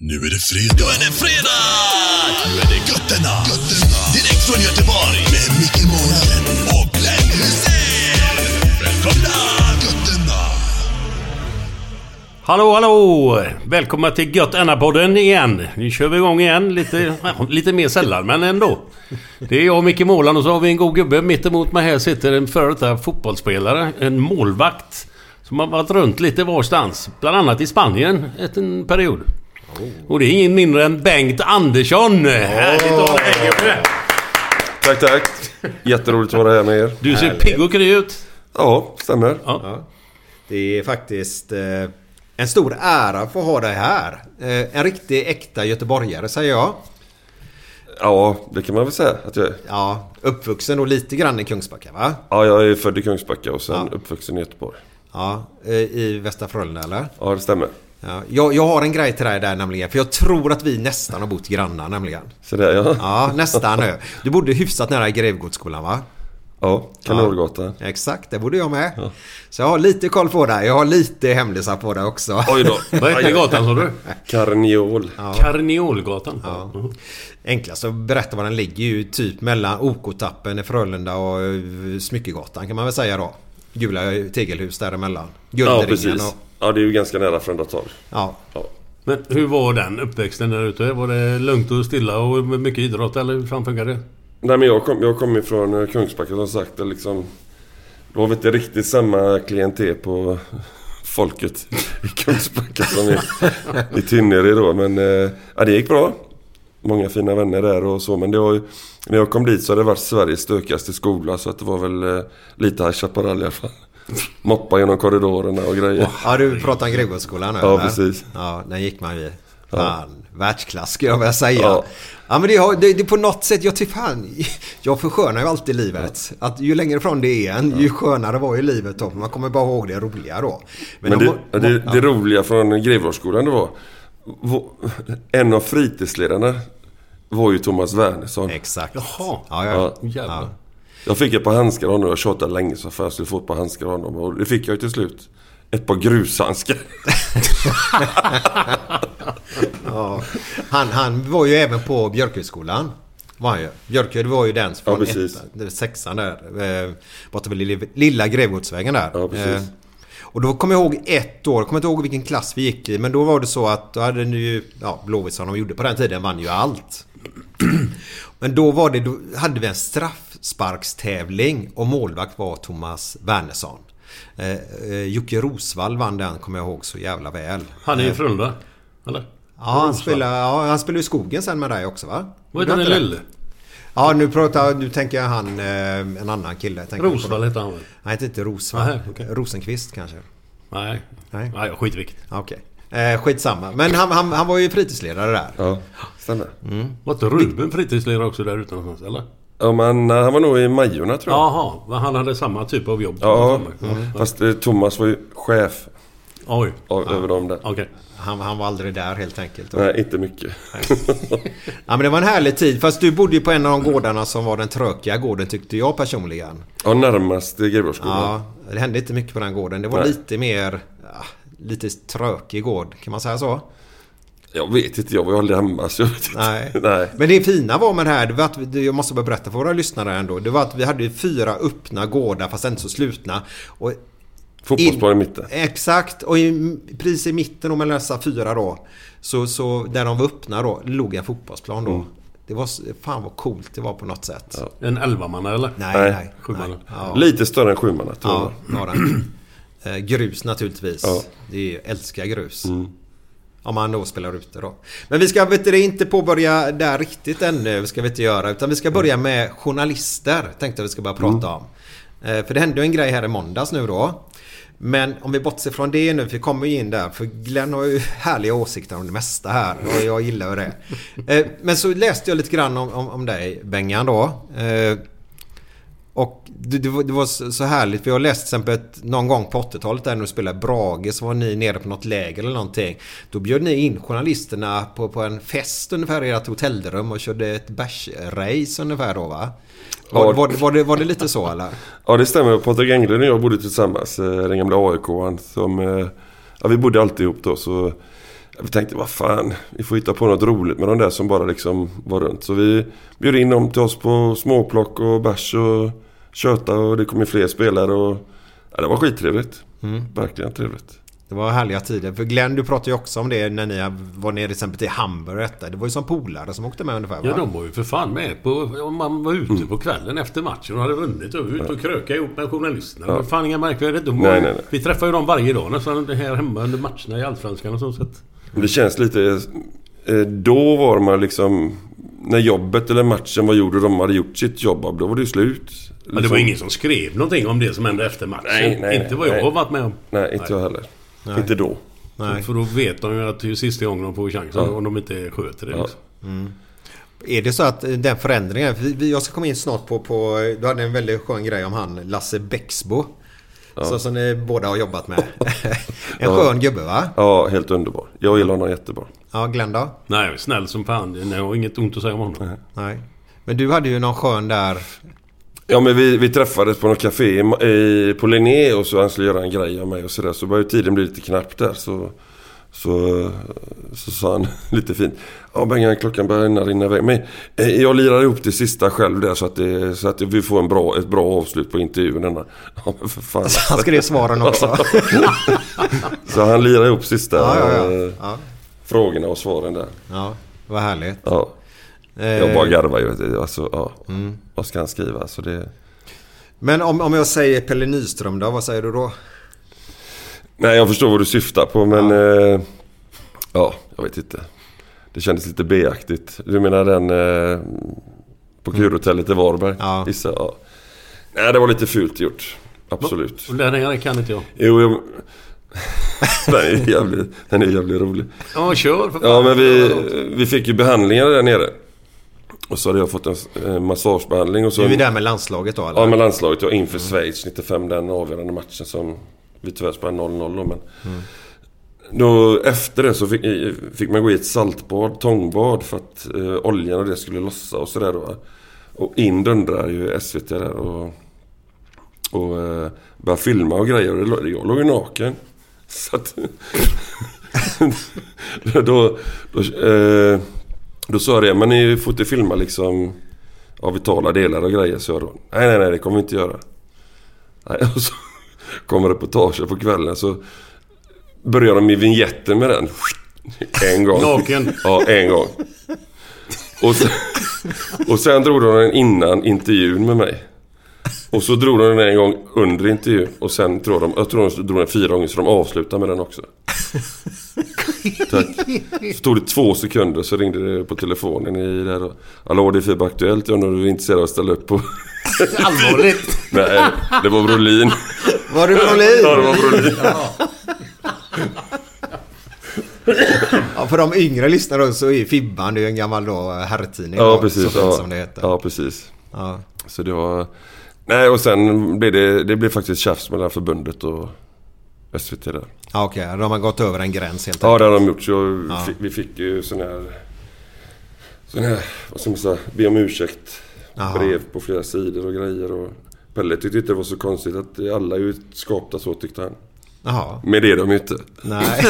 Nu är det fredag. Nu är det fredag! Nu är det götterna. götterna. Direkt från Göteborg. Med Micke Månaden och Glenn Hysén. Välkomna! Götterna. Hallå, hallå! Välkomna till Gött podden igen. Nu kör vi igång igen. Lite, lite mer sällan, men ändå. Det är jag och Micke Måland och så har vi en god gubbe. Mitt emot mig här sitter en före detta fotbollsspelare. En målvakt. Som har varit runt lite varstans. Bland annat i Spanien ett, en period. Och det är ingen mindre än Bengt Andersson. Härligt att ha dig gubbe. Tack, tack. Jätteroligt att vara här med er. Du ser pigg och kry ut. Ja, stämmer. Ja. Det är faktiskt eh, en stor ära att få ha dig här. Eh, en riktig äkta göteborgare säger jag. Ja, det kan man väl säga att jag är. Ja, uppvuxen och lite grann i Kungsbacka va? Ja, jag är född i Kungsbacka och sen Ja. uppvuxen i Göteborg. Ja, eh, i Västra Frölunda eller? Ja, det stämmer. Ja, jag, jag har en grej till dig där nämligen. För jag tror att vi nästan har bott grannar nämligen. Så där, ja. Ja, nästan nu. Du bodde hyfsat nära Grevgårdsskolan va? Ja, Kanalgatan. Exakt, det borde jag med. Så jag har lite koll på dig. Jag har lite hemlisar på dig också. Oj då. Vad heter gatan sa du? Karniol. Karneolgatan. Mhm. Enklast att berätta var den ligger ju typ mellan OK-tappen i Frölunda och Smyckegatan kan man väl säga då. Gula tegelhus däremellan. Ja, precis. och... Ja, det är ju ganska nära Frölunda torg. Ja. Men hur var den uppväxten där ute? Var det lugnt och stilla och mycket idrott eller hur fan funkar det? Nej, men jag kom, jag kom ifrån eh, Kungsbacka som sagt. Det liksom... Det var väl inte riktigt samma klientel på folket i Kungsbacka som i, i Tynnered då. Men eh, ja, det gick bra. Många fina vänner där och så. Men det var ju, när jag kom dit så hade det varit Sveriges stökigaste skola. Så att det var väl eh, lite High Chaparral i alla fall. Moppa genom korridorerna och grejer. ja, du pratar om Grevgårdsskolan nu Ja, eller? precis. Ja, den gick man ju. Fan, världsklass skulle jag vilja säga. Ja. Ja. men det, har, det, det på något sätt, jag tycker fan, jag förskönar ju alltid livet. Att ju längre ifrån det är en, ju skönare var ju livet då. Man kommer bara ihåg det roliga då. Men de det, må- det, ja. det roliga från Grevgårdsskolan det var... var- En av fritidsledarna var ju Thomas Wernersson. Exakt. Jaha. Ja, ja. Ja. Jag fick ett par handskar av honom. Jag tjatade länge så för jag skulle få ett par handskar av honom. Och det fick jag ju till slut. Ett par grushandskar. Ja. Han, han var ju även på Björkhögskolan. Var han ju. Björkhög var ju den från Ja, precis. det- sexan där. Eh, borta vid Lilla, Lilla där. Ja, precis. Eh, och då kommer jag ihåg ett år, jag kommer inte ihåg vilken klass vi gick i. Men då var det så att då hade ni ju, ja Blåvitt som de gjorde på den tiden vann ju allt. Men då var det, då hade vi en straffsparkstävling och målvakt var Thomas Wernersson. Eh, eh, Jocke Rosvall vann den kommer jag ihåg så jävla väl. Han är Eh, i Frölunda. Eller? Ja, han spelar, ja, han spelar i skogen sen med dig också va? Vad heter han lille? Ja, nu pratar nu tänker jag han, eh, en annan kille. Rosvall heter han väl? Han heter inte Rosvall. Nej, okej. Rosenqvist kanske. Nej. Nej. Nej, skit vilket. Ja, Okej. Eh, skitsamma. Men han, han, han var ju fritidsledare där. Ja, stämmer. Var inte Ruben fritidsledare också där någonstans? Eller? Ja, men han var nog i Majorna tror jag. Jaha, han hade samma typ av jobb? Ja, Mm. fast eh, Thomas var ju chef. Oj. av, över dem där. Okej. Han, han var aldrig där helt enkelt. Nej, inte mycket. Ja, men det var en härlig tid. Fast du bodde ju på en av de gårdarna som var den tråkiga gården tyckte jag personligen. Ja, närmast Greveborgsskolan. Ja, det hände inte mycket på den gården. Det var Nej. lite mer... Ja, lite trökig gård. Kan man säga så? Jag vet inte, jag var ju aldrig hemma så jag vet inte. Nej. Nej. Men det fina var med det här, det var att, jag måste bara berätta för våra lyssnare ändå. Det var att vi hade fyra öppna gårdar fast inte så slutna. Och Fotbollsplan i mitten. Exakt, och i, precis i mitten och mellan dessa fyra då. Så, så där de var öppna då, låg en fotbollsplan då. Det var, fan vad coolt det var på något sätt. En elvamanna eller? Nej, Nej. nej. Sjumanna. nej. Ja. Lite större än sjumanna Ja, jag. den. Eh, grus naturligtvis. Ja. Det är, älskar grus. Om man då spelar ute då. Men vi ska vet du, inte påbörja där riktigt ännu. Ska vi inte göra. Utan vi ska börja med journalister. Tänkte vi ska börja prata om. Eh, För det hände ju en grej här i måndags nu då. Men om vi bortser från det nu, för vi kommer ju in där. För Glenn har ju härliga åsikter om det mesta här. Och jag gillar ju det. Eh, Men så läste jag lite grann om, om, om dig Bengan då. Och det, det, var, det var så härligt. för jag läste till exempel ett, någon gång på 80-talet där när du spelade Brage så var ni nere på något läger eller någonting. Då bjöd ni in journalisterna på, på en fest ungefär i ert hotellrum och körde ett bärsrace ungefär då va? Var, Ja. var, var, det, var det lite så eller? Ja, det stämmer. Patrik Englund och jag bodde tillsammans. eh, Den gamla aik som... eh, Ja, vi bodde alltid ihop då så... Vi tänkte, vad fan, vi får hitta på något roligt med de där som bara liksom var runt. Så vi bjöd in dem till oss på småplock och bärs och köta och det kom ju fler spelare och... Ja, det var skittrevligt. Verkligen trevligt. Det var härliga tider. För Glenn du pratade ju också om det när ni var nere till exempel till Hamburg och detta. Det var ju som polare som åkte med ungefär va? Ja, de var ju för fan med på... Om man var ute på kvällen efter matchen och hade vunnit och ut och kröka ihop med journalisterna. Det var fan inga märkvärdigt. De var, Nej, nej, nej. Vi träffar ju dem varje dag nästan här hemma under matcherna i Allsvenskan och så. så att, Men Det känns lite... eh, Då var man liksom... När jobbet eller matchen var gjord och de hade gjort sitt jobb, då var det ju slut. Men det var Liksom. ingen som skrev någonting om det som hände efter matchen. Nej, nej, inte vad jag nej. har varit med om. Nej, inte jag heller. Inte då. Nej. För då vet de ju att det är sista gången de får chansen Ja. om de inte sköter det. Ja. Liksom. Är det så att eh, den förändringen, jag ska komma in snart på, på du hade en väldigt skön grej om han Lasse Bäcksbo. Så som ni båda har jobbat med. en Ja. skön gubbe va? Ja, helt underbar. Jag gillar honom jättebra. Ja, Glenn då? Nej, snäll som fan. Jag har inget ont att säga om honom. Nej. Men du hade ju någon skön där. Ja, men vi, vi träffades på något café i, i, på Linné och så han skulle göra en grej av mig och sådär. Så började tiden bli lite knapp där. Så, så, så sa han lite fint. Ja, Bengan, klockan börjar rinna iväg. Men eh, jag lirar ihop det sista själv där så att, det, så att vi får en bra, ett bra avslut på intervjun. Denna. Ja, men för fan. Han skrev svaren också. Så han lirar ihop sista Ja, ja, ja. eh, ja. frågorna och svaren där. ja, vad härligt. Ja. Eh, Jag bara garvar ju. Alltså, ja. Vad ska han skriva? Så det... Men om, om jag säger Pelle Nyström då, vad säger du då? Nej, jag förstår vad du syftar på men... Ja, eh, ja jag vet inte. Det kändes lite B-aktigt. Du menar den eh, på kurhotellet i Varberg? Ja. Gissar jag. Ja. Nej, det var lite fult gjort. Absolut. Och den här kan inte jag. Jo, jag... den, är jävligt, den är jävligt rolig. Ja, kör för fan. Ja, men vi, vi fick ju behandlingar där nere. Och så hade jag fått en eh, massagebehandling och så... Nu är vi där med landslaget då eller? Ja, med landslaget. Ja, inför Schweiz 95. Den avgörande matchen som vi tyvärr spelade 0-0 då. Men då, efter det så fick, fick man gå i ett saltbad, tångbad. För att eh, oljan och det skulle lossa och sådär då. Och in dundrar ju SVT där och... Och eh, började filma och grejer. Och det, jag låg ju naken. Så att... då, då, eh, då sa jag det, men ni får inte filma liksom av vitala delar och grejer. Så jag då, nej nej nej det kommer vi inte göra. Nej, och så kommer reportaget på kvällen så börjar de i vignetten med den. En gång. Naken. Ja, en gång. Och sen, och sen drog de den innan intervjun med mig. Och så drog de den en gång under intervjun. Och sen tror de, jag tror de drog den fyra gånger så de avslutar med den också. Tack. Så tog det två sekunder så ringde det på telefonen i där och, Hallå det är FIBA Aktuellt, jag undrar om du är intresserad av att ställa upp på... Allvarligt? Nej, det var Brolin. Var det Brolin? Ja, det var Brolin. Ja, för de yngre lyssnarna så är Fibban det är ju en gammal då herrtidning. Ja, då, precis. Så Ja, som det heter. ja, precis. Ja. Så det var... Nej, och sen blev det, det blev faktiskt tjafs mellan förbundet och SVT där. Ja, Okej, de har gått över en gräns helt Ja, enkelt. det har de gjort. Så Ja. vi fick ju sån här... Sån här, vad ska man säga, be om ursäkt. Jaha. Brev på flera sidor och grejer. Och Pelle tyckte inte det var så konstigt att alla är ju skapta så tyckte han. Jaha. Men det är de ju inte. Nej.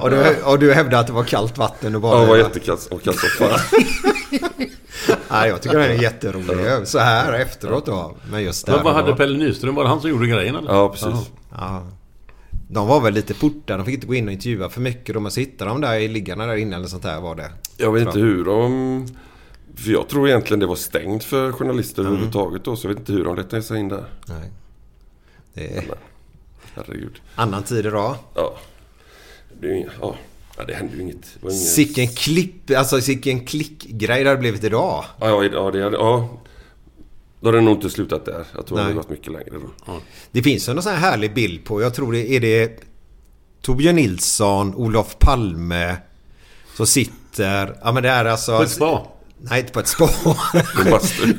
och, du, och du hävdar att det var kallt vatten och bara... Ja, det var jättekallt och kallt som fan. Nej, jag tycker den är jätterolig. Så här efteråt då. Men just det Men vad med hade Pelle Nyström? Var det han som gjorde grejen eller? Ja, precis. Ja. De var väl lite portade. De fick inte gå in och intervjua för mycket. De måste hitta dem där i liggarna där inne eller sånt där var det. Jag vet inte hur de... För jag tror egentligen det var stängt för journalister Mm. överhuvudtaget då. Så jag vet inte hur de letade sig in där. Nej. Det är Herregud. annan tid idag. Ja. Det, är inga- ja. ja, det hände ju inget. Det ingen... Sicken klipp, alltså sicken klickgrej det hade blivit idag. Ja, ja, ja, det hade... Ja. Då hade det nog inte slutat där. Jag tror det Nej. hade gått mycket längre då. Det finns någon sån här härlig bild på, jag tror det är det Torbjörn Nilsson, Olof Palme som sitter, ja men det är alltså... På ett spa? Nej, inte på ett spa.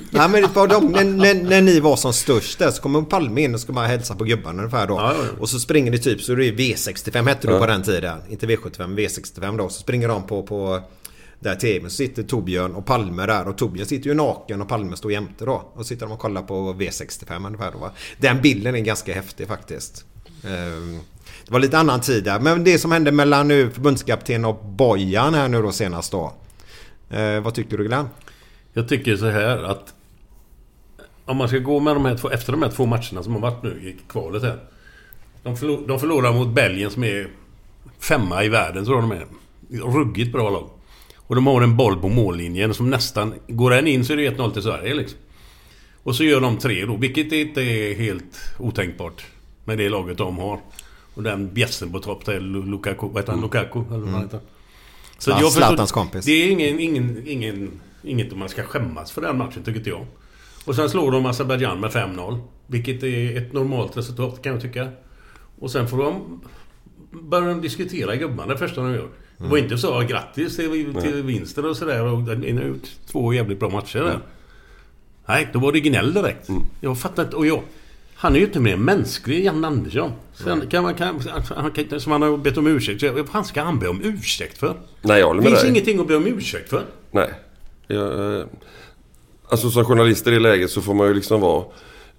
Nej men var de, när, när, när ni var som störst där så kommer Palme in och ska bara hälsa på gubbarna ungefär då. Ja, ja, ja. Och så springer det typ, så det är V65 hette det på den tiden. Inte V75, V65 då. Så springer de på, på där tvn så sitter Torbjörn och Palme där och Torbjörn sitter ju naken och Palme står jämte då. Och sitter de och kollar på V65 ungefär då va. Den bilden är ganska häftig faktiskt. Ehm, Det var lite annan tid där. Men det som hände mellan nu förbundskapten och Bojan här nu då senast då. Eh, vad tyckte du Glenn? Jag tycker så här att... Om man ska gå med de här två, efter de här två matcherna som har varit nu i kvalet här. De, förlor, de förlorar mot Belgien som är femma i världen, tror jag de är. Ruggigt bra lag. Och de har en boll på mållinjen som nästan... Går den in så är det 1-0 till Sverige liksom. Och så gör de tre då, vilket inte är helt otänkbart. Med det laget de har. Och den bjässen på topp där, Lu- Lukaku, vad heter han? Lukaku? Eller vad han heter. Så Ja, Zlatans kompis. Det är ingen, ingen, ingen, inget man ska skämmas för den matchen, tycker inte jag. Och sen slår de Azerbajdzjan med 5-0. Vilket är ett normalt resultat, kan jag tycka. Och sen får de... Börjar de diskutera gubbarna det första de gör. Det var inte så grattis till, till vinsten och sådär. Och ni har gjort två jävligt bra matcher där. Nej, då var det gnäll direkt. Jag fattar inte. Och jag... Han är ju inte mer mänsklig än Andersson. Sen kan man... Kan, han kan som han har bett om ursäkt. Vad fan ska han be om ursäkt för? Nej, jag håller Det med finns dig. ingenting att be om ursäkt för. Nej. Jag, eh, alltså som journalist i det läget så får man ju liksom vara...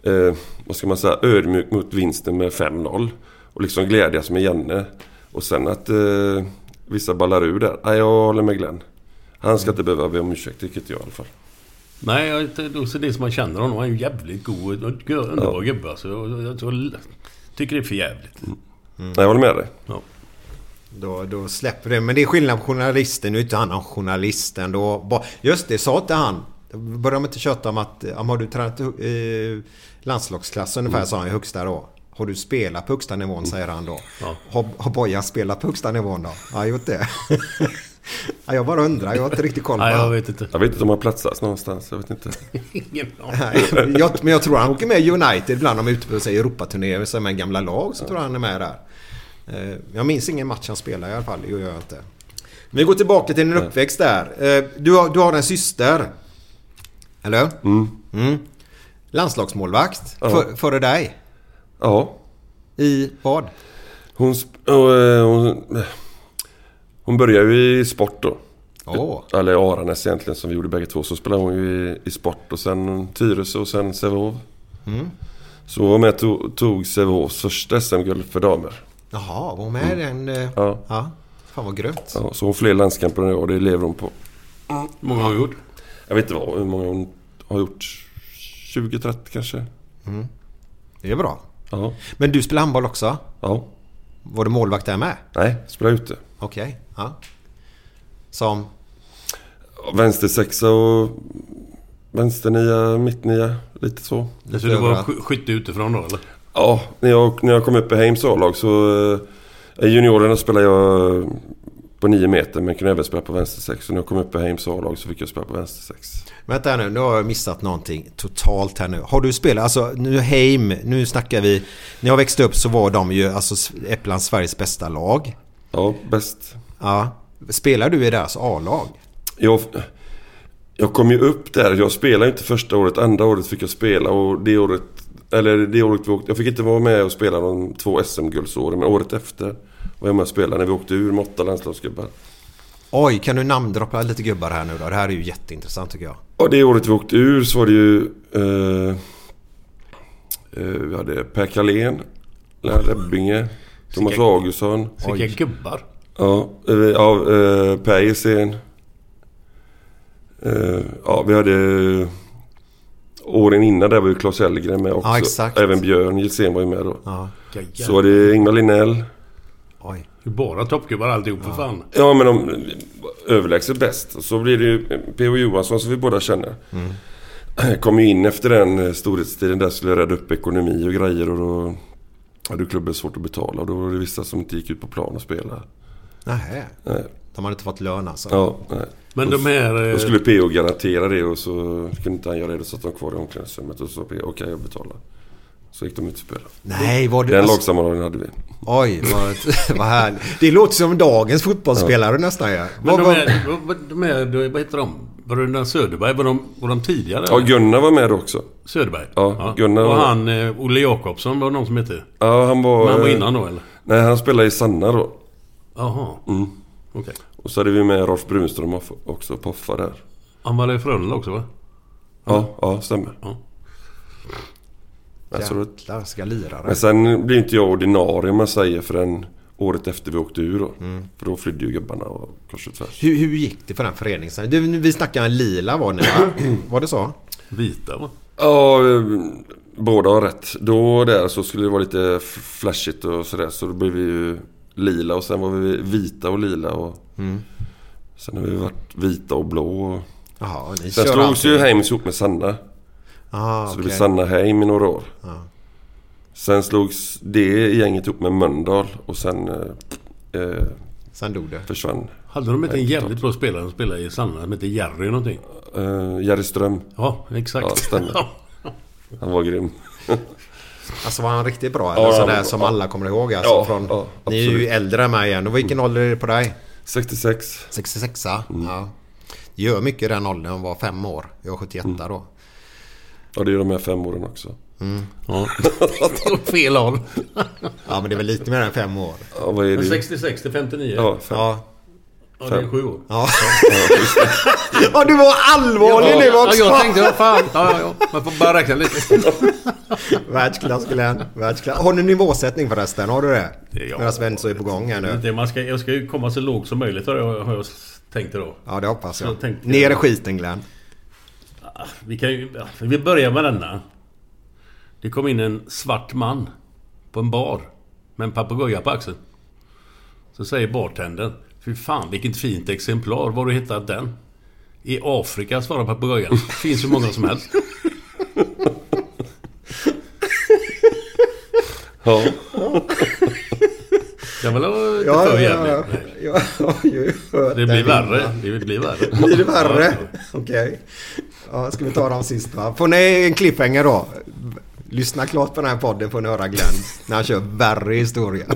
Eh, vad ska man säga? Ödmjuk mot vinsten med 5-0. Och liksom glädjas med Janne. Och sen att eh, vissa ballar ur där. Nej, jag håller med Glenn. Han ska inte behöva be om ursäkt, tycker inte jag i alla fall. Nej, jag, det det som man känner honom. Han är ju jävligt god underbar gubbe. alltså. Jag, jag, jag tycker det är för jävligt. Nej, jag håller med dig. Ja. Då, då släpper det. Men det är skillnad på journalisten. Nu är inte han någon journalist ändå. Just det, sa inte han. Börjar de inte köta om att... ja, men Har du tränat eh, landslagsklass ungefär, sa han i högsta då. Har du spelat på högsta nivån, säger han då. Ja. Har, har Bojan spelat på högsta nivån då? Har han gjort det? ja, jag bara undrar. Jag har inte riktigt koll på Nej, jag vet inte. Jag vet inte om han platsas någonstans. Jag vet inte. Ingen aning. Nej, jag, men jag tror han åker med i United ibland om de är ute på sig Europaturné så med gamla lag. Så tror jag han är med där. Eh, Jag minns ingen match han spelar i alla fall. Det gör jag inte. Vi går tillbaka till din uppväxt där. Eh, Du har, du har en syster. Eller? Mm. Landslagsmålvakt. Ja. För, före dig. Ja. I vad? Hon, sp- och, eh, hon, hon började ju i sport då. Åh. Eller Aranäs egentligen som vi gjorde bägge två. Så spelade hon ju i, i sport och sen Tyresö och sen Sävehof. Så hon var med och tog, Sävehofs första SM-guld för damer. Jaha, var hon med i den? eh, Ja. ja. Fan vad grymt. Ja, så hon har fler landskamper än jag och det lever hon på. Hur många har du gjort? Jag vet inte vad, hur många hon har gjort. 20-30 kanske. Det är bra. Ja. Men du spelar handboll också? Ja. Var du målvakt där med? Nej, spelar ute. Okej. Ja. Som? Vänster sexa och vänster nia, mitt nia. Lite så. Så du var sk- skytte utifrån då eller? Ja, när jag, när jag kom upp i Heims A-lag så... eh, I juniorerna spelade jag på 9 meter men kunde även spela på vänster sex. Så när jag kom upp i Heims A-lag så fick jag spela på vänster sex. Vänta här nu, nu har jag missat någonting totalt här nu. Har du spelat, alltså nu Heim, nu snackar vi. När jag växte upp så var de ju alltså Äpplan Sveriges bästa lag. Ja, bäst. Ja. Spelar du i deras A-lag? Jag, jag kom ju upp där. Jag spelade inte första året. Andra året fick jag spela och det året Eller det året vi åkte. Jag fick inte vara med och spela de två SM-guldsåren. Men året efter var jag med och spelade när vi åkte ur med åtta landslagsgubbar. Oj, kan du namndroppa lite gubbar här nu då? Det här är ju jätteintressant tycker jag. Och det året vi åkte ur så var det ju... Eh, eh, vi hade Per Carlén, Lennart Ebbinge, Thomas Augustsson. Vilka gubbar. Ja, eh, ja eh, Gissén. Eh, ja, vi hade... Åren innan där var ju Claes Elfgren med också. Ja, exakt. Även Björn Gilsén var ju med då. Ja. Så var det Ingmar Linnell. Oj. Det är Bara toppgubbar alltihop för fan. Ja, men de överlägset bäst. Så blir det ju P.O. Johansson som vi båda känner. Kom ju in efter den eh, storhetstiden där skulle rädda upp ekonomi och grejer och då hade klubben svårt att betala och då var det vissa som inte gick ut på plan och spela. Nähä. Nej. De hade inte fått lön alltså? Ja, nej. Men de här... eh, Då skulle P.O. garantera det och så kunde inte han göra det. Då satt de kvar i omklädningsrummet och så sa P.O. okej jag betalar. Så gick de ut och spelade. Nej, var det... Den alltså- lagsammanhållningen hade vi. Oj, vad, vad härligt. Det låter som dagens fotbollsspelare nästan ja. Men Vad- de vad- vad- de här, de- vad heter de? Bröderna Söderberg, var de, var de tidigare? Ja, Gunnar var med också. Söderberg? Ja, Gunnar Och han, eh, Olle Jakobsson, var det någon som hette? Ja, han var... Men han var eh, innan då eller? Nej, han spelade i Sanna då. Jaha. Mm. Okej. Och så hade vi med Rolf Brunström också, Poffa där. Han var i Frölunda också va? Ja, ja, stämmer. Ja. Så, då- Jävlar, ska lirare. men sen blir inte jag ordinarie om man säger förrän året efter vi åkte ur då. Mm. För då flydde ju gubbarna och kors och tvärs. Hur, hur gick det för den föreningen? Du, vi snackade en lila var ni va? Var det så? Vita va? Ja, båda har rätt. Då där så skulle det vara lite flashigt och sådär. Så då blev vi ju lila och sen var vi vita och lila. Och Mm. Sen har vi varit vita och blå. Och... Jaha, ni Sen slogs ju. Heims ihop med Sanna. Ah, Så det okej. blev Sanna Heim i några år. Ja. Sen slogs det gänget ihop med Mölndal och sen eh, eh, Sen dog det. försvann Hade de inte en jävligt bra spelare som spelade i Sanna som hette Jerry någonting? eh, Jerry Ström. Ja, exakt. Ja, stämmer. Han var grym. Alltså var han riktigt bra? Eller Ja, sådär ja, som ja. alla kommer ihåg alltså? Ja, från, ja, ni är ju äldre än mig igen. Och vilken ålder är det på dig? 66. 66 Mm. ja. Gör mycket i den åldern. var fem år. Jag är 71 Mm. då. Ja, det är de här fem åren också. Ja. Det var fel håll. Ja men det är väl lite mer än fem år. Ja, vad är det? 66 till 59? Ja, fem. Ja. Ja, det är sju år. Ja. ja du var allvarlig nu ja, också! jag tänkte, vad fan. Ja, ja, ja. Man får bara räkna lite. Världsklass Glenn. Världsklass. Har du nivåsättning förresten? Har du det? Ja. Medan Sven är på gång här nu. Det man ska, jag ska ju komma så lågt som möjligt har jag, har jag tänkt då. Ja det hoppas jag. Jag tänkte- Ner i skiten Glenn. Vi kan ju... ja, Vi börjar med denna. Det kom in en svart man på en bar med en papegoja på axeln. Så säger bartendern. Fy fan vilket fint exemplar. Var har du hittat den? I Afrika svarar papegojan. Finns hur många som helst. Ja. Jag vill ha lite Ja, för ja, jävligt. ja. Ja, hört Det blir värre. Det blir värre. Blir det värre? Ja, ja. Okej. Ja, ska vi ta dem sist va? Får ni en cliffhanger då? Lyssna klart på den här podden får ni höra Glenn när han kör värre historia.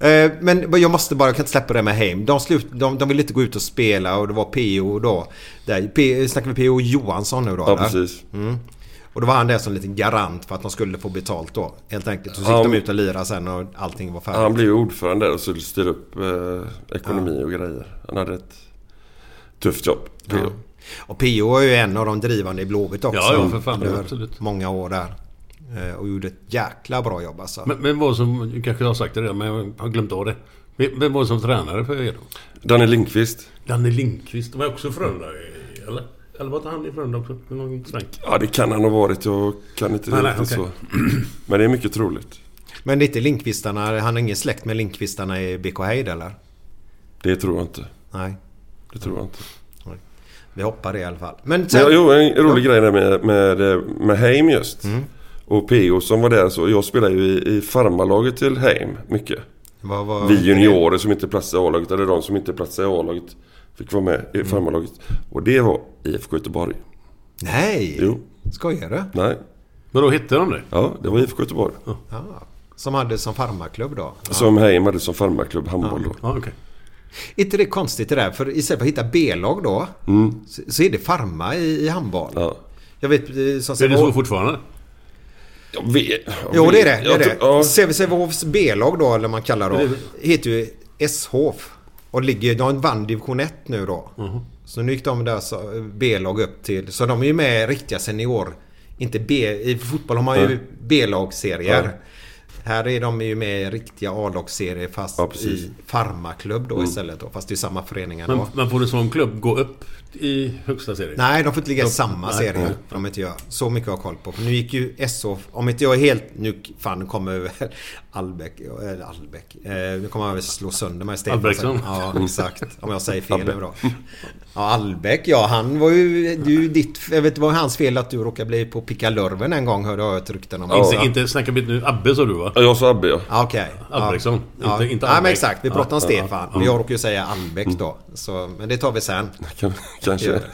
Eh, Men jag måste bara, jag kan inte släppa det med Heim. De, slut, de, de ville inte gå ut och spela och det var PO då. Där, P, snackar vi PO Johansson nu då? ja, eller? precis. Mm. Och då var han där som en liten garant för att de skulle få betalt då. Helt enkelt. Så gick Ja, de ut och lirade sen och allting var färdigt. Han blev ordförande där och skulle styra upp eh, ekonomi och grejer. Han hade ett tufft jobb. Ja. Och PO är ju en av de drivande i Blåvitt också. Ja, ja, för fan, Under absolut. Många år där. Eh, Och gjorde ett jäkla bra jobb alltså. Men, men vad som... Kanske har sagt det redan men jag har glömt av det. Vem var det som tränare för er då? Danne Lindqvist. Danne Lindqvist var också Frölunda eller? Eller var inte han i Frölunda också? Någon sväng? Ja, det kan han ha varit. Jag kan inte Nej, nej, riktigt okej. så. Men det är mycket troligt. Men det är inte Lindqvistarna, han har ingen släkt med Lindqvistarna i BK Heid eller? Det tror jag inte. Nej. Det tror jag inte. Vi hoppar det i alla fall. Men sen... Men, jo, en rolig grej där med, med, med Heim just. Mm. Och PO som var där så. Jag spelade ju i, i farmarlaget till Heim mycket. vad, vad, Vi juniorer som inte platsade i A-laget eller de som inte platsade i A-laget fick vara med Mm. i farmarlaget. Och det var IFK Göteborg. Nej! Jo. Skojar du? Nej. Men då hette de det? Ja, det var IFK Göteborg. Ja. Som hade som farmarklubb då? Som Heim hade som farmarklubb handboll då. Ja, okej. Är inte det konstigt det där? För istället för att hitta B-lag då. Så, så är det farma i, i handboll. Mm. Ja. Jag vet eh, som Är det så fortfarande? Jag vet, jag Jo, det är det. det, är det. Ja, Sävehofs B-lag då, eller man kallar då, heter ju S-Hof. Och ligger, de vann division 1 nu då. Mhm. Så nu gick de där så- B-lag upp till... Så de är ju med i riktiga senior... Inte B... I fotboll har man ju B-lagsserier. Ja. Här är de ju med i riktiga A-lagsserier fast Ja, i farmaklubb då Mm. istället då. Fast det är samma föreningar Men, då. men får en sån klubb gå upp i högsta serien? Nej, de får inte ligga i samma nej, serie. nej. De inte gör. Så mycket har jag koll på. För nu gick ju SO, om inte jag är helt... Nu fan kommer väl Albeck... Eller Albeck. Eh, nu kommer han väl slå sönder mig. Albrektsson. Ja, exakt. Om jag säger fel nu då. Ja, Albeck, ja han var ju... Du, ditt, jag vet, det var hans fel att du råkade bli på pickalurven en gång hörde jag ett rykten om. Inte, Ja. inte snacka bit nu. Abbe sa du va? Ja, jag sa Abbe ja. Ja, Okej. Albrektsson. Ja. Inte- inte Nej men Albeck. exakt. Vi pratar om Ja, Stefan. ja, ja. Men jag råkar ju säga Albeck då. Så, men det tar vi sen. Kan, kanske. Gör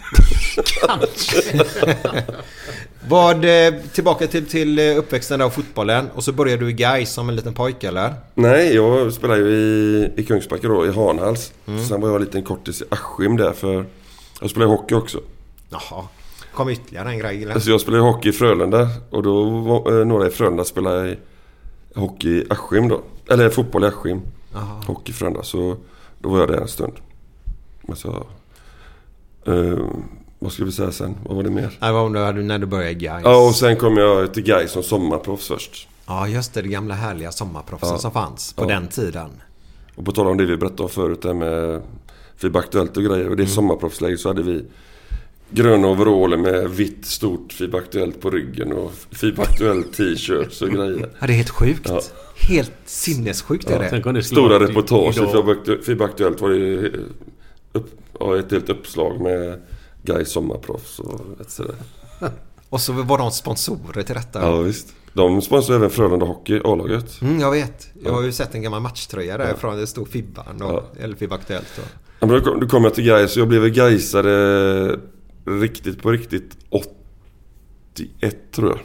Vad, eh, tillbaka till, till eh, uppväxten där och fotbollen. Och så började du i Gais som en liten pojke eller? Nej, jag spelade ju i, i Kungsbacka då, i Hanhals. Mm. Sen var jag en liten kortis i Askim där för jag spelade hockey också. Jaha. Kom ytterligare en grej eller? Alltså jag spelade hockey i Frölunda och då var eh, några i Frölunda spelade i hockey i Askim då. Eller fotboll i Askim. Jaha. Hockey Frölunda. Så då var jag där en stund. Men så... Eh, vad skulle vi säga sen? Vad var det mer? Det var om du när du började i Gais. Ja, och sen kom jag till Gais som sommarproffs först. Ja, just det. Det gamla härliga sommarproffsen Ja. som fanns på Ja. den tiden. Och på tal om det vi berättade om förut där med FIBA Aktuellt och grejer. Och det sommarproffsläget så hade vi gröna overaller med vitt stort FIBA Aktuellt på ryggen och FIBA Aktuellt t-shirts och grejer. Ja, det är helt sjukt. Ja. Helt sinnessjukt är det. Om det Stora varit reportage i idag. FIBA Aktu- FIBA Aktuellt var det ju upp, ja, ett helt uppslag med Gais sommarproffs och sådär. Och så var de sponsorer till detta. Ja visst. De sponsrar även Frölunda Hockey, A-laget. Mm, jag vet. Jag har ju sett en gammal matchtröja därifrån. Det stod Fibban och, eller Fibba Aktuellt. Och. Ja, men då kom, då kom jag till Gais och jag blev Gaisare riktigt på riktigt 81 tror jag.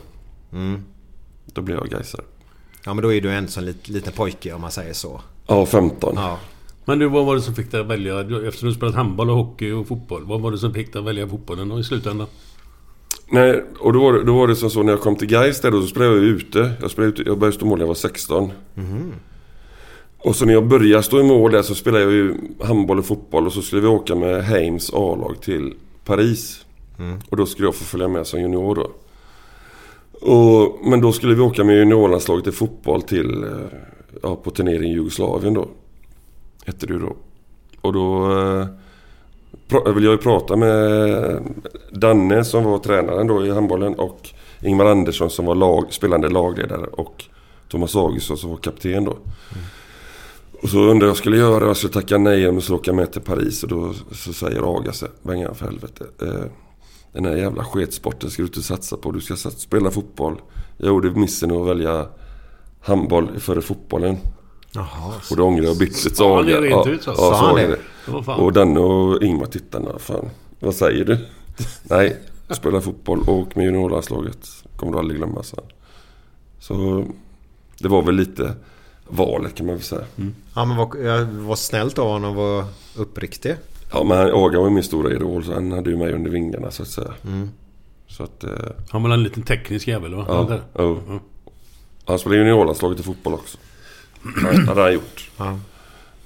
Mm. Då blev jag Gaisare. Ja, men då är du en sån lit, liten pojke om man säger så. Ja, 15. Ja. Men du, vad var det som fick dig att välja? du- Eftersom du spelat handboll och hockey och fotboll. Vad var det som fick dig att välja fotbollen då i slutändan? Nej, och då var, det, då var det som så när jag kom till Gais där då så spelade jag ju ute. Jag, spelade ute, jag började stå mål när jag var 16. Och så när jag började stå i mål där så spelade jag ju handboll och fotboll och så skulle vi åka med Heims A-lag till Paris. Och då skulle jag få följa med som junior då. Och, men då skulle vi åka med juniorlandslaget i fotboll till, eh, ja, på turnering i Jugoslavien då. Hette det ju då. Och då eh, ville jag ju prata med Danne som var tränaren då i handbollen och Ingmar Andersson som var lag, spelande lagledare och Thomas Augustsson som var kapten då. Och så undrade jag jag skulle göra. Jag skulle tacka nej om jag skulle åka med till Paris. Och då så säger Aga så Bengan för helvete. Eh, den här jävla sketsporten ska du inte satsa på. Du ska satsa, spela fotboll. Jag gjorde missen att välja handboll före fotbollen. Jaha. Och då ångrar jag bytet. Sa Aga- ja, ut så? Ja, han det? det. Och Danne och Ingmar tittarna, fan. Vad säger du? Nej, spela fotboll och åk med juniorlandslaget. Kommer du aldrig glömma, så. Så det var väl lite valet kan man väl säga. Ja, men vad, jag var snällt av honom och var uppriktig. Ja, men Aga var min stora idol så han hade ju mig under vingarna så att säga. Så att... Eh, Han var en liten teknisk jävel va? ja, ja. Han spelade juniorlandslaget i fotboll också. Det hade han gjort. Ja.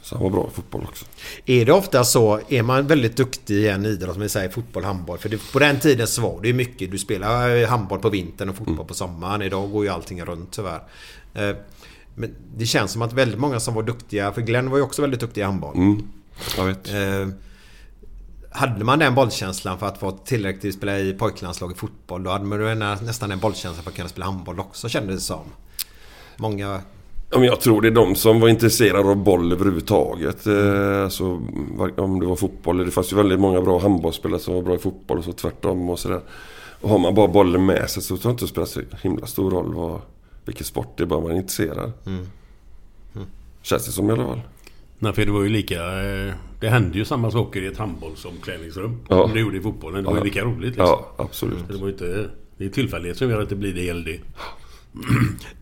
Så han var bra i fotboll också. Är det ofta så, är man väldigt duktig i en idrott som vi säger fotboll, handboll. För det, på den tiden så var det ju mycket. Du spelar handboll på vintern och fotboll på sommaren. Idag går ju allting runt tyvärr. Eh, Men det känns som att väldigt många som var duktiga, för Glenn var ju också väldigt duktig i handboll. Mm, jag vet. Eh, hade man den bollkänslan för att vara tillräckligt spela i pojklandslag i fotboll, då hade man nästan den bollkänslan för att kunna spela handboll också kändes det som. Många... Ja, men jag tror det är de som var intresserade av boll överhuvudtaget. Eh, alltså, var- om det var fotboll. Det fanns ju väldigt många bra handbollsspelare som var bra i fotboll och så tvärtom och sådär. Och har man bara bollen med sig så tror jag inte det spelar så himla stor roll vad, vilken sport det är, bara man är intresserad. Känns det som i alla fall. Nej, för det var ju lika... eh, Det hände ju samma saker i ett handbollsomklädningsrum. Ja. Som det gjorde i fotbollen. Det var ju Ja. lika roligt liksom. Ja, absolut. Det var inte... Det är tillfällighet som gör att det blir det det.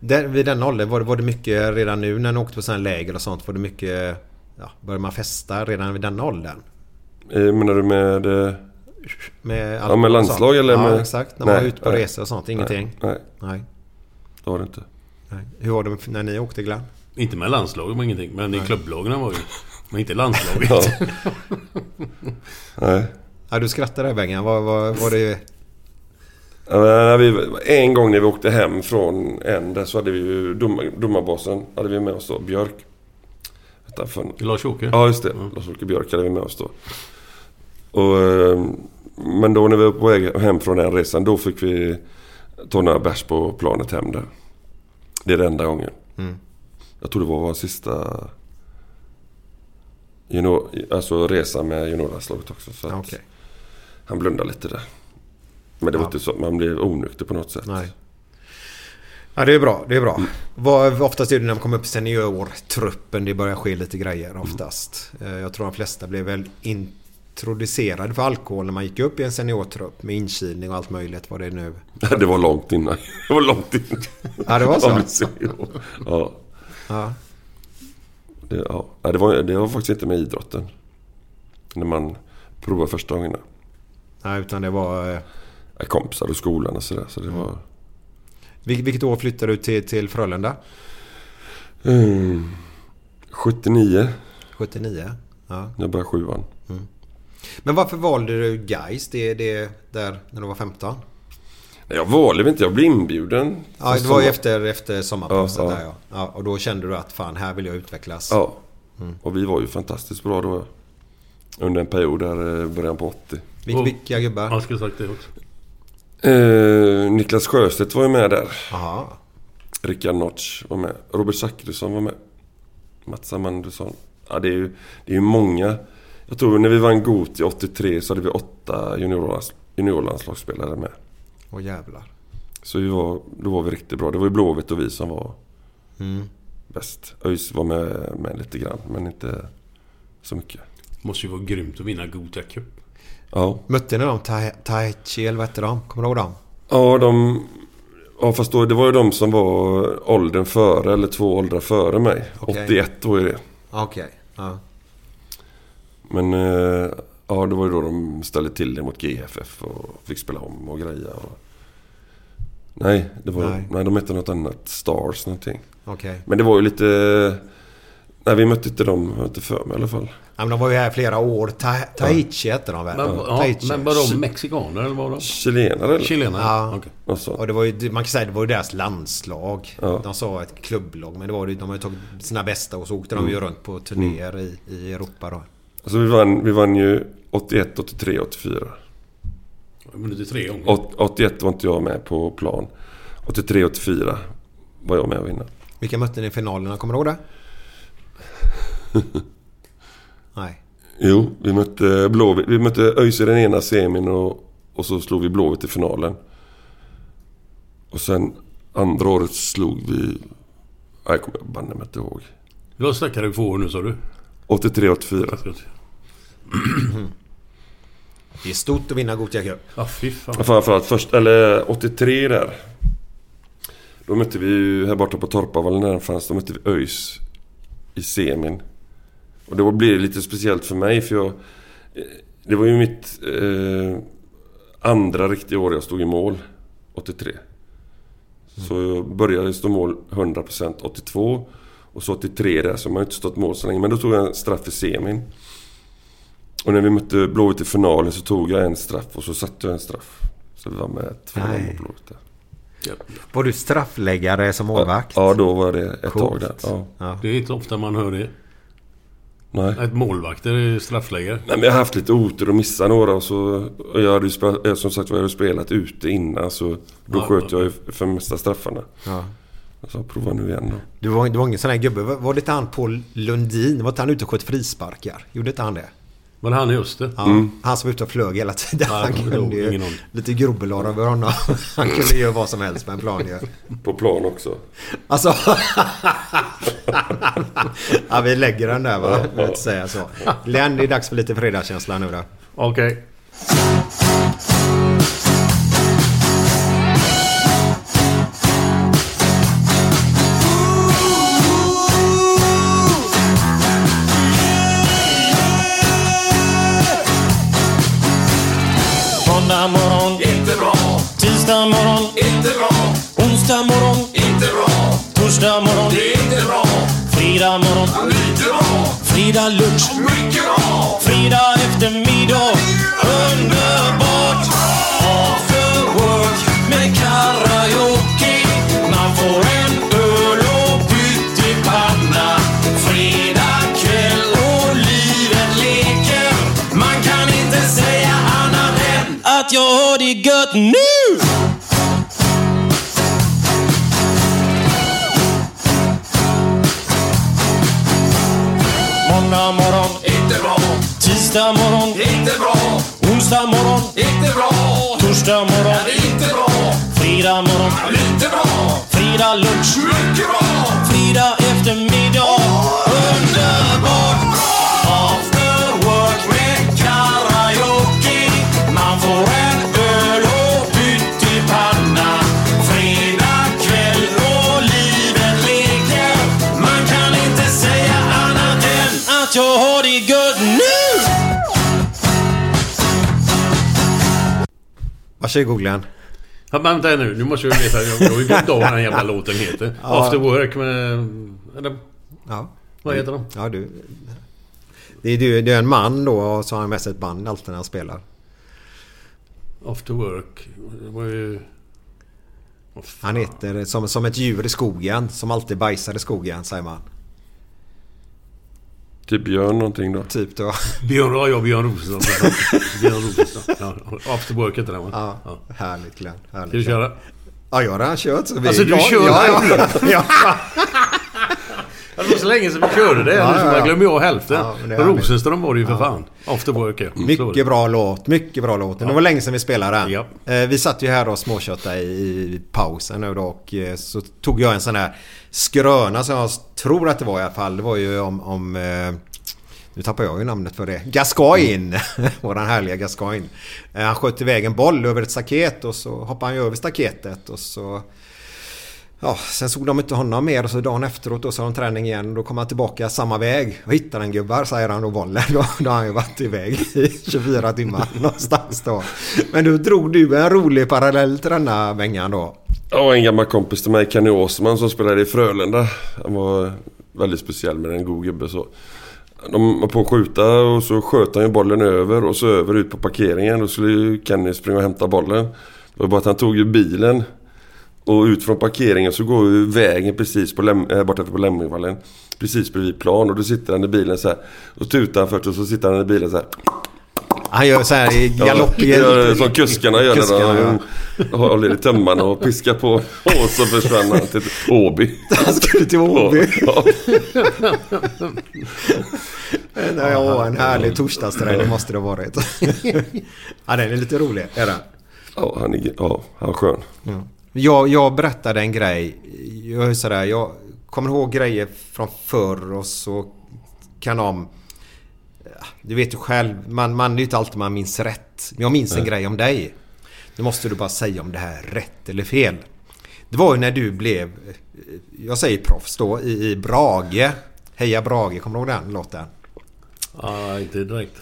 Där, vid den åldern var det, var det mycket redan nu när ni åkte på sådana läger och sånt. Var det mycket... Ja, började man festa redan vid den åldern? Eh, menar du med... Eh, Med, Ja, med landslag eller ja, med- exakt. När man Nej, var ute på nej. resor och sånt. Ingenting? Nej. Nej. Det var det inte. Nej. Hur var det när ni åkte Glenn? Inte med landslaget var ingenting. Men i klubblagen var ju. Men inte landslaget. Ja. Nej. Ja, du skrattar där Bengan. Var, var, var det... Ja, men när vi, en gång när vi åkte hem från en så hade vi ju domar, domarbasen hade vi med oss då, Björk. Lars-Åke? ja just det, Lars-Åke Björk hade vi med oss då. Och, eh, men då när vi var på väg hem från den resan då fick vi ta några bärs på planet hem där. Det är den enda gången. Mm. Jag tror det var vår sista junior, alltså resa med juniorlandslaget också. Så Ja, Okej. Han blundade lite där. Men det var Ja. inte så man blev onykter på något sätt. Nej. Ja, det är bra. Det är bra. Vad, oftast är det när man kommer upp i seniortruppen det börjar ske lite grejer oftast. Eh, Jag tror de flesta blev väl introducerade för alkohol när man gick upp i en seniortrupp med inkilning och allt möjligt vad det är nu. Det var långt innan. Det var långt innan. Ja, det var så? Ja. Ja. Det, ja. Det, var, det var faktiskt inte med idrotten. När man provade första gångerna. Nej, utan det var... eh, Kompisar och skolan och sådär. Så det var... Vil, vilket år flyttade du till, till Frölunda? Mm, 79. 79? Ja. Jag började sjuan. Men varför valde du Geis det, det där när du var 15? Nej, Jag valde inte. Jag blev inbjuden. Ja, det var ju efter, efter sommarpausen Ja, ja. där ja. ja. Och då kände du att fan, här vill jag utvecklas. Ja. Och vi var ju fantastiskt bra då. Under en period där, eh, början på 80. Vil, Och- vilka gubbar? Jag skulle sagt det också. Eh, Niklas Sjöstedt var ju med där. Aha. Rickard Notch var med. Robert Zachrisson var med. Mats Amandusson. Ja, det är ju, det är ju många. Jag tror när vi vann Goti 83 så hade vi åtta juniorlands, juniorlandslagsspelare med. Åh jävlar. Så vi var, då var vi riktigt bra. Det var ju Blåvitt och vi som var Mm. bäst. ÖIS var med, med lite grann, men inte så mycket. Måste ju vara grymt att vinna Gothia Cup. Ja, Mötte ni dem? Tai- Taichi eller vad hette de? Kommer du ihåg dem? ja de... Ja, fast då, det var ju de som var åldern före, eller två åldrar före mig. Okej. 81 var ju det. Okej. Ja. Men eh, ja, det var ju då de ställde till det mot GFF och fick spela om och greja. Och... Nej, det var, Nej. nej. de hette något annat. Stars någonting. Okej. Men det var ju lite... Nej, vi mötte inte dem. Jag inte för mig i alla fall. Ja, men de var ju här flera år. Ta Taichi hette de väl? Men, ja, men var de mexikaner eller var de? Chilenare eller? Chilenare? Ja. Sånt. Och det var ju, man kan säga det var ju deras landslag. Ja. De sa ett klubblag. Men det var, ju- de har ju tagit sina bästa och så åkte de ju runt på turnéer i, i Europa då. Alltså vi vann, vi vann ju 81, 83, 84. Jag har vunnit tre gånger. Åt- 81 var inte jag med på plan. 83, 84 var jag med och vinna. Vilka mötte ni i finalerna? Kommer du ihåg det? Nej. Jo, vi mötte Blåvitt. Vi mötte ÖIS i den ena semin och, och så slog vi Blåvitt i finalen. Och sen andra året slog vi... Nej, jag kommer banne mig inte ihåg. Vad snackar du få år nu sa du? 83, 84. Det är stort att vinna Gothia Cup. Ja, fy fan. Framförallt först, eller 83 där. Då mötte vi ju här borta på Torpavallen där den fanns. Då mötte vi ÖIS i semin. Och då blev det lite speciellt för mig för jag... Det var ju mitt eh, andra riktiga år jag stod i mål. 83. Så jag började stå mål 100% 82. Och så 83 där, så man har inte stått mål så länge. Men då tog jag en straff i semin. Och när vi mötte Blåvitt i finalen så tog jag en straff och så satte jag en straff. Så vi var med 2-0 Nej. mot Blåvitt där. Var du straffläggare som målvakt? Ja, då var det ett Coolt. tag där. Ja. Ja. Det är inte ofta man hör det. Nej. Ett målvakter är straffläggare. Nej, men jag har haft lite otur och missat några och så... Och jag hade ju spelat, som sagt var, jag hade spelat ute innan så då Ja, sköt ja. jag ju för mesta straffarna. Ja. Så prova nu igen då. Du var, du var ingen sån här gubbe. Var, var det inte han Paul Lundin? Var inte han ute och sköt frisparkar? Gjorde inte han det? Men han är just det. Ja, Mm. Han som var ute och flög hela tiden. Ja, jag han kunde ju... Ingen. Lite grubbelar över honom. Han kunde göra vad som helst med en plan ju. På plan också. Alltså... ja, vi lägger den där va? Jag vill inte säga så. Glenn, det är dags för lite fredagskänsla nu då. Okej. Måndag morgon, Inte bra, tisdag morgon, inte bra, onsdag inte Torsdag morgon, det är inte bra. Fredag morgon, lite bra. Fredag lunch, mycket bra. Fredag eftermiddag, underbart. After work med karaoke. Man får en öl och pyttipanna. Fredag kväll och livet leker. Man kan inte säga annat än att jag har det gött nu! Tisdag morgon, inte bra. Onsdag morgon, inte bra. Torsdag morgon, inte bra. Fredag morgon, lite bra. Fredag lunch, mycket bra. Fredag eftermiddag, underbart. After Varsågod Glenn. Ja, vänta nu, nu måste jag veta. Jag har ju glömt av vad den jävla låten heter. After Work med... Eller, Ja. vad heter de? Ja, du. Det är, du, det är en man då och så har han med sig ett band alltid när han spelar. After Work. Det var ju... Fan. Han heter som, som ett djur i skogen. Som alltid bajsar i skogen säger man. Typ Björn någonting då. Typ då. Björn, ja, ja, Björn Rosenström. Björn Rosenström. Ja, After Work heter den va? Ja, Ja. härligt Glenn. Härligt. Ska du köra? Ja, jag har redan kört. Så vi, Alltså, du ja, kör ja, ja, ja. Ja, det var så länge sedan vi körde det. Ja, så ja, man ja. glömmer jag hälften. Ja. Rosenström var det ju för fan. After Work ja. Mycket bra låt. Mycket bra låt. Det var länge sedan vi spelade den. Ja. Eh, Vi satt ju här och småköttade i, i pausen nu då och eh, så tog jag en sån här skröna som jag tror att det var i alla fall. Det var ju om... om eh, nu tappar jag ju namnet för det. Gascoigne! Våran härliga Gascoigne. Eh, han sköt iväg en boll över ett staket och så hoppade han ju över staketet och så... Ja, sen såg de inte honom mer och så dagen efteråt då så har de träning igen och då kom han tillbaka samma väg. Och hittade en gubbar säger han då bollen. Då, då har han ju varit iväg i 24 timmar någonstans då. Men då drog du en rolig parallell till denna Bengan då. Ja, en gammal kompis till mig, Kenny Åsman, som spelade i Frölunda. Han var väldigt speciell med en god gubbe så. De var på att skjuta och så sköt han ju bollen över och så över ut på parkeringen. Då skulle ju Kenny springa och hämta bollen. Det var bara att han tog ju bilen och ut från parkeringen så går ju vägen precis på Läm- äh, borta på Lämmingvallen. Precis bredvid plan och då sitter han i bilen så här. Och tutar han först och så sitter han i bilen så här. Han gör så här i galopp. Ja, som kuskarna gör Kuskarna, när de håller i tömmarna och piskar på. Och så försvann han till Åby. Han skulle till Åby. Ja, Ja, en härlig torsdagsträning måste det ha varit. Ja, den är lite rolig. Är den? ja, han är, ja, han är skön. Jag, jag berättade en grej. Jag, är sådär, jag kommer ihåg grejer från förr och så kan de... Du vet ju själv, man, man är ju inte alltid man minns rätt. Men jag minns en grej om dig. Nu måste du bara säga om det här är rätt eller fel. Det var ju när du blev, jag säger proffs då, i, i Brage. Heja Brage, kommer du ihåg den låten? Ja, inte direkt.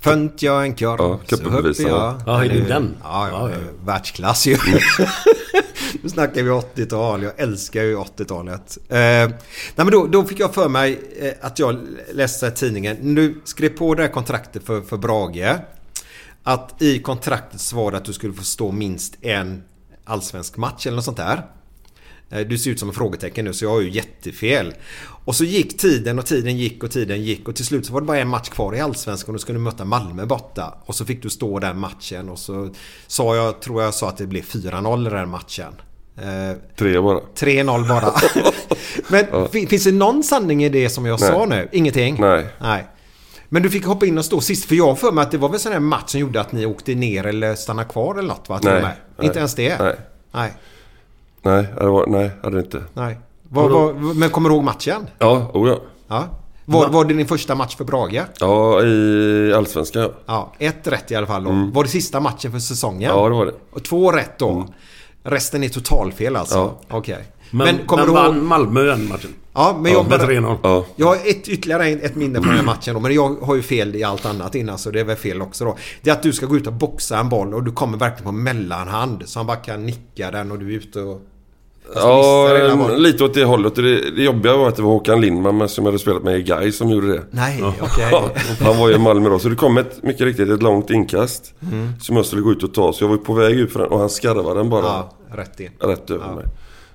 Fönt jag en korv Ja, så höppe jag... Ja, är det den? Ja, ja, Ja, ja. världsklass ju. nu snackar vi 80-tal. Jag älskar ju 80-talet. Eh, nej men då, då fick jag för mig eh, att jag läste i tidningen. Nu skrev på det här kontraktet för, för Brage. Att i kontraktet så var det att du skulle få stå minst en allsvensk match eller något sånt där. Eh, Du ser ut som en frågetecken nu så jag har ju jättefel. Och så gick tiden och tiden gick och tiden gick och till slut så var det bara en match kvar i Allsvenskan och då skulle du möta Malmö borta. Och så fick du stå den matchen och så sa jag, tror jag sa att det blev 4-0 i den matchen. Eh, Tre bara. 3-0 bara. Men fin- finns det någon sanning i det som jag sa nu? Ingenting? Nej. Nej. Men du fick hoppa in och stå sist. För jag har för mig att det var väl sån här match som gjorde att ni åkte ner eller stannade kvar eller något va? Nej. Nej. Inte ens det? Nej. Nej. Nej, det var, nej, hade det inte. Nej. Vad, vad, men kommer du ihåg matchen? Ja, oh ja. Ja. Var, var det din första match för Brage? Ja, i Allsvenskan. ja. Ja, ett rätt i alla fall då. Var det sista matchen för säsongen? Ja, det var det. Och två rätt då? Resten är totalfel alltså? Ja. Okej. Men, men, kommer du vann. Malmö den matchen? Ja, men jag, Med bara, 3-0. Ja. jag har ett, ytterligare ett, ett minne från den här matchen då, men jag har ju fel i allt annat innan så det är väl fel också då. Det är att du ska gå ut och boxa en boll och du kommer verkligen på mellanhand så han bara kan nicka den och du är ute och Ja, lite åt det hållet. Det, det jobbiga var att det var Håkan Lindman men som jag hade spelat med i Gais som gjorde det. Nej, okej. Ja, han var ju i Malmö då. Så det kom ett, mycket riktigt ett långt inkast. Som jag skulle gå ut och ta. Så jag var på väg ut för den och han skarvade den bara Ja, rätt in. rätt över mig.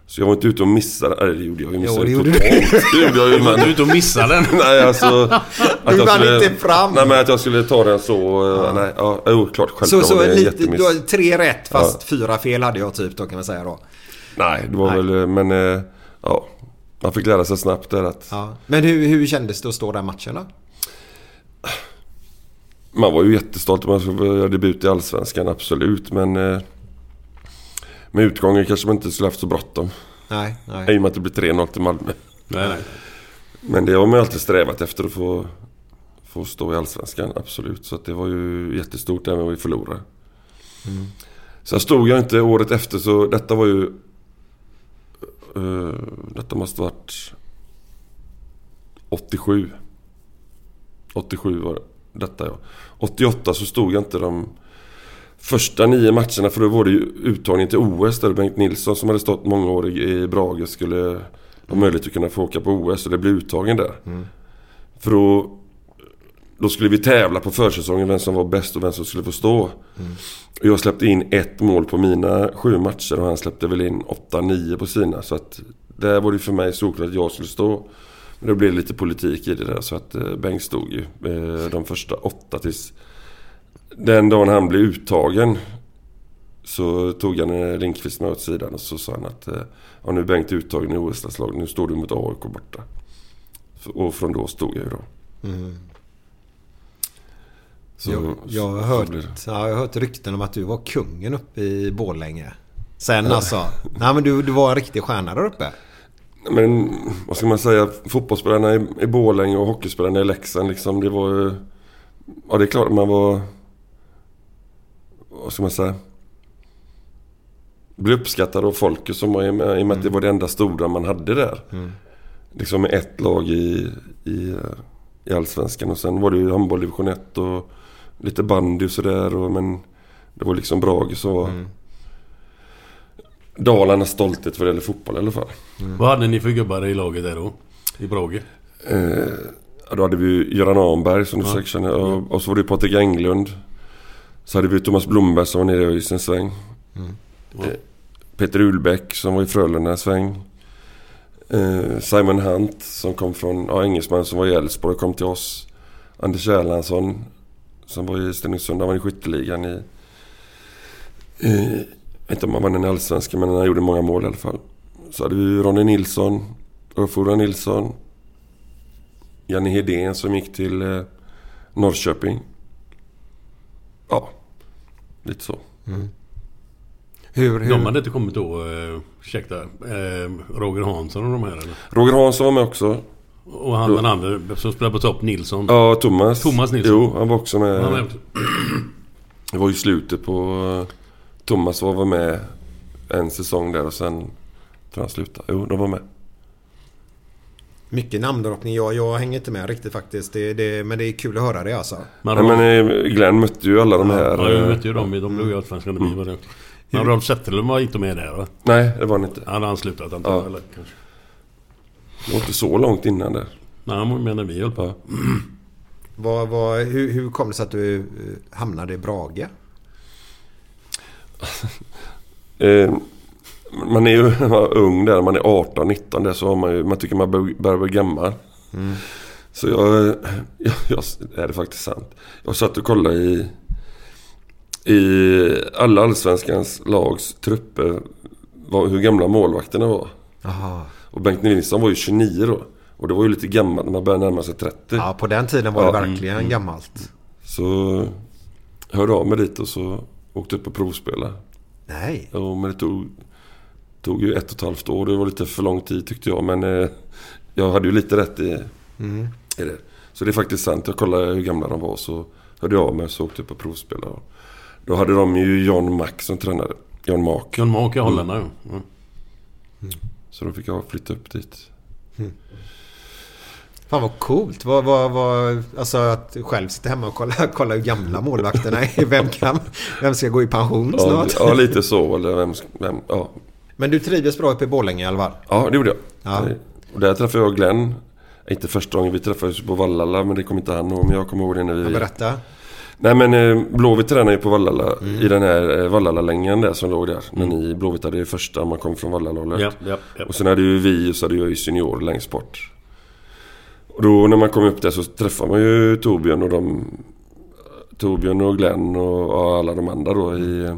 Så jag var inte ute och missade. Nej, det gjorde jag ju. Missade det ju gjorde totalt. Det gjorde jag ju. Du var Men, ute och missade den. nej, alltså. Att Du vann skulle- inte fram. Nej, men att jag skulle ta den så. eh, Nej, ja, jo, klart. Så, Självklart så var det en lite, jättemiss. du har tre rätt fast fyra fel hade jag typ då kan man säga då. Nej, det var Nej. väl... eh, Men ja, ja. Man fick lära sig snabbt där att... Ja. Men hur, hur kändes det att stå den matchen då? Man var ju jättestolt om man skulle göra debut i Allsvenskan, absolut. Men eh, med utgången kanske man inte skulle haft så bråttom. Nej, I nej. och med att det blir 3-0 till Malmö. Nej, nej. Men det har man ju alltid strävat efter att få, få stå i Allsvenskan, absolut. Så det var ju jättestort även om vi förlorade. Sen stod jag inte året efter så detta var ju... eh, detta måste varit 87. 87 var detta ja. 88 så stod jag inte de första nio matcherna för då var det ju uttagning till OS där Bengt Nilsson som hade stått många år i, Brage skulle ha möjlighet att kunna få åka på OS och det blev uttagen där. För då, då skulle vi tävla på försäsongen vem som var bäst och vem som skulle få stå. Och jag släppte in ett mål på mina sju matcher och han släppte väl in åtta, nio på sina. Så att där var det för mig såklart att jag skulle stå. Men det blev lite politik i det där så att eh, Bengt stod ju eh, de första åtta tills den dagen han blev uttagen så tog han eh, Lindqvist med åt sidan och så sa han att eh, ja, nu är Bengt uttagen i OS-landslaget, nu står du mot AIK borta. Och från då stod jag ju då. Så, jag, jag, har hört, ja, jag har hört rykten om att du var kungen uppe i Borlänge. Sen alltså. Nej men du, du var en riktig stjärna där uppe. Men vad ska man säga? Fotbollsspelarna i, i Borlänge och hockeyspelarna i Leksand liksom. Det var ju... Ja det är klart man var... Vad ska man säga? Blev uppskattad av folket som var i, och med att det var det enda stora man hade där. Liksom med ett lag i, i, i Allsvenskan. Och sen var det ju handboll division 1 och lite bandy och sådär. Men det var liksom Brage som var... Dalarnas stolthet vad det gäller fotboll i alla fall. Vad hade ni för gubbar i laget där då? I Brage? Eh, ja, då hade vi ju Göran Ahnberg som du säkert känner. Och, och så var det Patrik Englund. Så hade vi Thomas Blomberg som var nere i sin sväng. Eh, Peter Ulbäck som var i Frölunda en sväng. Eh, Simon Hunt som kom från, ja engelsman som var i Elfsborg och kom till oss. Anders Erlandsson som var i Stenungsund, han var i skytteligan i... i jag vet inte om han vann en allsvenska men han gjorde många mål i alla fall. Så hade vi Ronny Nilsson, Ulf-Ola Nilsson. Janne Hedén som gick till eh, Norrköping. Ja, lite så. Hur, hur, De hade inte kommit då, eh, ursäkta, eh, Roger Hansson och de här eller? Roger Hansson var med också. Och han den andra som spelar på topp, Nilsson. Ja, Thomas. Thomas Nilsson. Jo, han var också med. Han var. Det var ju slutet på... eh, Thomas var med en säsong där och sen tror jag han slutade. Jo, de var med. Mycket namndroppning. Jag, jag hänger inte med riktigt faktiskt. Det, det, men det är kul att höra det alltså. Men, Nej, men eh, Glenn mötte ju alla de här. ja, jag eh, vet ju dem. De blev ju allsvenskan det. Men Rolf Zetterlund var inte med där va? Nej, det var han inte. Han hade anslutat antar jag, Ja. eller kanske. Det var inte så långt innan där. Nej, han var med när vi höll på. Vad, vad, hur, hur kom det sig att du eh, hamnade i Brage? Eh, man är ju när man är ung där, man är 18-19 där så har man ju, man tycker man bör- börjar bli gammal. Så jag, jag, jag, det är faktiskt sant. Jag satt och kollade i, i alla allsvenskans lags trupper hur gamla målvakterna var. Aha. Och Bengt Nilsson var ju 29 då. Och det var ju lite gammalt när man började närma sig 30. Ja, på den tiden var det Ja. verkligen gammalt. Så jag hörde av mig dit och så åkte upp på provspela. Nej. Ja, men det tog, tog ju ett och ett halvt år. Det var lite för lång tid tyckte jag. Men eh, jag hade ju lite rätt i, i det. Så det är faktiskt sant. Jag kollade hur gamla de var så hörde jag av mig och så åkte jag på provspela. Då hade de ju John Mack som tränare. John Mack. John Mack är holländare. Ja. Så då fick jag flytta upp dit. Fan vad coolt. Vad, vad, vad, alltså att själv sitta hemma och kolla, kolla hur gamla målvakterna är. Vem, kan, vem ska gå i pension Ja, snart? ja, lite så. Eller vem, vem, ja. Men du trivdes bra uppe i Borlänge i alla fall? Ja, det gjorde jag. Ja. Eh, Och där träffade jag Glenn. Inte första gången vi träffades på Vallala, men det kommer inte han ihåg. Men jag kommer ihåg det när vi... Berätta. Nej men eh, Blåvitt tränade ju på Vallala Mm. i den här eh, Vallala-längan där som låg där. När ni Blåvitt hade det första man kom från Vallala-hållet. Ja, ja, ja. Och sen hade ju vi och så hade jag ju senior längst bort. Och då när man kom upp där så träffade man ju Torbjörn och de... Torbjörn och Glenn och, och alla de andra då i... eh,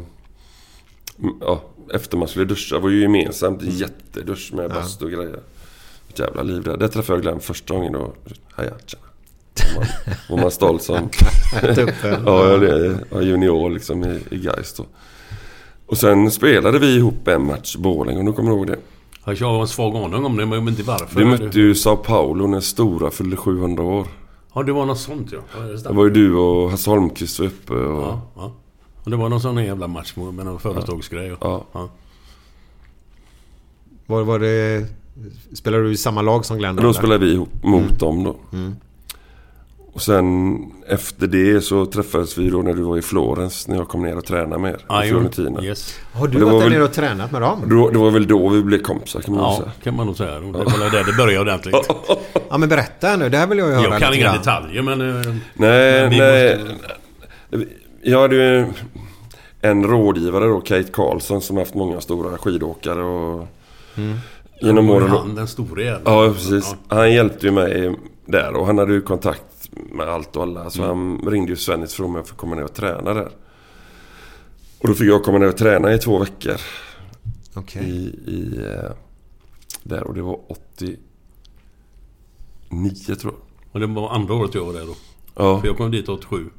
Ja, efter man skulle duscha var ju gemensamt. Mm. Jättedusch med bastu och grejer. Ett jävla liv där. Där träffade jag Glenn första gången då. Haja, tjena. Var man, var man stolt som... Ja, jag ja, junior liksom i, i Gais då. Och sen spelade vi ihop en match Borlänge, om du kommer ihåg det. Jag har en svag aning om det, men jag vet inte varför. Vi mötte ju Sao Paulo när Stora fyllde 700 år. Ja, det var något sånt ja. det Det var ju du och Hasse Holmqvist var uppe och... Ja, ja. Och det var någon sån jävla match med någon företagsgrej. Ja. Ja. Var, var det... Spelade du i samma lag som Glenn? Då eller? spelade vi ihop mot dem då. Mm. Och sen efter det så träffades vi då när du var i Florens. När jag kom ner och tränade med er. Ja, I. Fiorentina. Yes. Har du var varit där väl- nere och tränat med dem? Då, det var väl då vi blev kompisar kan man Ja, säga. kan man nog säga. Det var väl där det började ordentligt. Ja men berätta nu, det här vill jag ju höra Jag kan inga detaljer men... eh, Nej, Men nej. måste- Jag hade ju en rådgivare då, Kate Karlsson, som haft många stora skidåkare och... Genom var ju åren. Han den store jäveln. Ja, precis. Han hjälpte ju mig där och han hade ju kontakt med allt och alla. Så han ringde ju Svennis för om jag fick komma ner och träna där. Och då fick jag komma ner och träna i två veckor. Okej. I, i, eh, där och det var 89 tror jag. Och det var andra året jag var där då. Ja, För jag kom dit 87.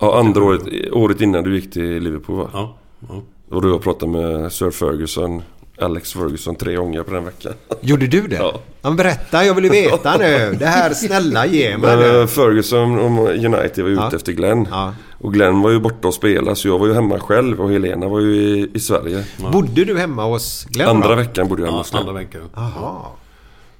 Ja andra året, året innan du gick till Liverpool va? Ja. ja. Och då jag pratade med Sir Ferguson, Alex Ferguson tre gånger på den veckan. Gjorde du det? Ja. Ja. men berätta, jag vill ju veta nu. Det här, snälla ge mig Men eh, Ferguson och United var ute Ja. efter Glenn. Ja. Och Glenn var ju borta och spelade så jag var ju hemma själv och Helena var ju i, i Sverige. Bodde du hemma hos Glenn Andra då? veckan bodde jag hemma Ja, hos Glenn. andra veckan. Jaha.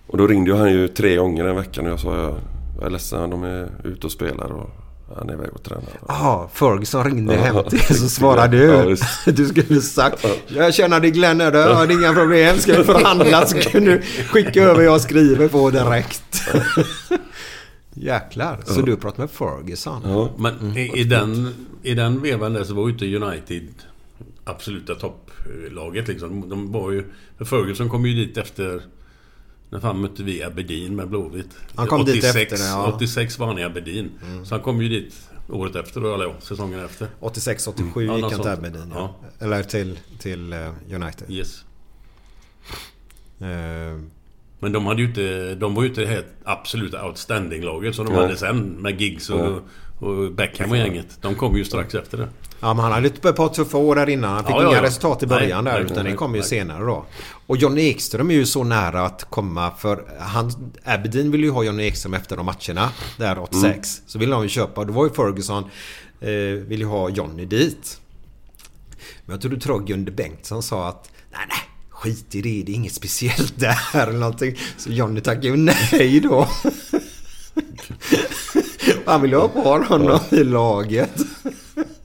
Och då ringde ju han ju tre gånger den veckan och jag sa jag, jag är ledsen, de är ute och spelar och han är iväg och tränar. Jaha, Ferguson ringde Ja. hem till så svarade Ja, du. visst. Du skulle sagt Jag känner dig Glenn är det. Har inga problem. Ska vi förhandla så kan du skicka över jag skriver på direkt. Jäklar. Så du pratar med Ferguson? Ja. Men i, i, den, i den vevan där så var ju inte United absoluta topplaget liksom. De var ju... Ferguson kom ju dit efter... När fan mötte vi Aberdeen med Blåvitt? Han kom dit efter ja. Mm. 86 var han i Aberdeen. Så han kom ju dit året efter då, eller ja, säsongen efter. 86-87 Ja, gick något han till. Aberdeen. Ja. Eller till, till eh, United. Yes. Eh, Men de hade ju inte... De var ju inte det här absoluta outstanding-laget som de Nej. hade sen med Giggs och, och Beckham och gänget. De kom ju strax efter det. Ja, men han hade ett par tuffa år där innan. Han fick Ja, inga ja. resultat i början Nej, där. nej, utan nej, det kom ju senare då. Och Johnny Ekström är ju så nära att komma för han, Aberdeen ville ju ha Johnny Ekström efter de matcherna. Där 86. Mm. Så ville de ju köpa. Då var ju Ferguson eh, ville ju ha Johnny dit. Men jag tror du tror Gunde Bengtsson sa att nej, nej. Skit i det, det är inget speciellt där eller någonting. Så Johnny tackade ju nej då. Han ville ha kvar honom i laget.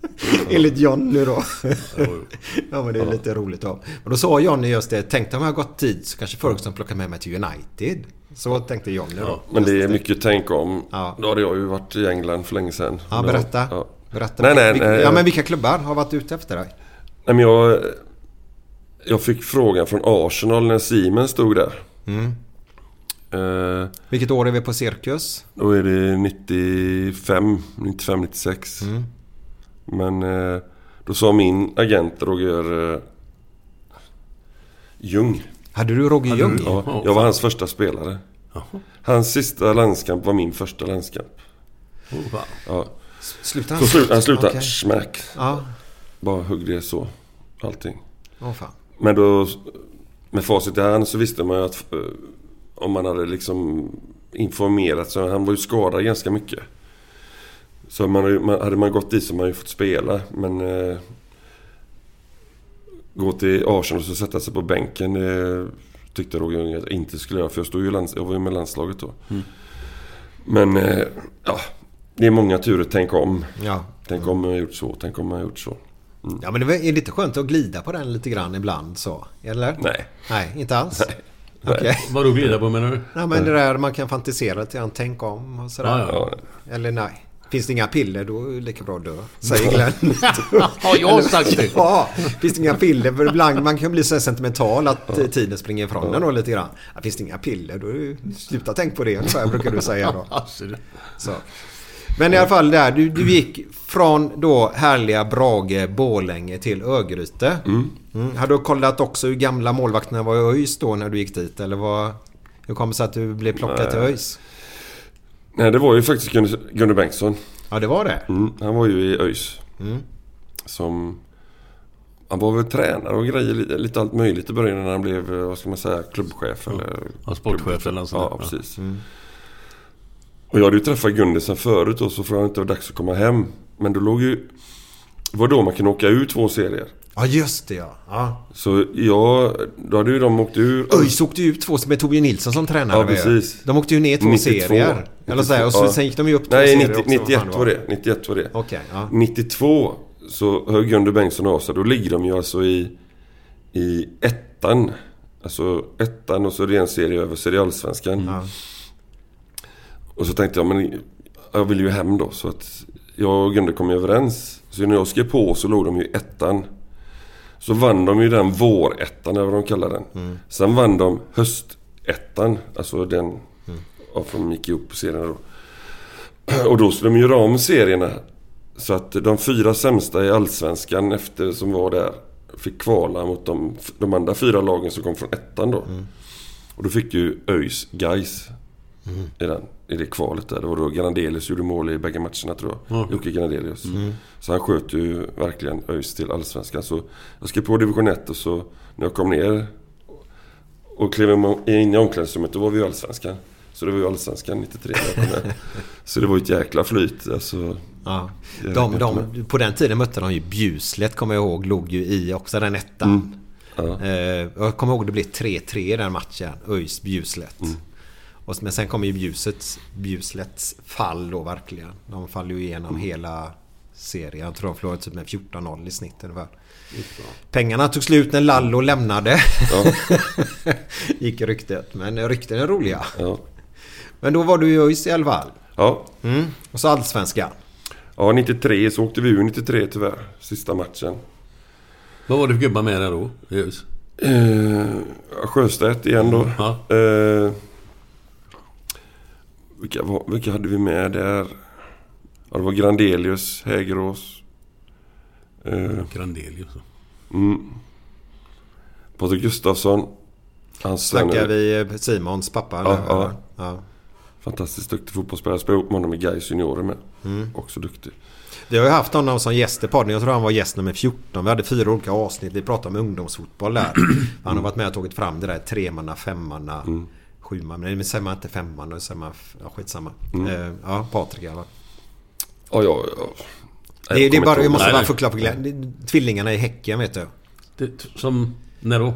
Enligt Johnny då. Ja men det är lite roligt då. Men då sa Johnny just det. Tänk om jag har gått tid så kanske Ferguson plockar med mig till United. Så tänkte Johnny då. Men det är mycket tänk om. Ja. Då hade jag ju varit i England för länge sedan. Ja, berätta. Ja. Berätta. Nej, nej, nej. Ja men vilka klubbar har varit ute efter dig? Nej men jag... Jag fick frågan från Arsenal när Siemens stod där. Mm. Eh, Vilket år är vi på Cirkus? då är det 95, 95, 96. Mm. Men eh, då sa min agent Roger eh, Ljung. Hade du Roger Ljung? Ja, Ja, jag var hans första spelare. Jaha. Hans sista landskamp var min första landskamp. Oh. Ja. Slutar Så slut, han slutade Okej. smack. Ja. Bara högg det så. Allting. Åh fan. Men då med facit i hand så visste man ju att eh, om man hade liksom informerat så han var ju skadad ganska mycket. Så man, man, hade man gått dit så hade man ju fått spela men eh, gå till Arsenal och så sätta sig på bänken det tyckte Roger Ljung att jag inte skulle göra för jag, stod ju lands, jag var ju med landslaget då. Men eh, ja, det är många turer. Tänk om. Ja. Tänk om jag gjort så. Tänk om jag gjort så. Ja men det är inte skönt att glida på den lite grann ibland så? Eller? Nej. Nej, inte alls? Okej. Vad du glida på menar du? Nej men det där man kan fantisera lite grann, tänka om och sådär. Ja. Ja, Eller nej. Finns det inga piller då är det lika bra att dö. Säger Glenn. Har jag sagt det? Ja, finns det inga piller? För ibland man kan bli så sentimental att tiden springer ifrån en då lite grann. Ja, finns det inga piller då är det, sluta tänk på det. Så här brukar du säga då. Så. Men i alla fall där, du, du gick från då härliga Brage, Borlänge till Örgryte. Mm. Har du kollat också hur gamla målvakterna var i ÖIS då när du gick dit? Eller vad, hur kom det sig att du blev plockad till ÖIS? Nej, det var ju faktiskt Gunde, Gunde Bengtsson. Ja, det var det. Mm, han var ju i ÖIS. Som... Han var väl tränare och grejer, lite, lite allt möjligt i början när han blev, eh, vad ska man säga, klubbchef eller... Ja, sportchef eller något sånt Ja, precis. Och jag hade ju träffat Gunde sen förut då, så frågade han inte det var dags att komma hem. Men då låg ju... Det var då man kunde åka ut två serier. Ja, just det ja. ja. Så jag... Då hade ju de åkt ur... ÖIS åkte ju ut två med Tobbe Nilsson som tränare. Ja, precis. De åkte ju ner två 92. serier. Eller så här, och så, Ja. sen gick de ju upp två Nej, serier 90, också. 91 vad fan var det. 91 var det. Okej, ja. 92 så hör Gunde Bengtsson av sig. Då ligger de ju alltså i, i ettan. Alltså ettan och så är det en serie över, så är det Allsvenskan. Ja. Och så tänkte jag, men jag vill ju hem då. Så att jag och Gunde kom överens. Så när jag skrev på så låg de ju ettan. Så vann de ju den vårettan, eller vad de kallar den. Mm. Sen vann de höstettan. Alltså den... För de gick ihop på serierna då. Och då skulle de göra om serierna. Så att de fyra sämsta i Allsvenskan efter som var där fick kvala mot de, de andra fyra lagen som kom från ettan då. Och då fick ju ÖIS Gais i, den, i det kvalet där. Det var då Granadelius gjorde mål i bägge matcherna tror jag. Jocke Granadelius. Så han sköt ju verkligen ÖIS till Allsvenskan. Så jag skrev på division 1 och så när jag kom ner och klev in i omklädningsrummet då var vi i Allsvenskan. Så det var ju Allsvenskan 93 när jag kom med. Så det var ju ett jäkla flyt. Alltså, Ja. De, de, på den tiden mötte de ju Bjuslet, kommer jag ihåg, låg ju i också den ettan. ja. Eh, jag kommer ihåg det blev 3-3 i den matchen, ÖIS Bjuslet. Och, men sen kom ju Bjusets, Bjuslets fall då verkligen. De faller ju igenom hela serien. Jag tror de förlorade typ med 14-0 i snitt ungefär. Pengarna tog slut när Lallo lämnade. Gick ryktet. Men rykten är roliga. Ja. Men då var du i ÖIS i alla fall. Ja. Mm. Och så Allsvenskan. ja, 93 så åkte vi ur 93 tyvärr. Sista matchen. Vad var det för gubbar med där då? Just. Eh, Sjöstedt igen då. Ja. Eh, vilka, vilka hade vi med där? Ja, det var Grandelius, Hägerås. Eh, Grandelius. mm, Patrik Gustafsson. Hans Snackar vi eh, Simons pappa? Ja, ja. ja. Fantastiskt duktig fotbollsspelare. Spelade ihop med honom i Gais juniorer med. Mm. Också duktig. Vi har ju haft honom som gäst i podden. Jag tror han var gäst nummer 14. Vi hade fyra olika avsnitt. Vi pratade om ungdomsfotboll där. Han har varit med och tagit fram det där tremanna, femmanna, Mm. Sjumanna. Men säger man inte femman. Nu säger man... Ja, skitsamma. Mm. Eh, ja, Patrik i alla fall. Ja, ja, ja. Det, det är bara, jag ihåg. måste Nej, bara förklara för Glenn. Tvillingarna i Häcken vet du. Det, som... När då?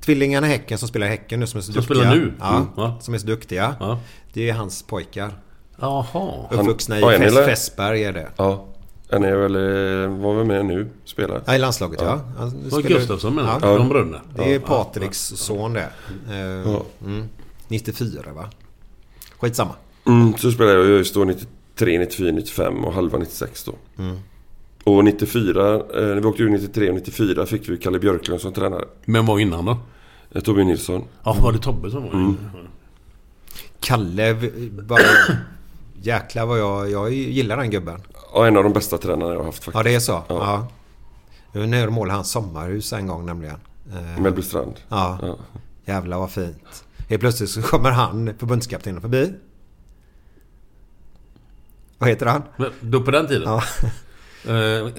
Tvillingarna i Häcken som spelar i Häcken nu som är så Som duktiga. spelar nu? Ja, Mm, ja. som är så duktiga. Ja. Det är hans pojkar. Jaha. Uppvuxna i ja, Fäs, eller? Fässberg är det. Ja. Han är väl, eh, var väl med nu? Spelar. Ja, i landslaget ja. Han Var spelar- Gustafsson med? Ja. Ja. De bröderna? Det är Patriks son det. Eh, Ja. mm. 94 va? Skitsamma. Mm, så spelade jag ju just då 93, 94, 95 och halva 96 då. Och 94, eh, när vi åkte ur 93 och 94 fick vi Kalle Björklund som tränare. Men var innan då? Eh, Torbjörn Nilsson. Ja, var det Tobbe som var mm. Kalle, bara... Jäklar vad jag... Jag gillar den gubben. Ja, en av de bästa tränarna jag har haft Ja, faktiskt. det är så? Ja. Jag var nere och målade hans sommarhus en gång nämligen. Eh, Mellbystrand. Ja. Ja. Jävlar vad fint. Helt plötsligt så kommer han, förbundskaptenen, förbi. Vad heter han? Då på den tiden? Ja. Eh,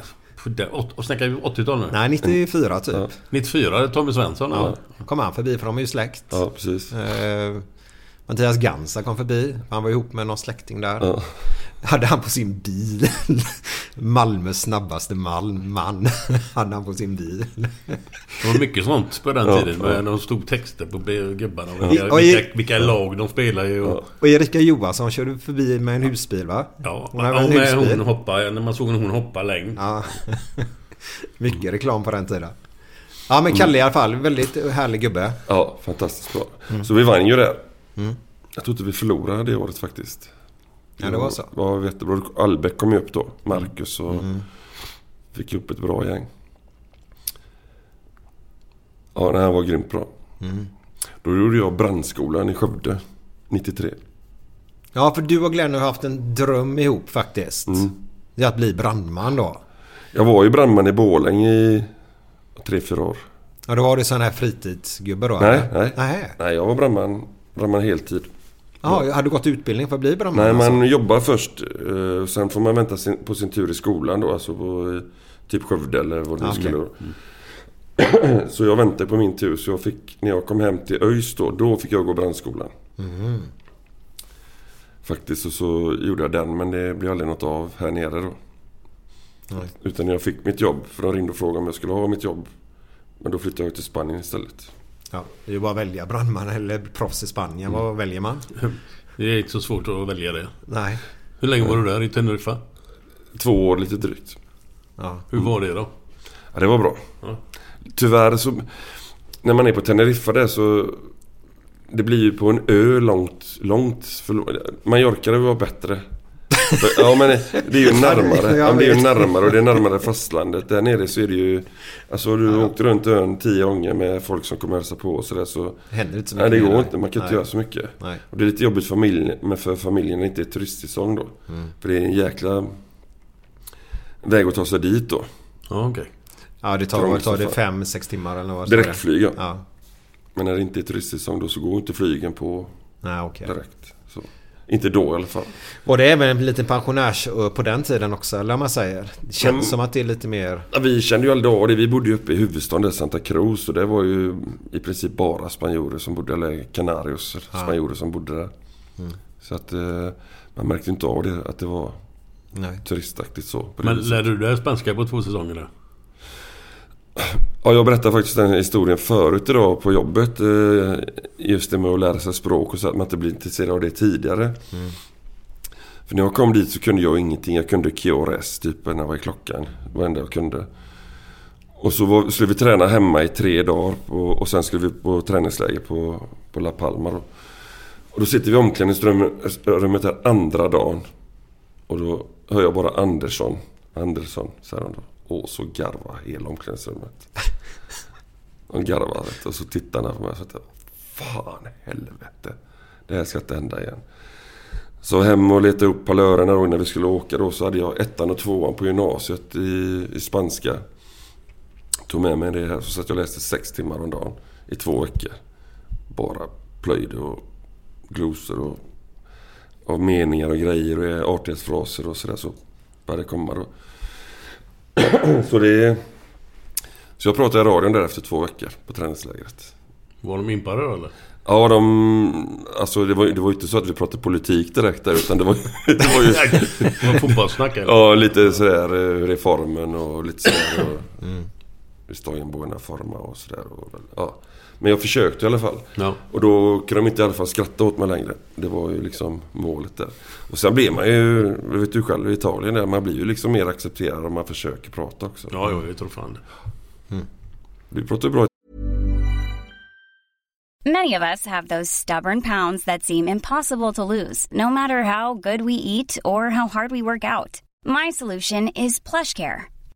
och snackar vi 80-tal nu? Nej, 94 typ. Ja. 94, Tommy Svensson? Ja. Ja. kom han förbi för de är ju släkt. Ja, precis. Eh, Mattias Gansa kom förbi. Han var ihop med någon släkting där. Ja. Hade han på sin bil. Malmös snabbaste man. man hade han på sin bil. Det var mycket sånt på den Ja, tiden. Med de stod texter på gubbarna. Och Ja. vilka, Och i- vilka, vilka lag de spelar i. Och, Och Erika Johansson körde förbi med en husbil va? ja, Hon väl och en med husbil? hon hoppa, när man såg hon hoppa längd. Ja. Mycket reklam på den tiden. Ja men Kalle i alla fall, väldigt härlig gubbe. Ja, fantastiskt bra. Så vi vann ju där. Jag tror inte vi förlorade det året faktiskt. Ja, det var så. Det var jättebra. Albeck kom ju upp då. Marcus och fick upp ett bra gäng. Ja, nej, han var grymt bra. Då gjorde jag brandskolan i Skövde 93. Ja för du och Glenn har haft en dröm ihop faktiskt. Det är att bli brandman då. Jag var ju brandman i Borlänge i tre, fyra år. Ja då var du sån här fritidsgubbe då? Nej, eller? nej. Nej. Nej, jag var brandman, brandman heltid. Jaha, hade du gått utbildning för att bli brandman? Nej, alltså? man jobbar först. eh, Sen får man vänta sin, på sin tur i skolan då. Alltså på eh, typ Skövde eller vad det nu Ah, skulle vara. Så jag väntade på min tur. Så jag fick, när jag kom hem till ÖIS då, då fick jag gå brandskolan. Mhm. Faktiskt och så gjorde jag den men det blev aldrig något av här nere då. Nej. Utan jag fick mitt jobb. För de ringde och frågade om jag skulle ha mitt jobb. Men då flyttade jag till Spanien istället. Ja, det är ju bara att välja brandman eller proffs i Spanien. Mm. Vad väljer man? Det är inte så svårt att välja det. Nej. Hur länge var du där i Teneriffa? Två år lite drygt. Ja. Hur var det då? Ja, det var bra. Ja. Tyvärr så... När man är på Teneriffa där så... Det blir ju på en ö långt, långt... För, Mallorca det var bättre. Ja men det är ju närmare. Ja, det är ju närmare och det är närmare fastlandet. Där nere så är det ju... Alltså du åkte runt ön tio gånger med folk som kommer hälsa på och sådär så... Händer inte så Nej mycket det går inte. Man kan inte Nej. göra så mycket. Nej. Och det är lite jobbigt för familjen, men för familjen när det inte är turistsäsong då. Mm. För det är en jäkla väg att ta sig dit då. Ja, okej. Ja, det tar, vad tar det fem, sex timmar eller vad Direktflyg ja. Ja. Men när det inte är turistsäsong då så går inte flygen på Nej, okej. direkt. Så. Inte då i alla fall. Och det är även en liten pensionärsö på den tiden också, eller vad man säger. Det känns Mm. som att det är lite mer... Ja, vi kände ju aldrig av det. Vi bodde ju uppe i huvudstaden där, Santa Cruz. Och det var ju i princip bara spanjorer som bodde, eller Canarios spanjorer som bodde där. Mm. Så att eh, man märkte inte av det, att det var Nej. turistaktigt så. Men lärde du dig spanska på två säsonger där? Ja, jag berättade faktiskt den historien förut idag på jobbet. eh, Just det med att lära sig språk och så att man inte blir intresserad av det tidigare. För när jag kom dit så kunde jag ingenting. Jag kunde Kiores, typ när var i klockan. Det var det enda jag kunde. Och så var, skulle vi träna hemma i tre dagar på, och sen skulle vi på träningsläger på, på La Palma då. Och då sitter vi i omklädningsrummet här andra dagen. Och då hör jag bara Andersson. Andersson, säger han då. Och så garva hela omklädningsrummet. De garvade och så tittade han på mig och sa Fan helvete. Det här ska inte hända igen. Så hem och leta upp palörerna då när vi skulle åka då så hade jag ettan och tvåan på gymnasiet i, i spanska. Tog med mig det här så satt jag och läste sex timmar om dagen i två veckor. Bara plöjde och glosor och, och meningar och grejer och artighetsfraser och sådär så började det komma då så det... Så jag pratade i radion där efter två veckor på träningslägret. Var de impade då eller? Ja, de... Alltså det var, det var ju inte så att vi pratade politik direkt där utan det var, det var ju... Det var fotbollssnack eller? Ja, lite sådär eh, reformen och lite sådär. Och, Vi står i en forma och sådär. Och, ja. Men jag försökte i alla fall. Ja. Och då kunde de inte i alla fall skratta åt mig längre. Det var ju liksom målet där. Och sen blir man ju, det vet du själv i Italien där, man blir ju liksom mer accepterad om man försöker prata också. Ja, ja, jag tror fan det. Du pratar ju bra Many of us have those stubborn pounds that seem impossible to lose, no matter how good we eat or how hard we work out. My solution is PlushCare.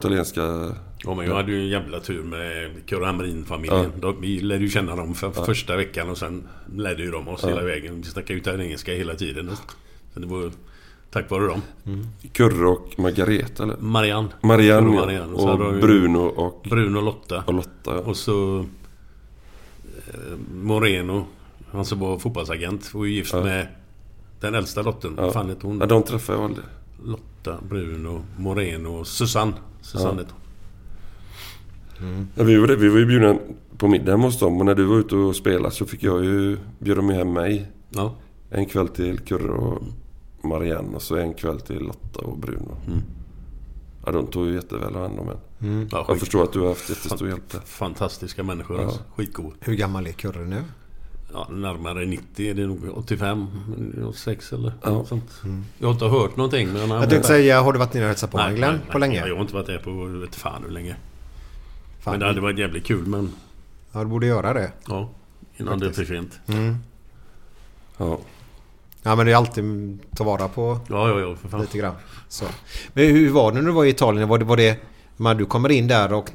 Italienska... Ja, men jag hade ju en jävla tur med Curre Hamrin-familjen. De- Vi lärde ju känna dem för första veckan och sen ledde ju de oss hela vägen. Vi snackade ju engelska hela tiden. Så det var tack vare dem. Kurre och Margareta eller? Marianne. Marianne, ja. Marianne. Och ju Bruno och... Bruno och Lotta. Och Lotta, ja. Och så... Eh, Moreno. Han som var fotbollsagent. Var ju gift Ja. med den äldsta dottern. Ja. Fan hon? Ja, de träffade jag aldrig. Lotta, Bruno, Moreno och Susanne. Susanne Ja. hon. Ja, vi, var det, vi var ju bjudna på middag hemma hos dem och när du var ute och spelade så fick jag ju bjuda med hem mig. Ja. En kväll till Kurre och Marianne och så en kväll till Lotta och Bruno. Ja, de tog ju jätteväl hand om en. Mm. Ja, jag förstår att du har haft jättestor hjälp där. Fantastiska människor alltså. Skitgoda. Hur gammal är Kurre nu? Ja, närmare 90 är det nog 85, 86 eller Ja. något sånt. Jag har inte hört någonting men... Jag tänkte säga, har du varit nere och hälsat på Nej, Glenn? nej, På nej. länge? Jag har inte varit där på vet fan hur länge. Fan. Men det hade varit jävligt kul men... Ja, du borde göra det. Ja. Innan det är för sent. Mm. Ja. Ja, men det är alltid ta vara på Ja, ja, ja för fan. lite grann. Så. Men hur var det när du var i Italien? Var det... Var det men du kommer in där och...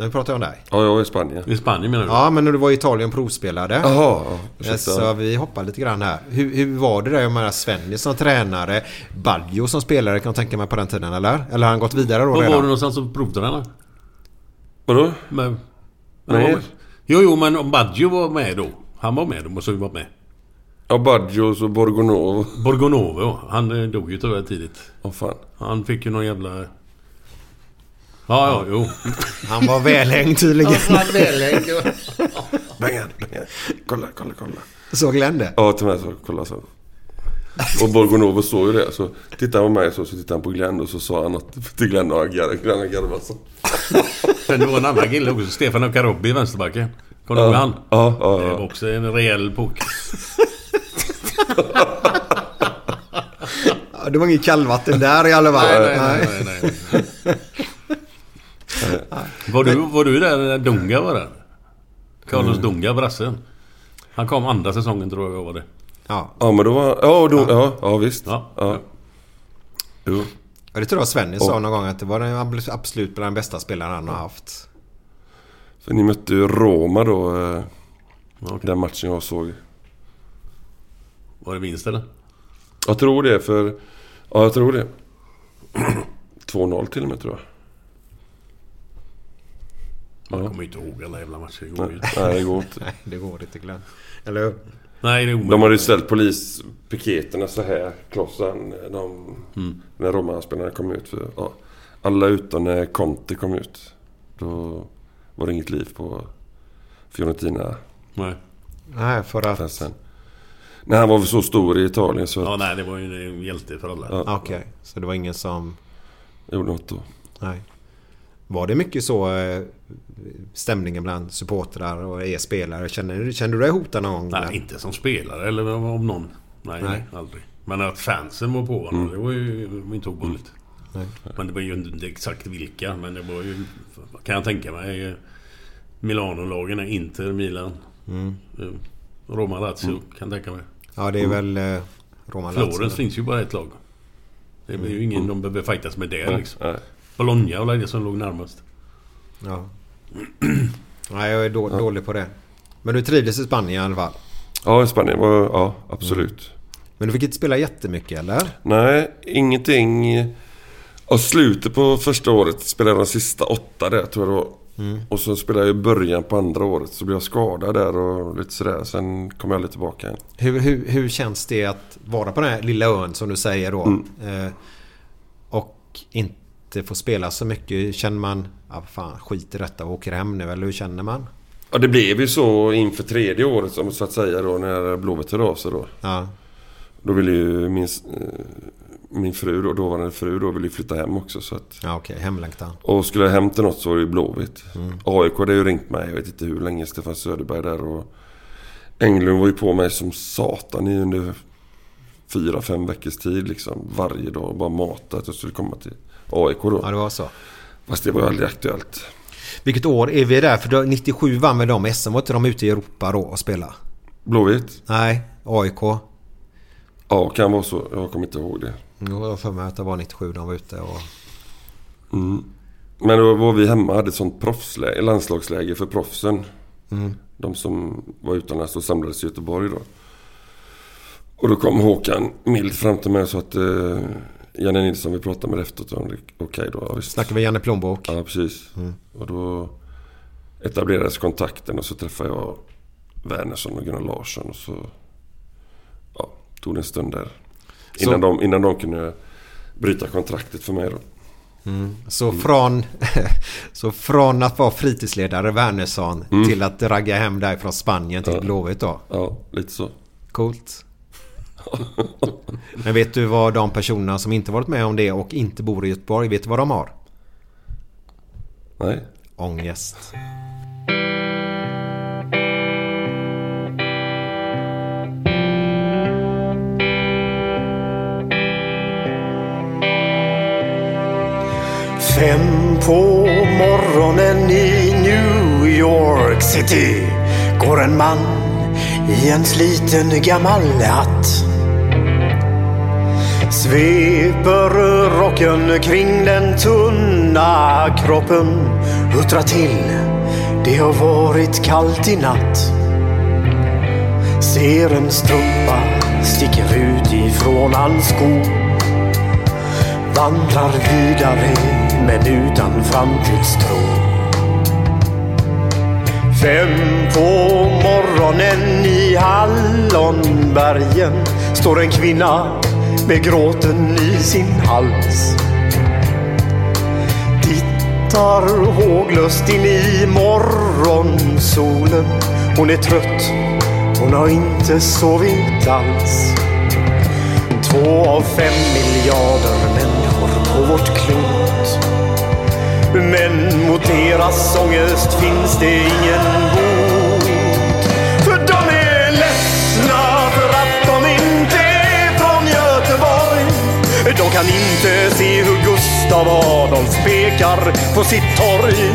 Nu pratar jag om dig. Ja, jag är i Spanien. I Spanien menar du? Ja, men när du var i Italien provspelade. Jaha, ja. Ja, ursäkta. så vi hoppar lite grann här. Hur, hur var det där? Jag menar Svennis som tränare. Baggio som spelare kan jag tänka mig på den tiden, eller? Eller har han gått vidare då Var var redan? du någonstans och provtränade? Vadå? Men, Nej. Jo, jo, men om Baggio var med då. Han var med, då måste ju varit med. Ja, Baggios och Borgonovo. Borgonovo, han eh, dog ju tyvärr tidigt. Åh fan. Han fick ju någon jävla... Ja, ja, jo. Han var välhängd tydligen. Bengan, Bengan. Kolla, kolla, kolla. Så Glenn det? Ja, till mig så. Kolla så. Och Borgonovo såg ju det. Så tittade han på mig så, så tittade han på Glenn och så sa han något till Glenn och han. Glenn han garvade så. Sen det var en annan kille också, Stefano Carobbi, vänsterbacken. Kommer du ihåg han? Ja, ja, Det var ja. också en rejäl. Ja, det var inget kallvatten där i alla fall. Nej, nej, nej, nej, nej. Var du, var du där när Dunga var där? Carlos Mm. Dunga, brassen. Han kom andra säsongen tror jag var det. Ja. Ja, men då var... Ja, då, ja, ja visst. Ja. Ja. Jo. Ja, det tror jag Svennis sa någon gång att det var den abs- absolut bland de bästa spelarna han har haft. För ni mötte ju Roma då. eh, Okej. Den matchen jag såg. Var det vinst eller? Jag tror det för... Ja, jag tror det. 2-0 till och med tror jag. Man Ja. kommer ju inte ihåg alla jävla matcher. Det går ju. Nej, nej, det går inte. Nej, det går inte Glenn. Eller hur? Nej, det är De omöjligt. hade ju ställt polispiketerna så här. Klossan. De, Mm. När Roma-spelarna kom ut. För, ja, alla utom när Conte kom ut. Då var det inget liv på Fiorentina Nej. Nej, för att... fansen. Nej, han var väl så stor i Italien så Ja, att, nej, det var ju en hjälte för alla. Ja. Okej, så det var ingen som... gjorde något då. Nej. Var det mycket så eh, stämningen bland supportrar och er spelare? Kände, kände du dig hotad någon gång? Nej, inte som spelare eller om någon. Nej, Nej. aldrig. Men att fansen var på honom, det var ju inte ovanligt. Nej. Men det var ju inte exakt vilka. Men det var ju, kan jag tänka mig, Milano-lagen Inter, Milan, Mm. eh, Roma, Lazio kan jag tänka mig. Ja, det är väl eh, Roma Lazio. Florens finns ju bara ett lag. Det är ju ingen de behöver fightas med det liksom. Bologna var det som låg närmast. Ja. Nej, jag är då, dålig på det. Men du trivdes i Spanien i alla fall? Ja, i Spanien var... Ja, absolut. Men du fick inte spela jättemycket eller? Nej, ingenting. Och slutet på första året spelade jag de sista åtta där tror jag det var. Och så spelade jag i början på andra året. Så blev jag skadad där och lite sådär. Sen kom jag aldrig tillbaka igen. Hur, hur, hur känns det att vara på den här lilla ön som du säger då? Mm. Eh, och inte få spela så mycket. Känner man, ja fan skit i detta och åker hem nu eller hur känner man? Ja, det blev ju så inför tredje året som så att säga då när Blåvitt hörde av sig då. Ja. Då ville ju min, eh, min fru då, dåvarande fru då, ville flytta hem också. Så att, Ja, okej. Hemlängtan. och skulle jag hem till något så var det ju Blåvitt. Mm. AIK hade ju ringt mig, jag vet inte hur länge, Stefan Söderberg där. Och Englund var ju på mig som satan i under fyra, fem veckors tid liksom. Varje dag bara mata att jag skulle komma till AIK då. Ja, det var så. Fast det var ju aldrig aktuellt. Vilket år är vi där? För då, 97 vann väl de SM? Var inte de ute i Europa då och spela? Blåvitt? Nej, AIK. Ja, kan vara så. Jag kommer inte ihåg det. Jo, jag har för mig att det var 97 de var ute och... Mm. Men då var vi hemma hade ett sånt proffsläge, landslagsläge för proffsen. Mm. De som var utomlands och samlades i Göteborg då. Och då kom Håkan Mild fram till mig och sa att eh, Janne Nilsson vi pratade med efteråt. Okej då, ja, visst. Snackar vi Janne Plånbok? Ja, precis. Mm. Och då etablerades kontakten och så träffade jag Wernersson och Gunnar Larsson och så ja, tog det en stund där. Så- Innan, de, innan de kunde bryta kontraktet för mig då. Mm. Så, från, så från att vara fritidsledare Wernersson Mm. till att ragga hem där från Spanien till Ja. Blåvitt då? Ja, lite så. Coolt. Men vet du vad de personerna som inte varit med om det och inte bor i Göteborg, vet du vad de har? Nej. Ångest. Fem på morgonen i New York City går en man i en sliten gammal hatt. Sveper rocken kring den tunna kroppen, huttrar till. Det har varit kallt i natt. Ser en strumpa sticker ut ifrån hans sko. Vandrar vidare men utan framtidstro. Fem på morgonen i Hallonbergen står en kvinna med gråten i sin hals. Tittar håglöst in i morgonsolen. Hon är trött, hon har inte sovit alls. Två av fem miljarder människor på vårt klot. Men mot deras ångest finns det ingen bot. De kan inte se hur Gustav Adolf pekar på sitt torg.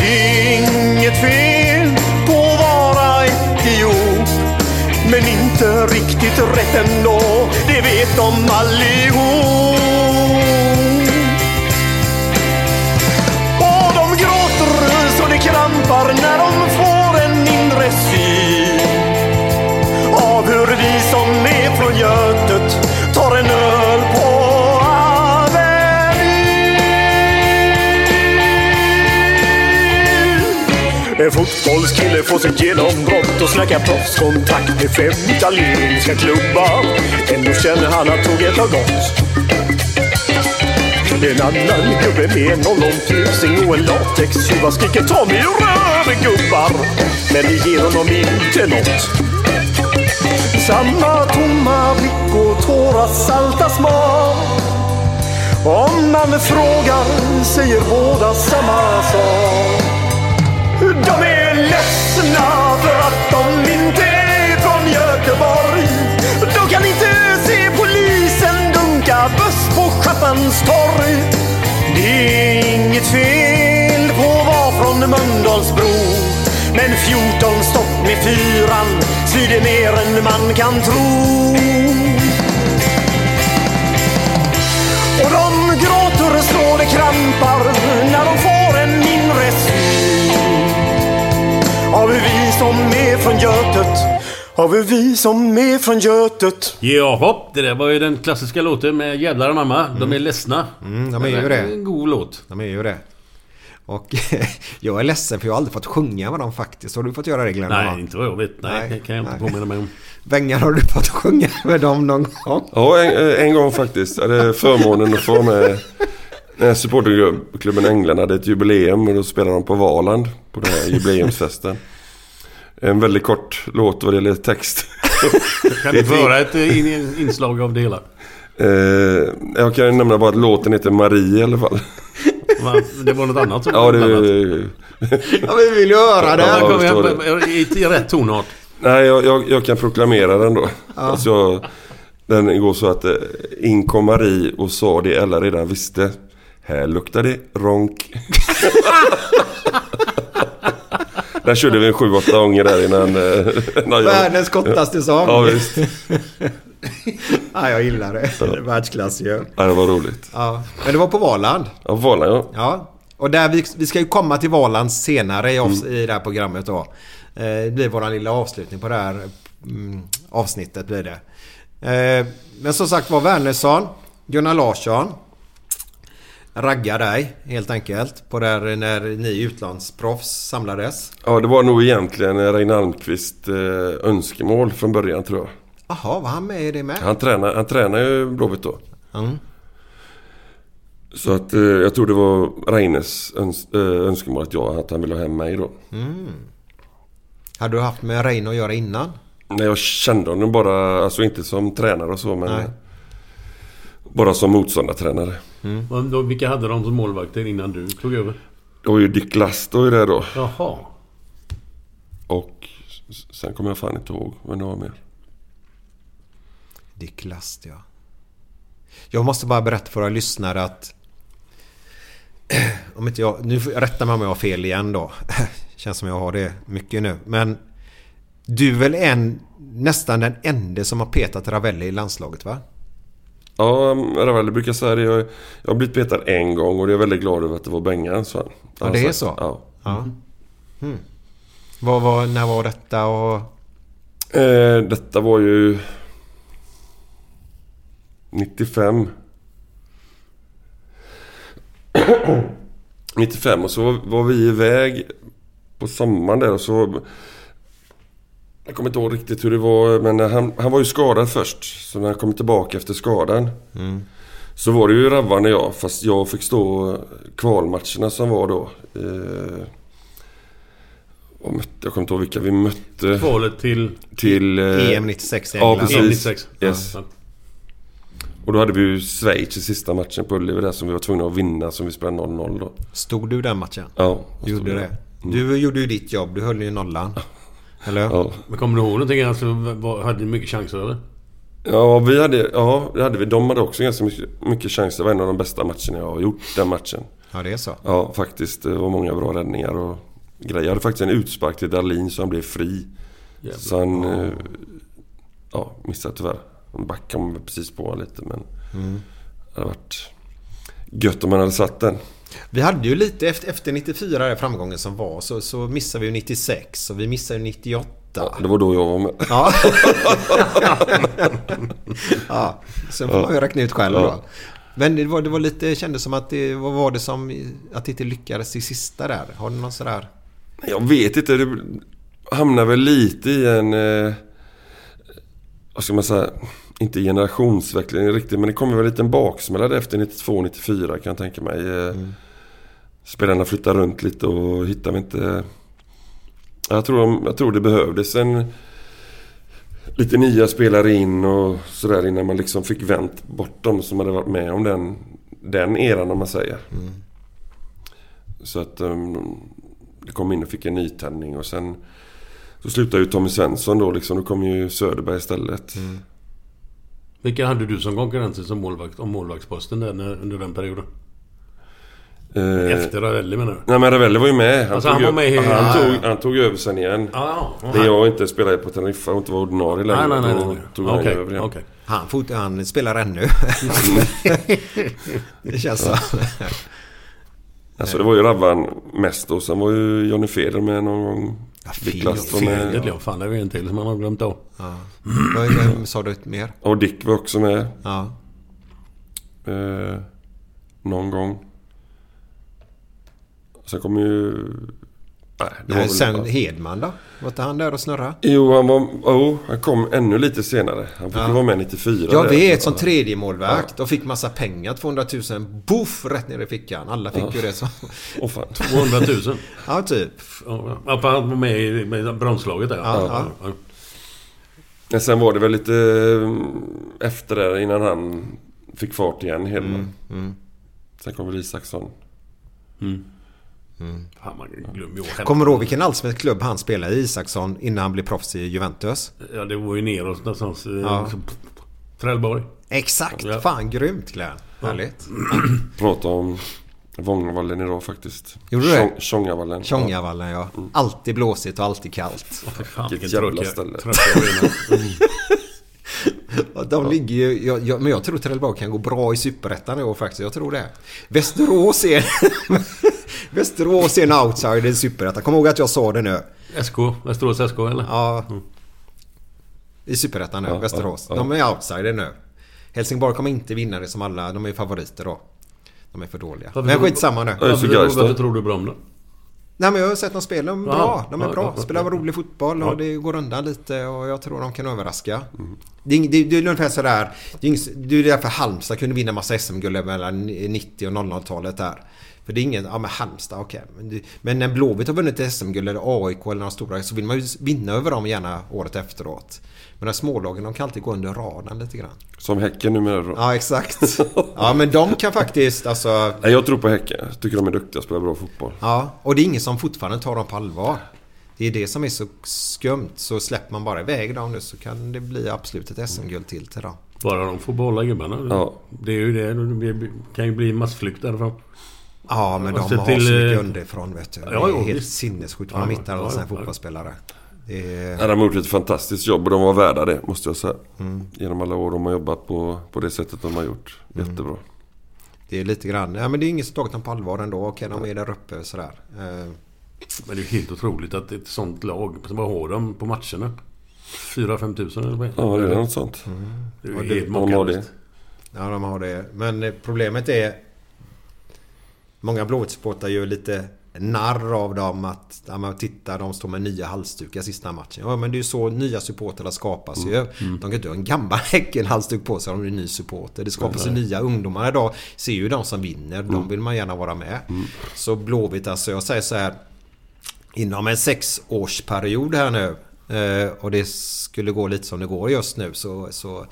Det är inget fel på att vara etiop. Men inte riktigt rätt ändå, det vet de allihop. Och de gråter så det krampar när de får en inre syn av hur vi som är från Götet tar en öl på En fotbollskille får sitt genombrott och snackar proffskontakt med fem italienska klubbar. Ändå känner han att tåget har gått. En annan gubbe med en ollontusing och en latextjuva skriker ta mig ur gubbar. Men det ger honom inte nåt. Samma tomma blick och tårar salta smak. Om man frågar säger båda samma sak. De är ledsna för att de inte är från Göteborg. De kan inte se polisen dunka buss på Schappans torg. Det är inget fel på att vara från Mölndalsbro. Men 14 stopp med fyran svider mer än man kan tro. Och de gråter så det krampar när de får av vi som är från Götet av vi som är från Götet Jaha, det där var ju den klassiska låten med Jävlar mamma. De är ledsna. Mm, de är ju det. En god låt. De är ju det. Och jag är ledsen för jag har aldrig fått sjunga med dem faktiskt. Har du fått göra det Glenn? Nej, inte vad jag vet. Nej, Nej, det kan jag inte nej. påminna mig om. Bengan, har du fått sjunga med dem någon gång? Ja, en, en gång faktiskt. Jag hade förmånen att få vara med när supporterklubben Änglarna hade ett jubileum och då spelade de på Valand på den här jubileumsfesten. En väldigt kort låt vad det gäller text. Kan vi få höra ett eh, in, inslag av det hela? Eh, jag kan nämna bara att låten heter Marie i alla fall. Va? Det var något annat som Ja, det... Ja, vi vill ju höra det. Ja, Ja, kom förstår igen, i, I rätt tonart. Nej, jag, jag, jag kan proklamera den då. Alltså, jag, den går så att eh, in kom Marie och sa det alla redan visste. Här luktar det ronk. där körde vi en sju, åtta gånger där innan... eh, när jag- Världens kortaste sång. Ja, visst. Ja, jag gillar det. Världsklass ju. Ja, det var roligt. Ja. Men det var på Valand. Ja, Valand ja. Ja. Och där vi, vi ska ju komma till Valand senare i, avs- i det här programmet då. Eh, Det blir vår lilla avslutning på det här mm, avsnittet blir det. Eh, Men som sagt var Wernersson, Gunnar Larsson. Raggar dig helt enkelt på där när ni utlandsproffs samlades. Ja, det var nog egentligen Reine Almqvist eh, önskemål från början tror jag. Jaha, var han med i det med? Han tränar, han tränar ju Blåvitt då. Mm. Så att eh, jag tror det var Reines öns eh, önskemål att, jag, att han ville ha hem mig då. Hade du haft med Reine att göra innan? Nej, jag kände honom bara, alltså inte som tränare och så men Nej. Bara som motståndartränare. Då, Vilka hade de som målvakter innan du tog över? Det var ju Dick Last då i det då. Jaha. Och sen kommer jag fan inte ihåg vem det var mer. Dick Last, ja. Jag måste bara berätta för våra lyssnare att... Om inte jag... Nu rätta mig om jag har fel igen då. Känns som jag har det mycket nu. Men... Du är väl en... Nästan den enda som har petat Ravelli i landslaget va? Ja, Ravelli brukar säga det. Jag, jag har blivit petad en gång och det är jag väldigt glad över att det var Bengan, han. Ja, det är så? Ja. Ja. Mm. Vad var, när var detta och... Eh, detta var ju 95. 95 och så var, var vi iväg på sommaren där och så... Jag kommer inte ihåg riktigt hur det var men han, han var ju skadad först. Så när han kom tillbaka efter skadan så var det ju Rabban och jag fast jag fick stå kvalmatcherna som var då. Eh, vad mötte, jag kommer inte ihåg vilka vi mötte. Kvalet till Till... eh, EM 96 i Ja, England. precis. EM 96. Yes. Ja. Och då hade vi ju Schweiz i sista matchen på Ullevi där som vi var tvungna att vinna som vi spelade 0-0 då. Stod du den matchen? Ja. Du gjorde det? Du gjorde ju ditt jobb. Du höll ju nollan. Eller? Ja. Men kommer du ihåg någonting? Alltså, hade ni mycket chanser eller? Ja, vi hade, ja, det hade vi. De hade också ganska mycket, mycket chanser. Det var en av de bästa matcherna jag har gjort, den matchen. Ja, det är så. Ja, faktiskt. Det var många bra räddningar och grejer. Jag hade faktiskt en utspark till Dahlin så han blev fri. Jävlar. Så han... eh, Ja, missade tyvärr. En back kom precis på lite men... Det hade varit gött om man hade satt den. Vi hade ju lite efter, efter 94, den framgången som var, så, så missade vi ju 96 och vi missade ju 98. Ja, det var då jag var med. Ja. ja. Sen får man ju räkna ut själv då. Men det var, det var lite, kändes som att det, vad var det som, att det inte lyckades i sista där? Har du någon sådär? Jag vet inte. Det hamnar väl lite i en... Eh, vad ska man säga? Inte generationsväxling riktigt men det kommer väl en liten baksmälla efter 92-94 kan jag tänka mig. Eh, Spelarna flyttar runt lite och hittar vi inte... Jag tror, de, jag tror det behövdes en... Lite nya spelare in och sådär innan man liksom fick vänt bort dem som hade varit med om den, den eran om man säger. Så att um, det kom in och fick en nytändning och sen så slutade ju Tommy Svensson då liksom. Då kom ju Söderberg istället. Vilka hade du som konkurrenter som målvakt om målvaktsposten där när, under den perioden? Eh, Efter Ravelli menar du? Nej men Ravelli var ju med. Alltså, tog han var med han, Ja, tog, han tog över sen igen. Ja, ja. När jag inte spelade på Teneriffa och inte var ordinarie längre. Nej, nej, nej. nej. tog han Okej, över igen. okej. Han, fot, han spelar ännu. det känns så. Alltså det var ju Rabban mest och sen var ju Johnny Feder med någon gång. Ja, Dick Last var Felet, med. ja. Fan, det är ju en till som man har glömt av. Ja. Vem sa du mer? Och Dick var också med. Ja. Eh, någon gång. Sen kom ju... Nej, Nej, sen Hedman då? Var inte han där och snurra? Jo, han, var, oh, han kom ännu lite senare. Han fick Ja. ju vara med 94. Jag där. vet, som tredje målvakt och fick massa pengar. 200 000. Boff! Rätt ner i fickan. Alla fick ju det så. Åh fan. 200 000. Ja, typ. Ja, för han var med i med bromslaget där. Ja, ja. Men sen var det väl lite eh, efter det innan han fick fart igen, Hedman. Mm. Sen kom väl Isaksson. Fan, man glömmer ju Kommer du ihåg vilken allsvensk klubb han spelade i, Isaksson, innan han blev proffs i Juventus? Ja, det var ju neråt någonstans. eh, Ja. liksom, Trellborg. Exakt! Ja. Fan, grymt Glenn. Härligt. Prata om Vångavallen idag faktiskt. Gjorde du det? Tjong- Tjongavallen. Tjongavallen ja. Alltid blåsigt och alltid kallt. Fy fan, Vilket jävla tråkig- ställe. tråkig arena. Ja, De ligger ju, jag, jag, men jag tror Trelleborg kan gå bra i Superettan i år faktiskt. Jag tror det. Västerås är... Västerås är en outsider i Superettan. Kom ihåg att jag sa det nu. SK, Västerås SK eller? Ja. I Superettan nu, Ja, Västerås. ja, ja. De är outsider nu. Helsingborg kommer inte vinna det som alla. De är favoriter då. De är för dåliga. Varför Men skitsamma nu. Varför, tror du bra om det? Nej men jag har sett dem spela de är Ja, bra. De är ja, bra. Spelar ja. rolig fotboll och Ja. det går undan lite och jag tror de kan överraska. Det, är, det, det är ungefär sådär. Det är, det är därför Halmstad kunde vinna massa SM-guld mellan 90 och 00-talet där. För det är ingen, ja men Halmstad, okej. Men, det- men när Blåvitt har vunnit SM-guld eller AIK eller några stora så vill man ju vinna över dem gärna året efteråt. Men de smålagen de kan alltid gå under radarn lite grann. Som Häcken numera då. Ja exakt. Ja men de kan faktiskt alltså... Nej, jag tror på Häcken. Jag tycker de är duktiga och spelar bra fotboll. Ja, och det är ingen som fortfarande tar dem på allvar. Det är det som är så skumt. Så släpper man bara iväg dem nu så kan det bli absolut ett SM-guld till till dem. Bara de får behålla gubbarna. Ja. Det är ju det. Det kan ju bli massflykt därifrån. Ja, men de Och så har till, så mycket eh, underifrån vet du. Det ja, är jo, helt sinnessjukt vad de Ja, hittar ja, alla sina ja. fotbollsspelare. Det Ja, är... de har gjort ett fantastiskt jobb och de var värda det, måste jag säga. Mm. Genom alla år de har jobbat på, på det sättet de har gjort. Jättebra. Det är lite grann... Ja, men det är ingen som tagit dem på allvar ändå. Okej, de är där uppe sådär. Eh, Men det är helt otroligt att ett sånt lag, vad har de på matcherna? 4-5 tusen eller vad Ja, det är något sånt. Det är Ja, ju det- helt de har makalöst. Ja, de har det. Men problemet är... Många Blåvitt-supportrar gör lite narr av dem att... Ja, men titta, de står med nya halsdukar sista matchen. Ja, men det är ju så nya supportrar skapas ju. De kan inte ha en gammal Häcken-halsduk på sig om det är ny supporter. Det skapas ju nya ungdomar idag. Ser ju de som vinner. De vill man gärna vara med. Så Blåvitt, alltså jag säger så här. Inom en sexårsperiod här nu. eh, Och det skulle gå lite som det går just nu så... så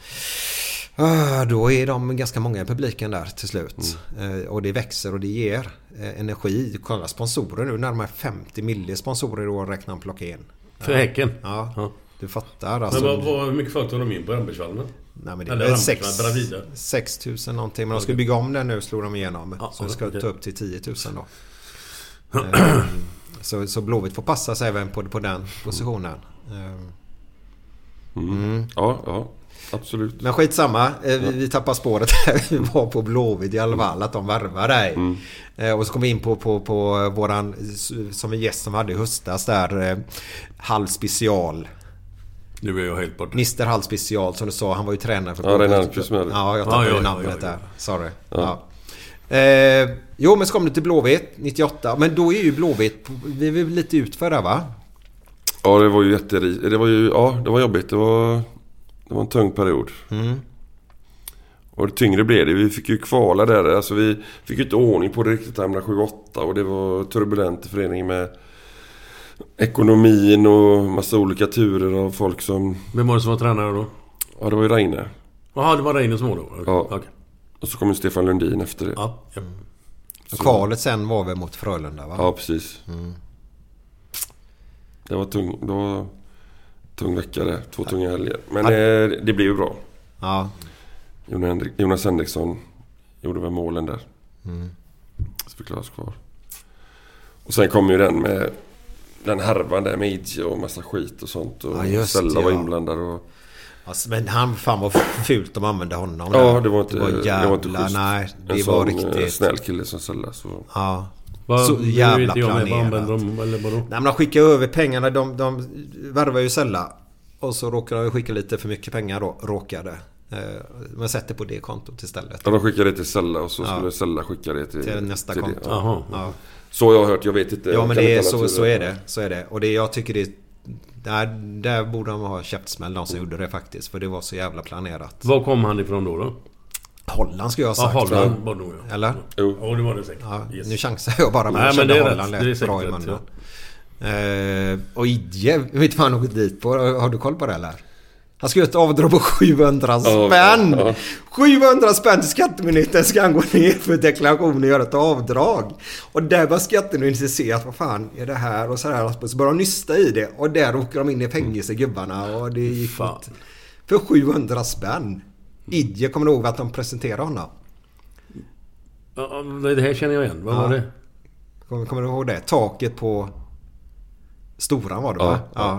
Då är de ganska många i publiken där till slut. Eh, Och det växer och det ger eh, energi. Kolla sponsorer nu, närmare 50 miljoner sponsorer i år räknar han plocka in. För Häcken? Ja, Ja. du fattar Men alltså. vad, vad, hur mycket folk tar de in på Rambergsvallen? Nej, men det är väl Rambergsvallen, sex, Bravida? 6 000 någonting. Men de ska bygga om den nu slår de igenom. Ja, så det ska okej. ta upp till 10 000 då. Eh, så, så Blåvitt får passa sig även på, på den positionen. Eh, Ja, ja. Absolut. Men skitsamma. Eh, Vi, vi tappar spåret här. Vi var på Blåvitt i alla fall. Att de värvar dig. Eh, Och så kom vi in på, på, på våran... Som en gäst som hade i höstas där. eh, Hall special. Nu är jag helt borta. Mr Hall special som du sa. Han var ju tränare för Ja, Almqvist med det. Ja, jag tappade Ja, ja, ja, namnet ja, ja. där. Sorry. Ja. Eh, jo, men så kom du till Blåvitt 98. Men då är ju Blåvitt... Vi är lite utför där va? Ja, det var ju jätterikt. Det var ju, ja, det var jobbigt. Det var, det var en tung period. Mm. Och det tyngre blev det. Vi fick ju kvala där. Alltså vi fick ju inte ordning på det riktigt hamna 7-8 och det var turbulent i föreningen med ekonomin och massa olika turer av folk som... Vem var det som var tränare då? Ja, det var ju Reine. Jaha, det var Reine som var då? Okej. Ja. Okej. Och så kom ju Stefan Lundin efter det. Ja, ja. Kvalet sen var väl mot Frölunda va? Ja, precis. Det var tung, det var tung vecka det. Två tunga helger. Men eh, det blev ju bra. Ja. Jonas Henrik- Jonas Henriksson gjorde väl målen där. Så vi klarade oss kvar. Och sen kom ju den med den härvan där med Idje och massa skit och sånt. Och Ja, just Sella det, var ja. inblandad och... Alltså, men han, fan vad fult de använde honom. Ja, där. det var inte, Det var jävla, det var inte schysst. nej. Det en var sån eh, riktigt... snäll kille som Sella. Så... Ja. Vad- Så jävla med. Vad planerat. använder de? Eller vadå? Nej men de skickar över pengarna. De, de värvar ju Sella. Och så råkar de skicka lite för mycket pengar då. Råkade. Eh, Men sätter på det kontot istället. Ja, de skickade det till Sella och så Ja. skulle Sella skicka det till, Till nästa till konto. Ja. Ja, Så jag har hört, jag vet inte. ja men det är, så, så är det. Så är det. Och det jag tycker det... Där, där borde de ha käftsmäll de som gjorde det faktiskt. För det var så jävla planerat. Var kom han ifrån då? då? Holland skulle jag ha Ja, sagt. Holland va? var det nog ja. Eller? Jo. Ja, det var det säkert. Ja, Yes. Nu chansar jag bara men Nej, jag men kände det är Holland rätt. Det lät bra i munnen. Eh, och Idje, vet han åkt dit på? Har du koll på det eller? Han ska göra ett avdrag på 700 Ja, spänn! ja, ja. 700 spänn till skattemyndigheten ska han gå ner för deklaration och göra ett avdrag. Och där var skattemyndigheten se att vad fan är det här och så här. Så börjar de nysta i det och där åker de in i fängelse gubbarna och det gick Fan. inte. För 700 spänn. Idje kommer du ihåg att de presenterade honom? Ja, Det här känner jag igen. Vad Ja. var det? Kommer, kommer du ihåg det? Taket på Storan var det Ja, va? ja.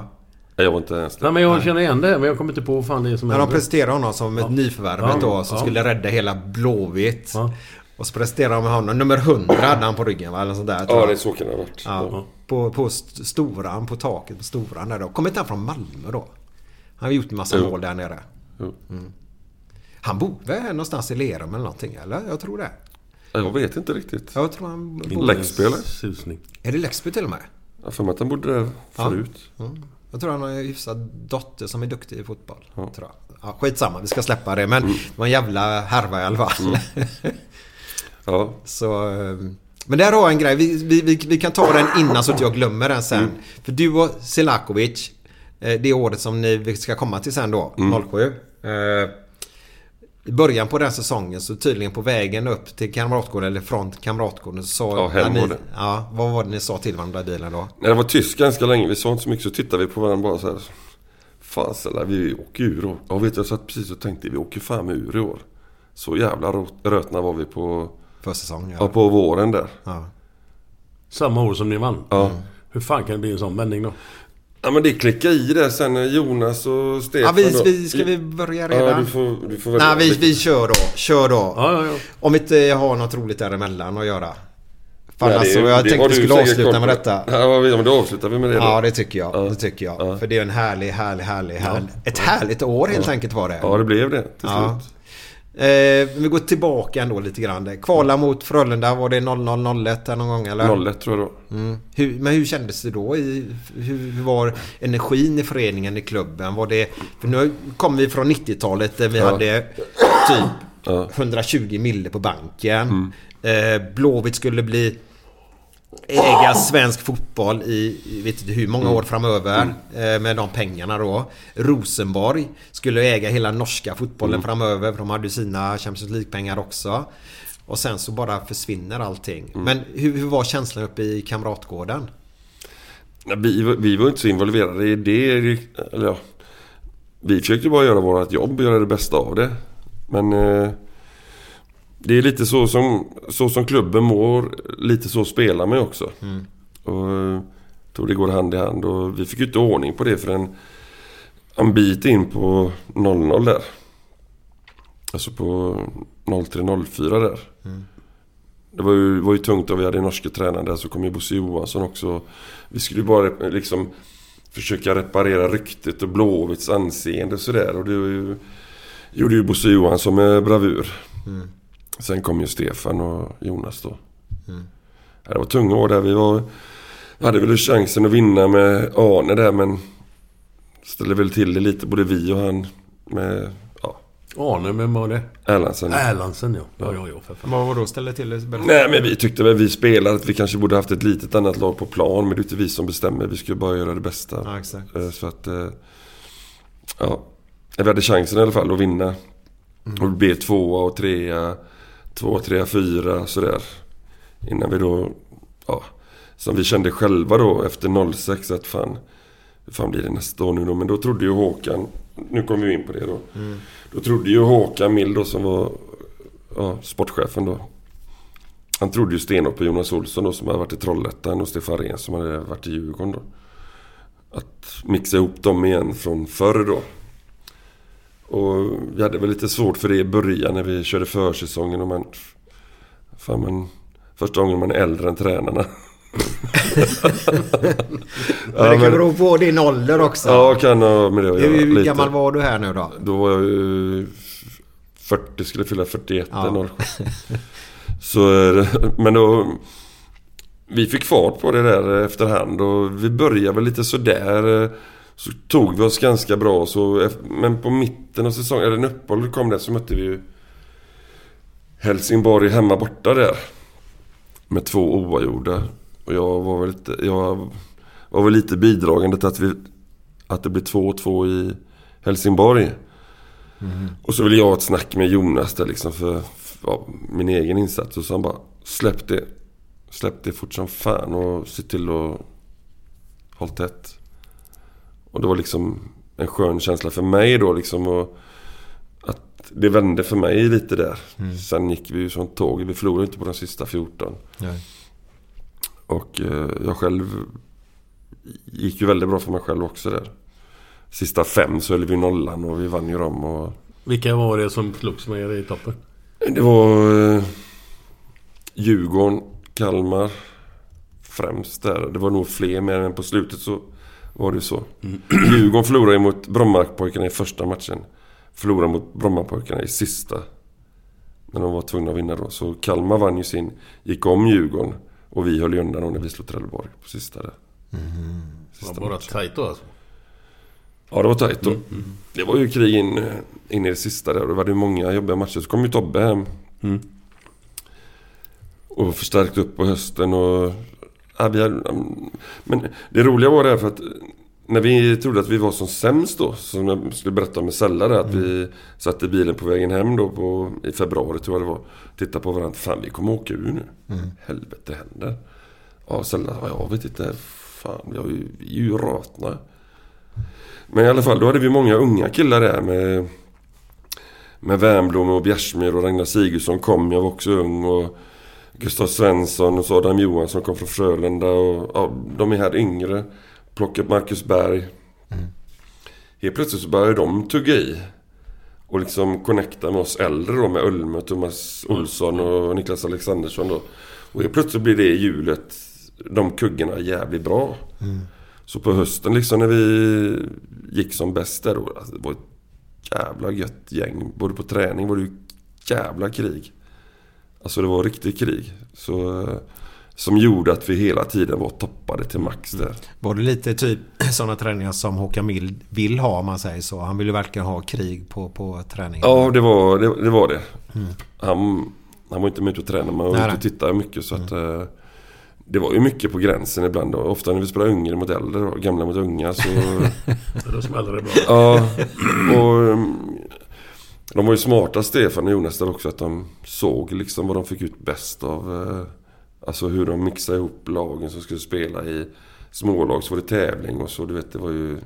Nej, Jag var inte ens där. Nej, men jag känner igen det, men jag kommer inte på vad fan det är som Men de presenterade honom som ett nyförvärvet Ja, då som ja. skulle rädda hela Blåvitt. Ja. Och så presenterade de honom. Nummer 100 hade han på ryggen va? Eller sånt där. Ja, det är så kan det ha varit. Ja, på, på st- Storan, på taket på Storan där då. Kommer inte han från Malmö då? Han har gjort en massa Jo. mål där nere. Jo. Han bor väl här någonstans i Lerum eller någonting eller? Jag tror det. Jag vet inte riktigt. Jag tror han bor... Läxby eller? Susning. Är det Läxby till och med? Jag för mig att han bodde där förut. Mm. Jag tror han har en hyfsad dotter som är duktig i fotboll. Tror jag. Ja, skitsamma, vi ska släppa det. Men det var en jävla härva i alla fall. Ja. så, eh, men där har jag en grej. Vi, vi, vi, vi kan ta den innan så att jag glömmer den sen. För du och Selakovic, eh, det året som ni ska komma till sen då, 07. I början på den säsongen så tydligen på vägen upp till Kamratgården eller från Kamratgården så sa Ja, hem ni. Ja, vad var det ni sa till varandra i bilen då? När det var tyst ganska länge, vi sa inte så mycket, så tittade vi på varandra bara så här. Fan Sella, vi åker ur år. Ja vet du, jag satt precis och tänkte vi åker fan ur i år. Så jävla rötna var vi på, Försäsong ja, ja. på våren där. ja. Samma år som ni vann. Ja. Hur fan kan det bli en sån vändning då? Ja men det klickade i där sen Jonas och Stefan Ja, vi, vi, ska vi börja Ja redan? du får, du får välja. Nej, vi, vi kör då. Kör då. Ja, ja, ja. Om vi inte har något roligt däremellan att göra. Fan Nej, det- alltså, jag det tänkte vi skulle avsluta koll med detta. Ja, men då avslutar vi med det då. Ja, det tycker jag. Ja. Det tycker jag. Ja. För det är en härlig, härlig, härlig, härlig. Ett härligt år helt enkelt var det. Ja, det blev det till Ja. slut. Eh, vi går tillbaka ändå lite grann. Kvala mot Frölunda, var det 0-0-0-1 där någon gång eller? 01 tror jag då. Mm. Hur, men hur kändes det då? I, hur, var energin i föreningen, i klubben? Var det, för nu kom vi från 90-talet där vi Ja. hade typ Ja. Mm. 120 mille på banken. Eh, Blåvitt skulle bli äga svensk fotboll i, i vet inte hur många år framöver eh, med de pengarna då. Rosenborg skulle äga hela norska fotbollen framöver för de hade ju sina Champions League-pengar också. Och sen så bara försvinner allting. Men hur, hur var känslan uppe i Kamratgården? Vi, var- vi var inte så involverade i det. Eller ja, vi försökte bara göra vårt jobb och göra det bästa av det. Men eh, det är lite så som, så som klubben mår. Lite så spelar man också. Och eh, jag tror det går hand i hand. Och vi fick ju inte ordning på det förrän en bit in på 00 där. Alltså på 03-04 där. Det var ju, var ju tungt och vi hade norska tränaren där så kom ju Bosse Johansson också. Vi skulle ju bara rep- liksom försöka reparera ryktet och Blåvitts anseende och sådär. Och det ju, gjorde ju Bosse Johansson med bravur. Sen kom ju Stefan och Jonas då. Ja, Det var tunga år där. Vi var, hade väl chansen att vinna med Arne där men ställde väl till det lite både vi och han med ja, Arne, vem var det? Erlandsen. Erlandsen ja. Ja, ja, ja för fan. Vad var då ställde till det? Nej men vi tyckte väl vi spelare att vi kanske borde haft ett litet annat lag på plan. Men det är inte vi som bestämmer. Vi ska bara göra det bästa. Ja, exakt. Eh, Så att... eh, Ja. Vi hade chansen i alla fall att vinna. Och det blev tvåa och trea. Tvåa, trea, fyra sådär. Innan vi då... Ja. Som vi kände själva då efter 06 att fan... Hur fan blir det nästa år nu då? Men då trodde ju Håkan... Nu kommer vi in på det då. Då trodde ju Håkan Mild då som var ja, sportchefen då. Han trodde ju stenhårt på Jonas Olsson då som hade varit i Trollhättan och Stefan Rehn som hade varit i Djurgården då. Att mixa ihop dem igen från förr då. Och vi hade väl lite svårt för det i början när vi körde försäsongen och man... Fan men... Första gången man är äldre än tränarna. Men det kan bero på din ålder också. Ja, kan ha med det att göra. hur lite. gammal var du här nu då? Då var jag ju 40, skulle fylla 41 Ja. eller 07. Så, eh, men då... Vi fick fart på det där efterhand och vi började väl lite sådär. Så tog vi oss ganska bra så... Men på mitten av säsongen, eller när uppehållet kom där så mötte vi ju Helsingborg hemma borta där. Med två oavgjorda. Och jag var väl lite, jag var väl lite bidragande till att vi... Att det blev 2-2 i, Helsingborg. Och så ville jag ha ett snack med Jonas där liksom för, för ja, min egen insats. Och så han bara, släpp det. Släpp det fort som fan och se till att hålla tätt. Och det var liksom en skön känsla för mig då liksom. Och att det vände för mig lite där. Sen gick vi ju som tåg. Vi förlorade inte på de sista 14. Nej. Och eh, jag själv gick ju väldigt bra för mig själv också där. Sista fem så höll vi nollan och vi vann ju dem. Och Vilka var det som slogs med er i toppen? det var eh, Djurgården, Kalmar främst där. Det var nog fler men på slutet så var det ju så. Djurgården förlorade mot Brommapojkarna i första matchen. Förlorade mot Brommapojkarna i sista. När de var tvungna att vinna då. Så Kalmar vann ju sin, gick om Djurgården. Och vi höll ju undan när vi slog Trelleborg på sista där. Det Sista var bara matchen. tajt då alltså? Ja, det var tajt då. Det var ju krig in, in i det sista där. Och det var ju många jobbiga matcher. Så kom ju Tobbe hem. Och förstärkte upp på hösten och... Ja, vi hade, men det roliga var det här för att när vi trodde att vi var som sämst då, som jag skulle berätta med Sella där, att vi satt i bilen på vägen hem då på, i februari tror jag det var. Tittade på varandra. Fan, vi kommer åka ur nu. Helvete händer. Ja, Sella, ja, jag vet inte. Fan, jag är ju, vi är ju ratna. Men i alla fall, då hade vi många unga killar där med... Med Wernbloom och Bjärsmyr och Ragnar Sigurdsson kom. Jag var också ung och... Gustav Svensson och så Adam Johansson kom från Frölunda och ja, de är här yngre. Plocka upp Marcus Berg. Helt plötsligt så började de tugga i. Och liksom connecta med oss äldre då med Ölme, Thomas Olsson och Niklas Alexandersson då. Och helt plötsligt blir det hjulet, de kuggorna jävligt bra. Så på hösten liksom när vi gick som bäst där då. Alltså, det var ett jävla gött gäng. Både på träning var det ju jävla krig. Alltså det var riktigt krig. Så, eh, som gjorde att vi hela tiden var toppade till max där. Var det lite typ sådana träningar som Håkan Mild vill ha om man säger så? Han vill ju verkligen ha krig på, på träningen. Ja, det var det. det, var det. Han, han var inte med ut och tränade, men han var ute och tittade mycket. Så att, eh, det var ju mycket på gränsen ibland. Då. Ofta när vi spelade yngre mot äldre och gamla mot unga så... Då smäller det bra. Ja, och um, de var ju smarta Stefan och Jonas där också att de såg liksom vad de fick ut bäst av. eh, Alltså hur de mixade ihop lagen som skulle spela i smålag så var det tävling och så. Du vet det var ju...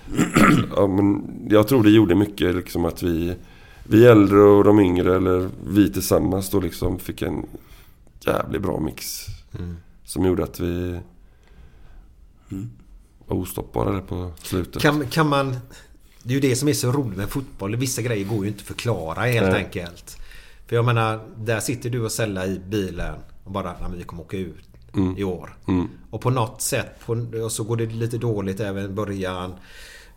Ja men jag tror det gjorde mycket liksom att vi... Vi äldre och de yngre eller vi tillsammans då liksom fick en jävligt bra mix. Som gjorde att vi... Var ostoppbara där på slutet. Kan, kan man... Det är ju det som är så roligt med fotboll. Vissa grejer går ju inte att förklara helt Nej. enkelt. För jag menar, där sitter du och Sella i bilen och bara, nej vi kommer åka ut i år. Och på något sätt, på, och så går det lite dåligt även i början.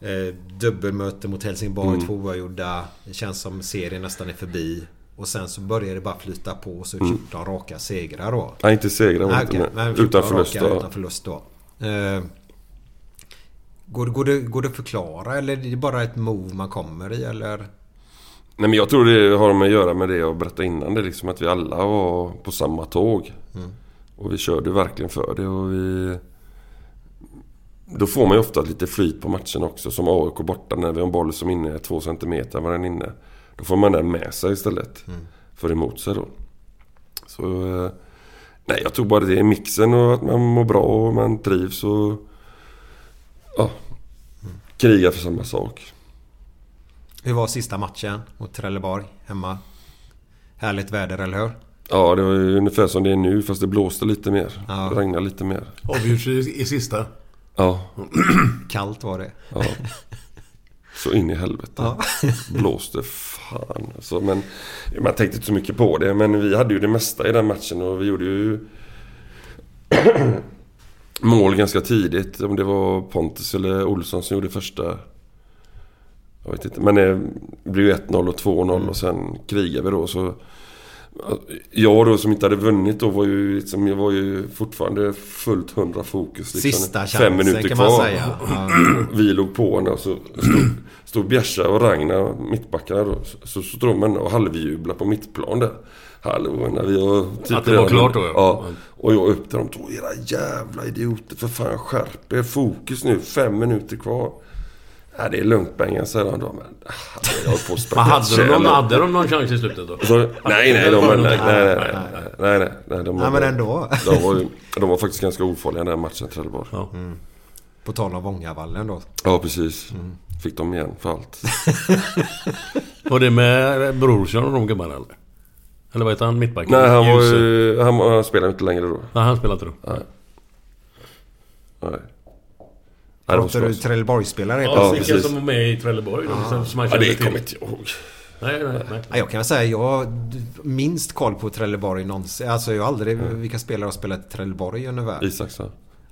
Eh, dubbelmöte mot Helsingborg, två oavgjorda. Det känns som serien nästan är förbi. Och sen så börjar det bara flyta på och så är det 14 raka segrar då. Nej, inte segrar Nej, inte, okej. men Men 14 utan förlust. raka då. Utan förlust då. Eh, går, går, det, går det att förklara eller är det bara ett move man kommer i eller? Nej men jag tror det har med att göra med det jag berättade innan. Det är liksom att vi alla var på samma tåg. Och vi körde verkligen för det och vi... Då får man ju ofta lite flyt på matchen också. Som AIK borta när vi har en boll som inne är två centimeter var den inne. Då får man den med sig istället. För emot sig då. Så... eh, Nej jag tror bara det är mixen och att man mår bra och man trivs och... Ja. Krigar för samma sak. Hur var sista matchen mot Trelleborg hemma? Härligt väder, eller hur? Ja, det var ju ungefär som det är nu fast det blåste lite mer. Ja. Det regnade lite mer. Avgjorts i, i sista. Ja, Kallt var det. ja. Så in i helvete. Ja. Blåste fan alltså, Men man tänkte inte så mycket på det. Men vi hade ju det mesta i den matchen och vi gjorde ju mål ganska tidigt. Om det var Pontus eller Olsson som gjorde första. Jag vet inte. Men det blev ju 1-0 och 2-0 och sen krigade vi då. Så jag då som inte hade vunnit då var ju, liksom, jag var ju fortfarande fullt hundra fokus. Liksom, Sista Fem chansen minuter kan kvar. man säga. Ja. Vi låg på henne och så stod, stod Bjärsa och Ragnar, mittbackarna då. Så, så stod de och halvjublade på mittplan där. Hallå, när vi har... Att det var klart då, ja. ja. Och jag upp till dem och era jävla idioter. För fan skärp er. Fokus nu. Fem minuter kvar. Ja, det är lugnt Bengan, säger han då. Men ah, jag har på att Men hade, de någon, hade de någon chans i slutet då? Så, nej, nej, de, nej, nej, nej, nej, nej, nej, nej, de, Nej, men ändå. De var, de var faktiskt ganska ofarliga den här matchen, Trelleborg. Ja. På tal om Vångavallen då. Ja, precis. Fick de igen för allt. Var det med Brorsson och de gubbarna eller? Eller vad heter han? Mittbacken? Nej, han var ju... Han, han spelade inte längre då. Nej, han spelar inte då. Nej. Nej. Pratar du skoj. Trelleborgsspelare? Ja, Ja, vilka precis. som var med i Trelleborg då? Som, som man Ja, det kommer inte jag ihåg. Nej, nej, nej. Ja, jag kan väl säga jag har minst koll på Trelleborg någonsin. Alltså jag har aldrig vilka spelare har spelat i Trelleborg ungefär. Isaks,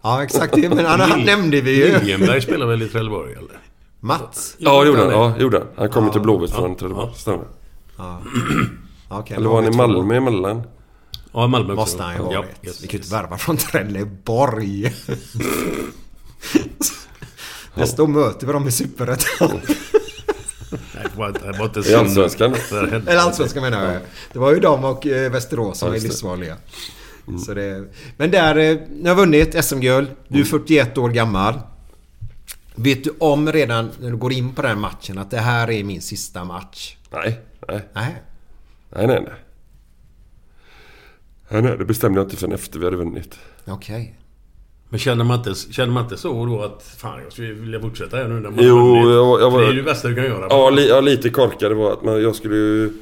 ja. Exakt det, men han, han nämnde vi ju. Liljenberg spelar väl i Trelleborg eller? Mats? Ja, gjorde han. det. Ja, gjorde han. Han kom ju Ja. till Blåvitt Ja. från Trelleborg. Ja. Stämmer. Ja. Okej, Eller då var han i. Malmö emellan? Ja, Malmö också. Måste han ju ha Ja, varit. yes, Vi kan ju inte värva från Trelleborg. Nästa år möter vi dem i Superettan. Var, var I Allsvenskan? Eller Allsvenskan menar jag. Det var ju de och eh, Västerås som Ja, är just det. livsfarliga. Så det, men där, eh, ni har vunnit SM-guld. Du är 41 år gammal. Vet du om redan när du går in på den här matchen att det här är min sista match? Nej, nej. Nej. Nej, nej, nej. Nej, nej, det bestämde jag inte förrän efter vi hade vunnit. Okej. Men känner man, inte, känner man inte så då att fan jag skulle vilja fortsätta här nu när man Jo, har vunnit? jag, jag var... Det är ju det bästa du kan göra. Ja, li, ja, lite korkad det var att man, jag skulle ju...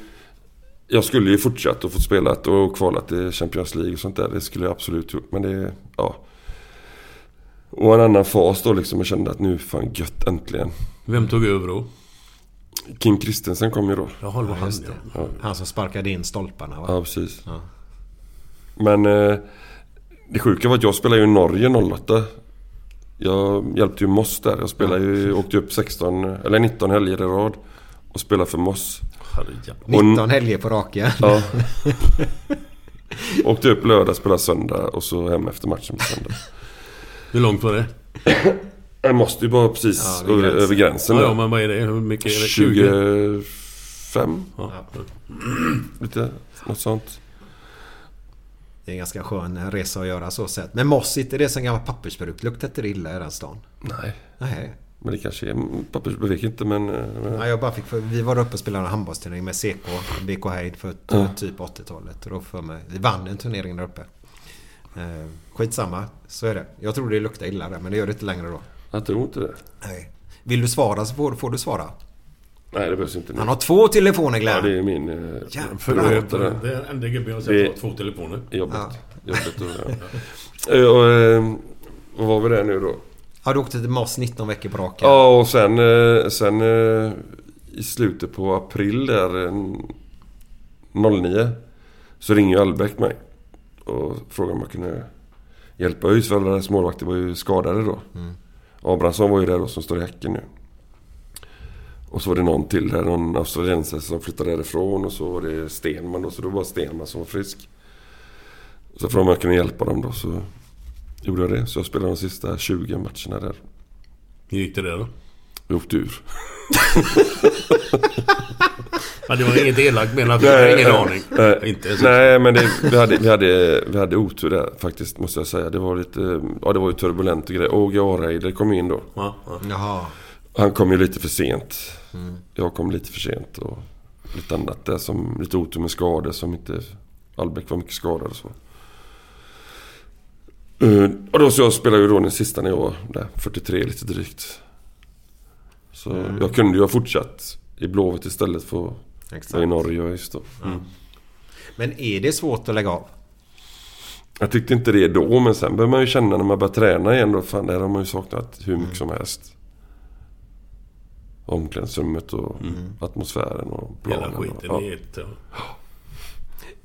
Jag skulle ju fortsatt och fått spela och kvalat till Champions League och sånt där. Det skulle jag absolut gjort. Men det... Ja. Och en annan fas då liksom. Jag kände att nu fan gött äntligen. Vem tog över då? Kim Kristensen kom ju då. Jaha, det var han Just ja. det. Han som sparkade in stolparna va? Ja, precis. Ja. Men eh, det sjuka var att jag spelade ju i Norge 08. Jag hjälpte ju Moss där. Jag spelade ju, åkte upp 16 eller 19 helger i rad. Och spelade för Moss. Och- 19 helger på raken. Ja. åkte upp lördag, spelade söndag och så hem efter matchen på söndag. Hur långt var det? Jag måste ju bara precis Ja, gränsen. över gränsen Ja, ja, men vad är det? Hur mycket är det? 20? 25? Ja. Lite, något sånt. Det är en ganska skön resa att göra så sett. Men Moss, inte det som gammal pappersbruk? Luktar inte det illa i den stan? Nej, Nej. men det kanske är pappersbevek inte men... eh, men Ja, jag bara fick för, vi var uppe och spelade en handbollsturnering med CK, BK Heid för Ja. typ 80-talet. Och då för mig, vi vann en turnering där uppe. Eh, skitsamma, så är det. Jag tror det luktar illa där, men det gör det inte längre då. Jag tror inte det. Nej. Vill du svara så får, får du svara. Nej, det behövs inte nu. Han har två telefoner Ja, Glenn. det är min... Eh, Jävlar. För privata det, är den enda gubben jag har sett ha två telefoner. Jobbet. Ja. Jobbet och, ja. Eh, och, eh, vad var vi där nu då? Ja, du åkte till Moss 19 veckor på raken. Ja, och sen, eh, sen eh, i slutet på april där, eh, 09, så ringer ju Albeck mig och frågar om jag kunde hjälpa ut för alla deras målvakter var ju skadade då. Abrahamsson var ju där då som står i Häcken nu. Och så var det någon till där, någon australiensare som flyttade därifrån och så var det Stenman då, så det var bara Stenman som var frisk. Så frågade om jag kunde hjälpa dem då så gjorde jag det. Så jag spelade de sista 20 matcherna där. Hur gick det där då? Vi åkte ur. Ja, det var inget elakt menat. Jag har ingen aning. Nej, Inte nej men det, vi, hade, vi, hade, vi hade otur där faktiskt måste jag säga. Det var lite, ja det var ju turbulent och grejer. Åge Areider kom in då. Ja, ja. Jaha. Han kom ju lite för sent. Jag kom lite för sent och lite annat där som lite otur med skador som inte... Albeck var mycket skadad och så. Eh, Och då så jag spelade ju då den sista när jag var där, 43 lite drygt. Så jag kunde ju ha fortsatt i Blåvitt istället för att Exakt. i Norge just då. Men är det svårt att lägga av? Jag tyckte inte det då, men sen börjar man ju känna när man börjar träna igen då. Fan, där har man ju saknat hur mycket som helst. Omklädningsrummet och atmosfären och Hela planen. och, skiten ja. ett... Ja.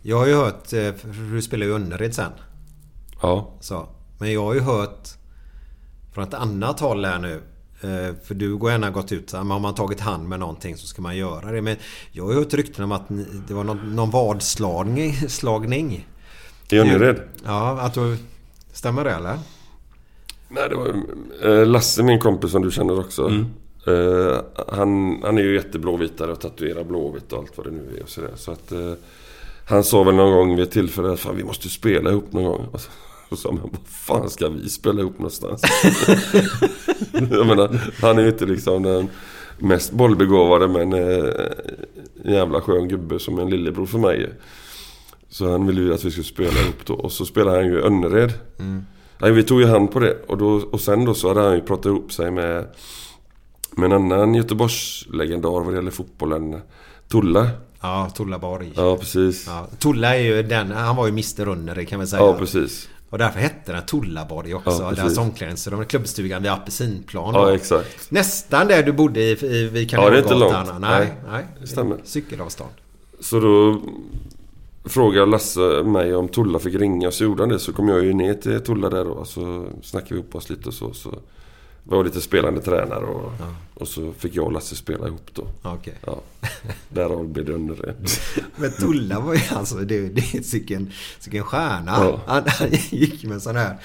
Jag har ju hört, eh, för du spelar ju Önnered sen. ja. Så. Men jag har ju hört från ett annat håll här nu. Eh, För du har gärna gått ut så men har man tagit hand med någonting så ska man göra det. Men jag har ju hört rykten om att det var någon, någon vadslagning. Slagning. I Önnered? Ja, att du... Stämmer det eller? Nej, det var eh, Lasse, min kompis som du känner också. Eh, han, han är ju jätteblåvitare och tatuerar blåvitt och allt vad det nu är och sådär. Så att... Eh, han sa väl någon gång vid ett tillfälle att vi måste spela ihop någon gång. Och så, Och sa, men vad fan ska vi spela ihop någonstans? jag menar, han är ju inte liksom den mest bollbegåvade men eh, jävla skön gubbe som en lillebror för mig. Så han ville ju att vi skulle spela ihop då. Och så spelade han ju i Önnered. Mm. Nej, vi tog ju hand på det. Och, då, och sen då så hade han ju pratat ihop sig med, med en annan Göteborgslegendar vad det gäller fotbollen. Tulla. Ja, Tulla Borg. Ja, precis. Ja, Tulla är ju den, han var ju Mr Under kan man säga. Ja, precis. Och därför hette den Tullaborg också. Ja, deras omklädningsrum. Klubbstugan vid Apelsinplan. Ja, exakt. Nästan där du bodde i, i, vid Ja, det är inte långt. Nej, Nej, nej. det stämmer. Cykelavstånd. Så då frågade Lasse mig om Tulla fick ringa. Så gjorde han det. Så kom jag ju ner till Tulla där då. Så snackade vi upp oss lite och så. så var lite spelande tränare och, och så fick jag och Lasse spela ihop då. Okej. Ja. Därav blev det under det. Men Tulla var ju alltså, det, det är sicken, sicken stjärna. Ja. Han, han gick med sån här,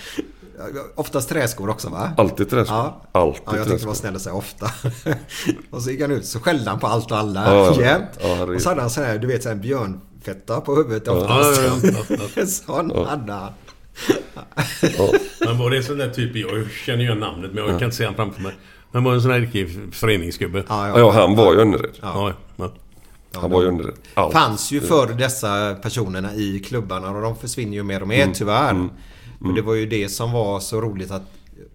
oftast träskor också va? Alltid träskor. Ja. Alltid Ja, jag tänkte träskor. vara snäll och säga ofta. och så gick han ut så skällde han på allt och alla Ja, ja. jämt. Ja, och så hade han sån här, du vet sån här björnfetta på huvudet Ja. oftast. Ja, ja, ja, ja, En sån hade han. Men var det sån där typ, jag känner ju namnet men jag kan inte se han framför mig. Men var det en sån här riktig föreningsgubbe? Ja, Ja, han var ju Önnered. Ja, ja. Han var ju Önnered. Allt. fanns ju för dessa personerna i klubbarna och de försvinner ju mer och mer tyvärr. Och det var ju det som var så roligt att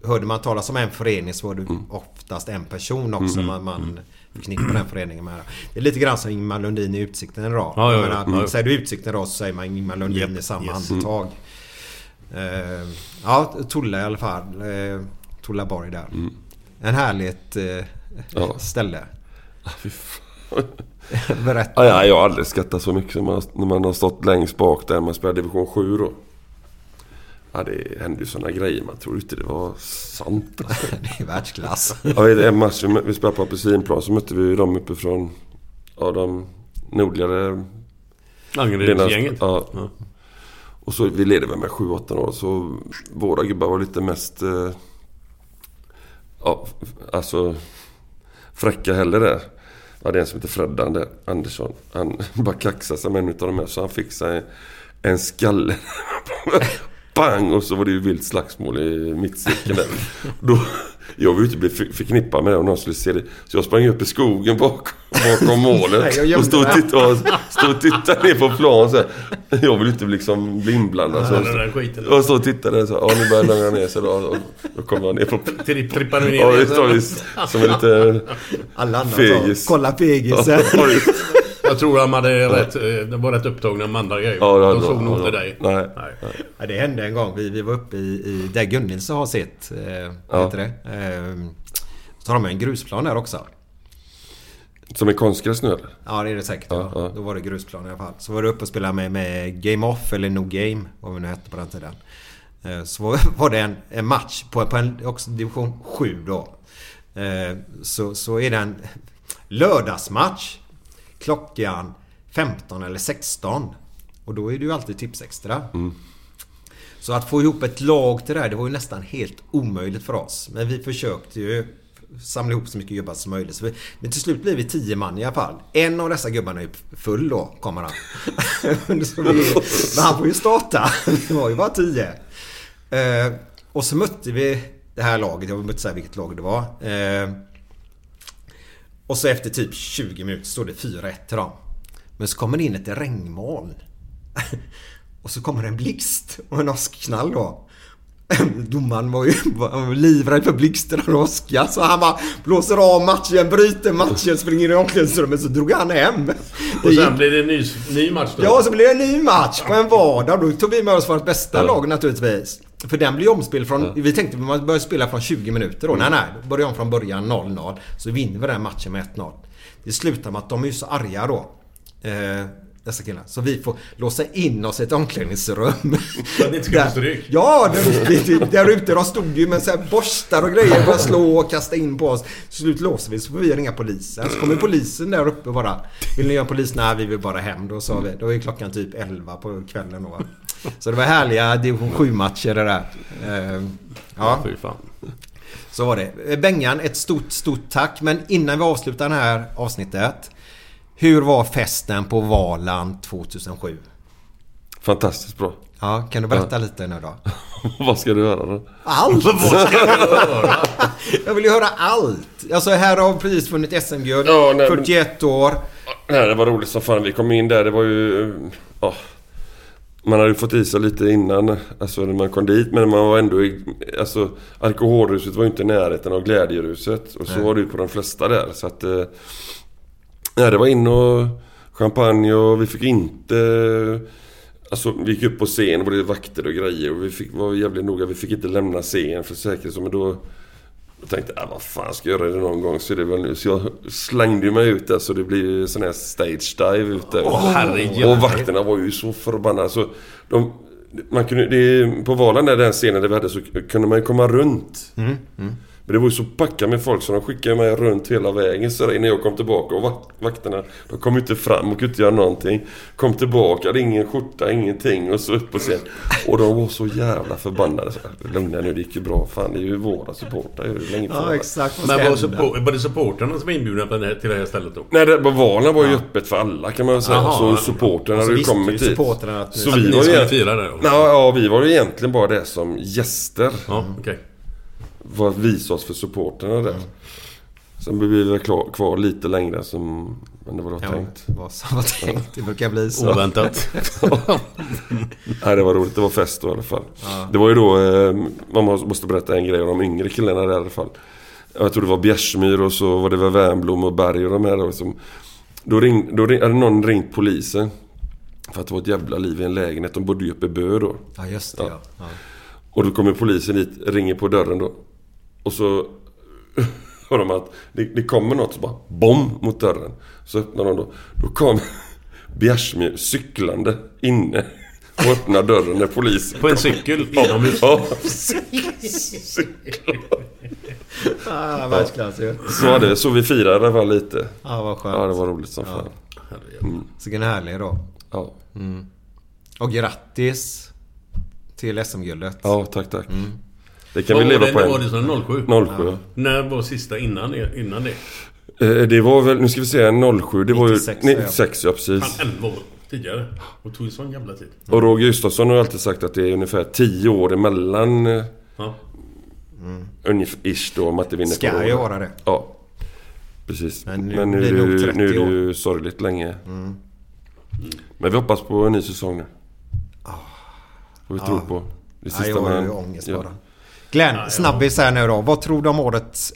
Hörde man talas om en förening så var det oftast en person också man, man förknippar den föreningen med. Det är lite grann som Ingmar Lundin i Utsikten idag. Ja, ja, ja. menar, Mm. Säger du Utsikten idag så säger man Ingmar Lundin Japp, i samma yes. andetag. Eh, ja, Tulla i alla fall. Uh, Tulla Borg där. En härligt eh, Ja. ställe. Fan. Berätta. Ja, ja, jag har aldrig skattat så mycket som man, när man har stått längst bak där man spelar division 7 då. Ja, det hände ju sådana grejer. Man tror inte det var sant. Alltså. Det är världsklass. Jag vet, en match vi, spelade på Apelsinplan så mötte vi ju dem uppifrån ja, de nordligare Angeredsgänget. Ja. Ja. Och så vi ledde väl med 7-8 år så våra gubbar var lite mest... Eh, ja, alltså fräcka heller där. Vi hade en som heter Freddan där, Andersson. Han bara kaxade sig med en utav de här så han fick sig en skalle. Bang! Och så var det ju vilt slagsmål i mittcirkeln där. Då, jag vill inte bli för- förknippad med det om någon skulle se det. Så jag sprang upp i skogen bakom, bakom jag målet. Och stod och tittade, och, stod och tittade ner på plan så här. Jag vill inte liksom bli inblandad. Så Ja, den där skiten. jag stod och tittade så ja nu börjar det lugna ner sig då. Och Då kommer jag ner på... Tri- Trippar du ner Ja visst. Som en liten Alla andra fegis. sa, kolla fegisen. Ja. Jag tror de hade rätt, eh, de var rätt upptagna med andra grejer. Ja, de såg nog inte dig. Nej. Ja, det hände en gång. Vi, vi var uppe i, i där Gunnilse har sitt. Eh, Ja. heter det? Eh, så har de en grusplan där också. Som en konstgräs nu eller? Ja det är det säkert. Ja, Ja. Då var det grusplan i alla fall. Så var det uppe och spelade med, med Game Off eller No Game. Vad vi nu hette på den tiden. Eh, så var, var det en, en match på, på en också division 7 då. Eh, så, så är det en lördagsmatch. Klockan 15 eller 16. Och då är det ju alltid Tipsextra. Så att få ihop ett lag till det här, det var ju nästan helt omöjligt för oss. Men vi försökte ju samla ihop så mycket gubbar som möjligt. Så vi, men till slut blev vi tio man i alla fall. En av dessa gubbarna är full då, kommer han. vi, men han får ju starta. Det var ju bara tio. Eh, och så mötte vi det här laget, jag vill inte säga vilket lag det var. Eh, och så efter typ 20 minuter står det 4-1 till dem. Men så kommer det in ett regnmoln. Och så kommer en blixt och en åskknall då. Domaren var ju var livrädd för blixten och åska så han bara blåser av matchen, bryter matchen, springer in i omklädningsrummet så drog han hem. Och sen blir det en ny, ny match då? Ja, så blev det en ny match på en vardag. Då tog vi med oss vårt bästa lag naturligtvis. För den blir omspel från... Vi tänkte att man börjar spela från 20 minuter då. Nej, nej. Då börjar om från början 0-0. Så vinner vi den matchen med 1-0. Det slutar med att de är ju så arga då. Eh, dessa killar. Så vi får låsa in oss i ett omklädningsrum. För att ni inte ska få stryk? Ja, där, där ute de stod ju med så borstar och grejer. Bara slå och kasta in på oss. Till slut låser vi så får vi ringa polisen. Så kommer polisen där uppe bara. Vill ni göra polis? Nej, vi vill bara hem. Då sa vi. Då är klockan typ 11 på kvällen då. Så det var härliga division 7 matcher det där. Eh, Ja, Fy fan. så var det. Bengan, ett stort, stort tack. Men innan vi avslutar det här avsnittet. Hur var festen på Valand 2007? Fantastiskt bra. Ja, kan du berätta lite nu då? Vad ska du höra då? Allt! Vad ska jag höra? Jag vill ju höra allt. Alltså här har precis vunnit SM-guld. Ja, nej, men- 41 år. Nej, det var roligt som fan. Vi kom in där, det var ju... eh, Ja, man hade ju fått i sig lite innan, alltså när man kom dit. Men man var ändå i... Alltså, alkoholruset var ju inte i närheten av glädjeruset. Och så Nej. var det ju på de flesta där. Så att... Nej, det var in och champagne och vi fick inte... Alltså vi gick upp på scen, både vakter och grejer och vi fick vara jävligt noga. Vi fick inte lämna scen för säkerhet. Men då, då tänkte jag, äh, vad fan ska jag göra det någon gång så är det väl nu. Så jag slängde mig ut där så det blir sån här stage dive ute. Herregud. och vakterna var ju så förbannade. Så de, man kunde, det, på Valand där, den scenen där vi hade så kunde man ju komma runt. Mm. Mm. Men det var ju så packat med folk så de skickade mig runt hela vägen så där innan jag kom tillbaka. Och vak- vakterna, de kom inte fram och kunde inte göra någonting. Kom tillbaka, hade ingen skjorta, ingenting. Och så upp på scen. Och de var så jävla förbannade. Så, Lugna nu, det gick ju bra. Fan, det är ju våra supportrar. Det är ju länge Ja, före. exakt. Vad Men var, support, var det supportrarna som var inbjudna här, till det här stället då? Nej, det, Valen var ju öppet för alla kan man väl säga. Jaha. så supportrarna hade ju kommit dit. att- så att vi var ju fira också. Ja, ja, vi var ju egentligen bara det som gäster. Ja, okej. För att visa oss för supportrarna där. Sen blev vi väl kvar lite längre som än det var då Ja, tänkt. vad som var tänkt. Det brukar bli så. Oväntat. Nej, det var roligt. Det var fest då i alla fall. Det var ju då, eh, man må- måste berätta en grej om de yngre killarna där i alla fall. Jag tror det var Bjärsmyr och så var det väl Wernbloom och Berg och de här då som... Då, ring, då ring, hade någon ringt polisen. För att det var ett jävla liv i en lägenhet. De bodde ju uppe i Bö då. Ja, just det ja. ja. Och då kommer polisen dit, ringer på dörren då. Och så hör de att det, det kommer något så bara BOM mot dörren. Så öppnar de då. Då kom Bjärsmyr cyklande inne och öppnar dörren när polisen På en cykel Ja, inomhus. Ja, cykel. Ah, världsklass ju. Så var det. Så vi firade i alla fall lite. Ja, vad skönt. Ja, det var roligt som fan. Så vilken härlig då. Ja. Och grattis till SM-guldet. ja, tack tack. Det kan Vad vi var leva det, på när var det som 07? 07 ja. När var sista innan, innan det? Eh, Det var väl, nu ska vi säga 07. Det var ju 96, ja. 96 ja, precis. Fan, 11 år tidigare. Och tog ju sån jävla tid. Och Roger Gustafsson har alltid sagt att det är ungefär 10 år emellan eh, Ja. ungefär ish då om att det vinner Ska på ju vara det. Ja. Precis. Men nu Men nu, är 30 nu är det ju sorgligt länge. Men vi hoppas på en ny säsong nu. Får vi tro på. Det Ja, sista jag har ju ångest bara. Glenn, snabbis här nu då. Vad tror du om årets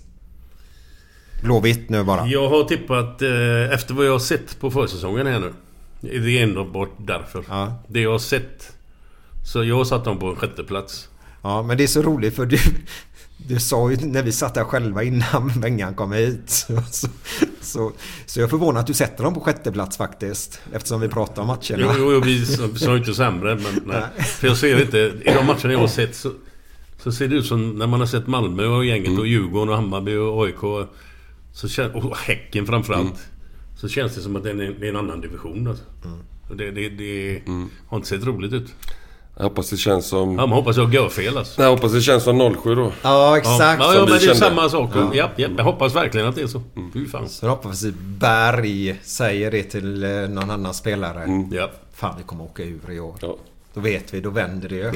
Blåvitt nu bara? Jag har tippat, eh, efter vad jag har sett på försäsongen här nu. Det är enbart därför. Ja. Det jag har sett. Så jag har satt dem på en sjätte plats. Ja, men det är så roligt för du, du sa ju när vi satt där själva innan Bengan kom hit. Så, så, så, så jag är förvånad att du sätter dem på sjätte plats faktiskt. Eftersom vi pratar om matcherna. Jo, jo, jo vi sa ju inte sämre men. Nej. För jag ser inte, i de matcherna jag har sett så, så ser det ut som när man har sett Malmö och gänget och Djurgården och Hammarby och AIK. Så kän, och Häcken framförallt. Så känns det som att det är en, det är en annan division alltså. Och Det, det, det har inte sett roligt ut. Jag hoppas det känns som... Ja, man hoppas jag gör fel alltså. Jag hoppas det känns som 07 då. Ja, exakt. Ja, ja, men det är samma sak. Ja. Ja, jag hoppas verkligen att det är så. Fy fan. Så hoppas vi Berg säger det till eh, någon annan spelare. Ja. Fan, vi kommer åka ur i år. Ja. Då vet vi, då vänder det ju.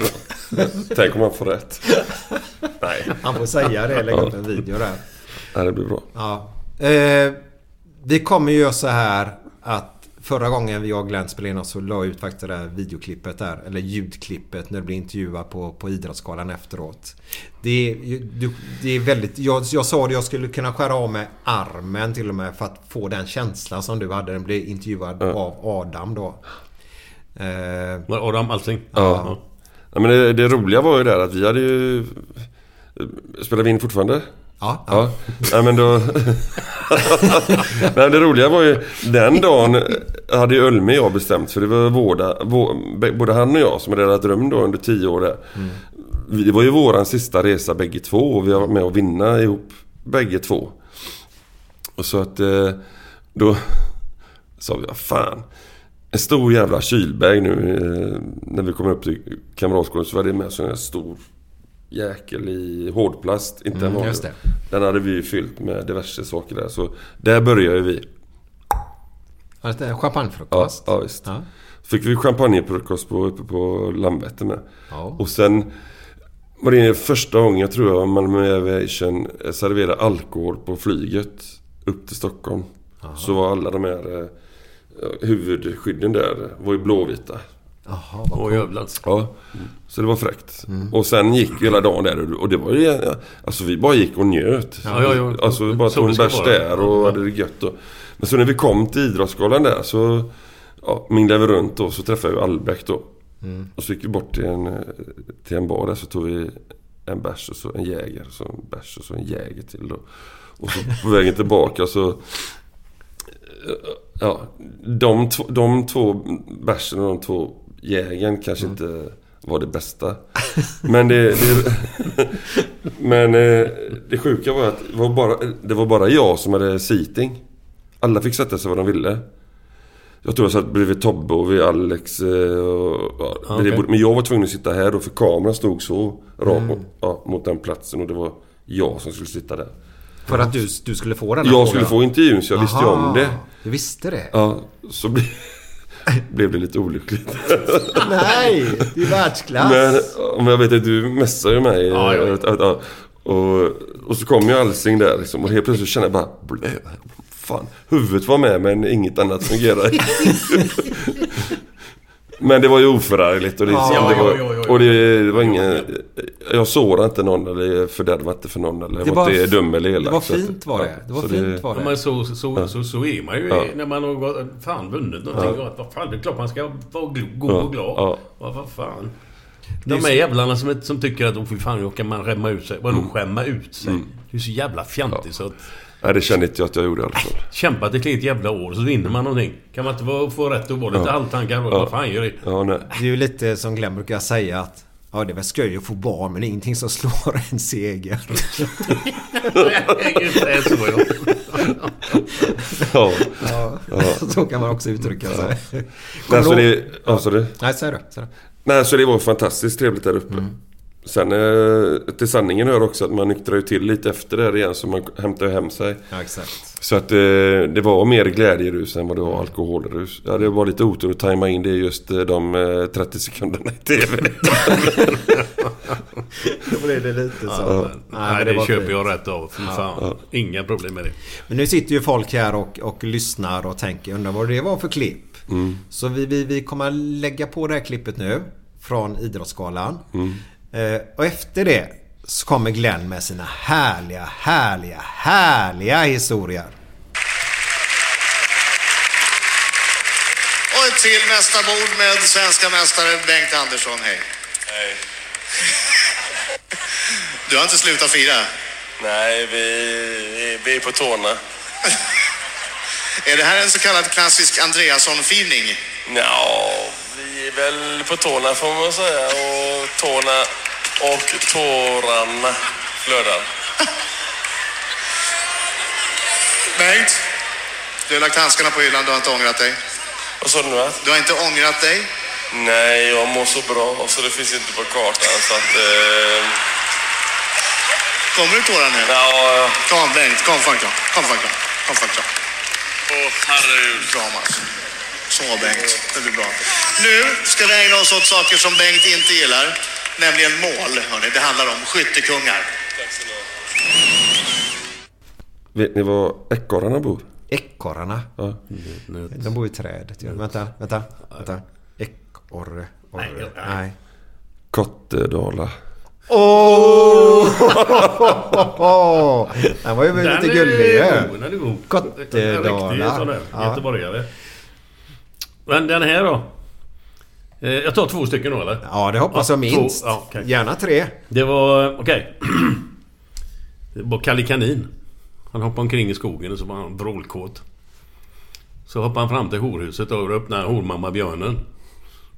Tänk om man får rätt. Nej. Han får säga det, lägga upp en video där. Nej, det blir bra. Ja. Eh, vi kommer ju göra så här att förra gången jag och Glenn spelade in oss så la jag ut faktiskt det där videoklippet där. Eller ljudklippet när du blir intervjuad på, på Idrottsgalan efteråt. Det är, du, det är väldigt... Jag, jag sa att jag skulle kunna skära av med armen till och med för att få den känslan som du hade. Den blev intervjuad av Adam då. Eh, Var Adam Alsing? Ja. Ja, men det, det roliga var ju där att vi hade ju... Spelar vi in fortfarande? ja, ja. Ja. Men då... Nej, det roliga var ju den dagen hade ju Ölme och jag bestämt för det var vårda, vå, både han och jag som hade räddat rum då under tio år där. Vi- Det var ju våran sista resa bägge två och vi varit med och vinna ihop bägge två. Och så att eh, då sa vi, vad fan. En stor jävla kylbag nu eh, när vi kom upp till Kamratskolan så var det med här stor jäkel i hårdplast. Inte en Mm, det. Den hade vi fyllt med diverse saker där. Så där började vi. Ja, lite Ja, champagnefrukost. ja visst. Ja. Fick vi champagnefrukost på, uppe på Landvetter med. Ja. Och sen var det första gången jag tror jag Malmö Aviation serverade alkohol på flyget upp till Stockholm. Så var alla de här eh, huvudskydden där var ju blåvita. Jaha, vad Åh jävlar. Ja, så det var fräckt. Och sen gick vi hela dagen där och- och det var ju... Alltså vi bara gick och njöt. Ja, ja, ja. Alltså vi bara Så tog en bärs där och hade det gött. Och, men så när vi kom till Idrottsgalan där så ja, minglade vi runt då. Så träffade vi Albeck då. Och så gick vi bort till en, eh, till en bar där så tog vi en bärs och så en jäger. Och så en bärs och så en jäger till då. Och så på vägen tillbaka så... Ja, de, de två bärsen och de två jägern kanske inte var det bästa. Men det... det men eh, det sjuka var att det var, bara, det var bara jag som hade seating. Alla fick sätta sig var de ville. Jag tror jag satt bredvid Tobbe och vid Alex. eh, Och, Ja, bredvid- okej. Men jag var tvungen att sitta här då för kameran stod så rakt mot, ja, mot den platsen och det var jag som skulle sitta där. För att du, du skulle få den här Jag skulle frågan. få intervjun så jag visste ju om det. Du visste det? Ja, så ble, blev det lite olyckligt. Nej, det är världsklass. Men om jag vet att du messar ju mig. Ja, ja. Att, att, ja. och, och så kom ju Alsing där liksom, och helt plötsligt kände jag bara... Fan, huvudet var med men inget annat fungerade. men det var ju oförargligt och det, Ja, det var, ja, ja, ja. och det, det var ingen... Jag sårade inte någon eller fördärvade inte för någon eller Det var inte dum eller elak. Det var fint var det. Det var så fint var det. men så, så, så, så är man ju Ja. när man har fan vunnit någonting. Ja. Vad fan, det är klart man ska vara god Ja, och glad. ja. Vad vad fan. De så- här jävlarna som, som tycker att oh, fy fan, då kan man skämma ut sig. Vadå skämma ut sig? Det är så jävla fjantigt så att... Nej, det kände inte jag att jag gjorde i alla fall. Kämpat ett helt jävla år så vinner man någonting. Kan man inte få rätt att vara lite Ja. halvtankad? Ja. Vad fan gör det? Ja, nej. Det är ju lite som Glenn brukar säga att Ja det är väl skoj att få barn men det är ingenting som slår en seger. Ja. Ja. Ja, så kan man också uttrycka sig. Nej, Kommer så det, ja, så det, Nej, säg det. Nej, så det var fantastiskt trevligt där uppe. Sen eh, till sanningen hör också att man nyktrar ju till lite efter det här igen så man hämtar ju hem sig. Ja, exakt. Så att eh, det var mer glädjerus än vad det var alkoholrus. Ja, det var lite otur att tajma in det just eh, de eh, 30 sekunderna i TV. Då blev det lite så. Ja, Nej, Nej, men det, var köper fint. jag rätt av. Fan. Inga problem med det. Men nu sitter ju folk här och, och lyssnar och tänker undrar vad det var för klipp. Så vi, vi, vi kommer lägga på det här klippet nu. Från Idrottsgalan. Eh, och efter det så kommer Glenn med sina härliga, härliga, härliga historier. Och ett till mästarbord med svenska mästare Bengt Andersson. Hej. Nej. Du har inte slutat fira? Nej, vi, vi är på tårna. Är det här en så kallad klassisk Andreasson-firning? Ja, vi är väl på tårna får man säga. Och tårna och tårarna flödar. Bengt, du har lagt handskarna på hyllan. Du har inte ångrat dig. Vad sa du nu? Du har inte ångrat dig? Nej, jag mår så bra så det finns inte på kartan. Så att, eh, Kommer du tårar nu? ja, Kom Bengt, kom fan. Kom fan. Kom fan kram. åh herregud. Kramas. Så Bengt, det blir bra. Nu ska vi ägna oss åt saker som Bengt inte gillar. Nämligen mål. Hörrni. Det handlar om skyttekungar. Vet ni var ekorrarna bor? Ekorrarna. Ja. De bor i trädet. Ja. Vänta, vänta, vänta. Ekorre. Orre. Nej, nej. Nej. Kottedala. Åh! Den var ju lite gullig ju. är god. Den är god. Kottedala. En riktig sån där. Ja. Göteborgare. Men den här då? Eh, Jag tar två stycken då eller? Ja, det hoppas Ja, jag minst. två. Ja, okej. Gärna tre. Det var... Okej. Det var Kalle Kanin. Han hoppade omkring i skogen och så var han vrålkåt. Så hoppade han fram till horhuset och öppnade hormamma björnen.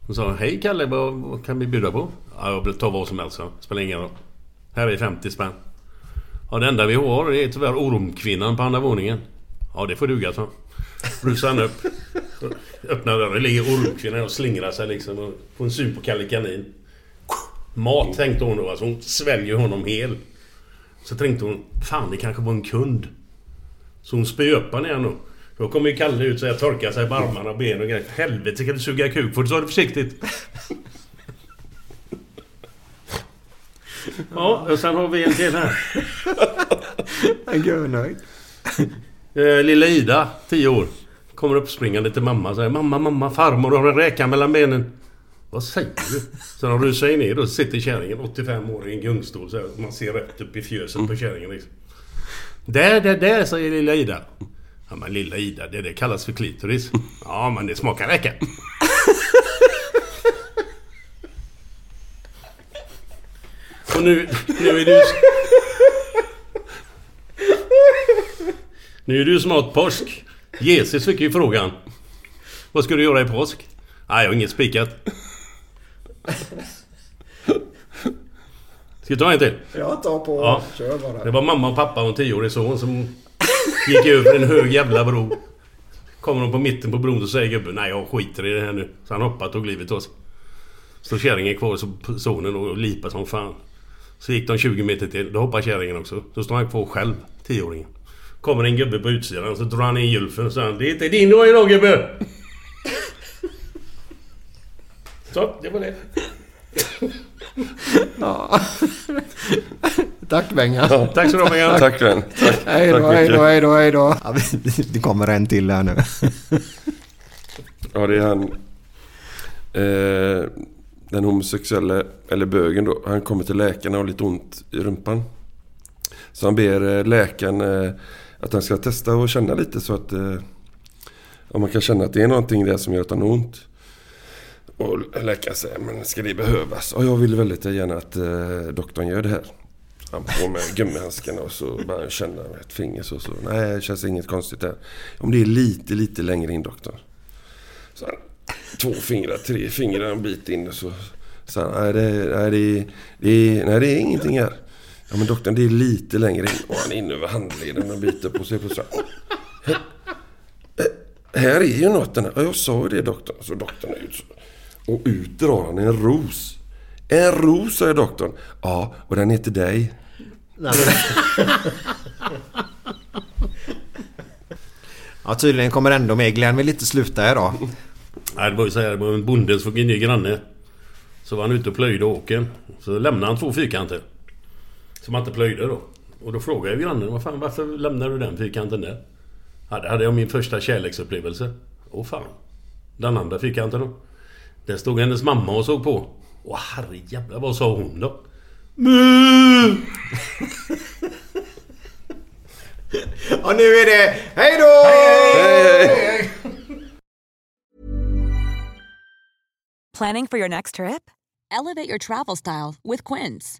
Och sa Hej Kalle, vad, vad kan vi bjuda på? Ja, jag vill ta vad som helst, så. Spelar ingen roll. Här är 50 spänn. Ja, det enda vi har är tyvärr ormkvinnan på andra våningen. Ja, det får duga, så. Rusar han upp. Öppnar dörren, Det ligger ormkvinnan och slingrar sig liksom. Och får en syn på Kalle Kanin. Mat tänkte hon då. Alltså hon sväljer honom hel. Så tänkte hon, fan det kanske var en kund. Så hon spyr upp honom igen då. Då kommer ju Kalle ut så här, torkar sig på armarna och benen och grejer. Helvete kan du suga kuk? för du sa det försiktigt? Ja, och sen har vi en till här. Han är nöjd. Eh, lilla Ida, 10 år. Kommer upp springande till mamma och säger Mamma, mamma, farmor har en räka mellan benen. Vad säger du? Så de rusar ju ner och sitter kärringen, 85 år, i en gungstol så här, Man ser rätt upp i fjöset på kärringen liksom. Där, där, där, säger lilla Ida. Ja men lilla Ida, det, det kallas för klitoris. Ja men det smakar räka. Och nu, nu är du... Nu är det ju snart påsk. Jesus fick ju frågan. Vad ska du göra i påsk? Nej, jag har inget spikat. Ska vi ta en till? Jag tar på. Ja. Kör bara. Det var mamma och pappa och en tioårig son som gick över en hög jävla bro. Kommer de på mitten på bron och säger gubben Nej jag skiter i det här nu. Så han hoppade och tog livet av sig. Står kärringen kvar så sonen och lipar som fan. Så gick de 20 meter till. Då hoppar kärringen också. Så står han kvar själv, tioåringen. Kommer en gubbe på utsidan så drar han in gylfen och säger Det är inte din idag gubbe! Så, det var det. Ja. Tack Benga. Tack så du ha Benga. Tack vän. Hej då, Tack hej då, hej då, hej då. Ja, det kommer en till här nu. Ja, det är han... Eh, den homosexuella, eller bögen då. Han kommer till läkaren och har lite ont i rumpan. Så han ber eh, läkaren eh, att han ska testa och känna lite så att... Eh, om man kan känna att det är någonting där som gör att han har ont. Och läkaren säger, men ska det behövas? Och jag vill väldigt gärna att eh, doktorn gör det här. Han på med gummihandskarna och så bara känna med ett finger så. så. Nej, det känns inget konstigt där. Om det är lite, lite längre in doktorn. Så han, två fingrar, tre fingrar en bit in och så Så han, nej det, nej, det, det, nej det är ingenting här. Ja men doktorn det är lite längre in. Och han är inne över handleden och biter på sig här, här, är ju något. Den här. Ja, jag sa ju det doktorn. Så doktorn är ut. Och ut drar han en ros. En ros säger doktorn. Ja, och den är till dig. Ja, tydligen kommer ändå med. Glenn vill inte sluta idag. Nej, det var ju så här, det var en bonde som fick en ny granne. Så var han ute och plöjde åken. Så lämnade han två fyrkanter. Som han inte plöjde då. Och då frågade jag grannen, vad fan, varför lämnade du den fyrkanten där? Ja, det hade jag min första kärleksupplevelse. Åh fan. Den andra fyrkanten då? Där stod hennes mamma och såg på. Åh herrejävlar, vad sa hon då? Mu! Och nu är det hej då! Planning for your next trip? Elevate your travel style with Quince.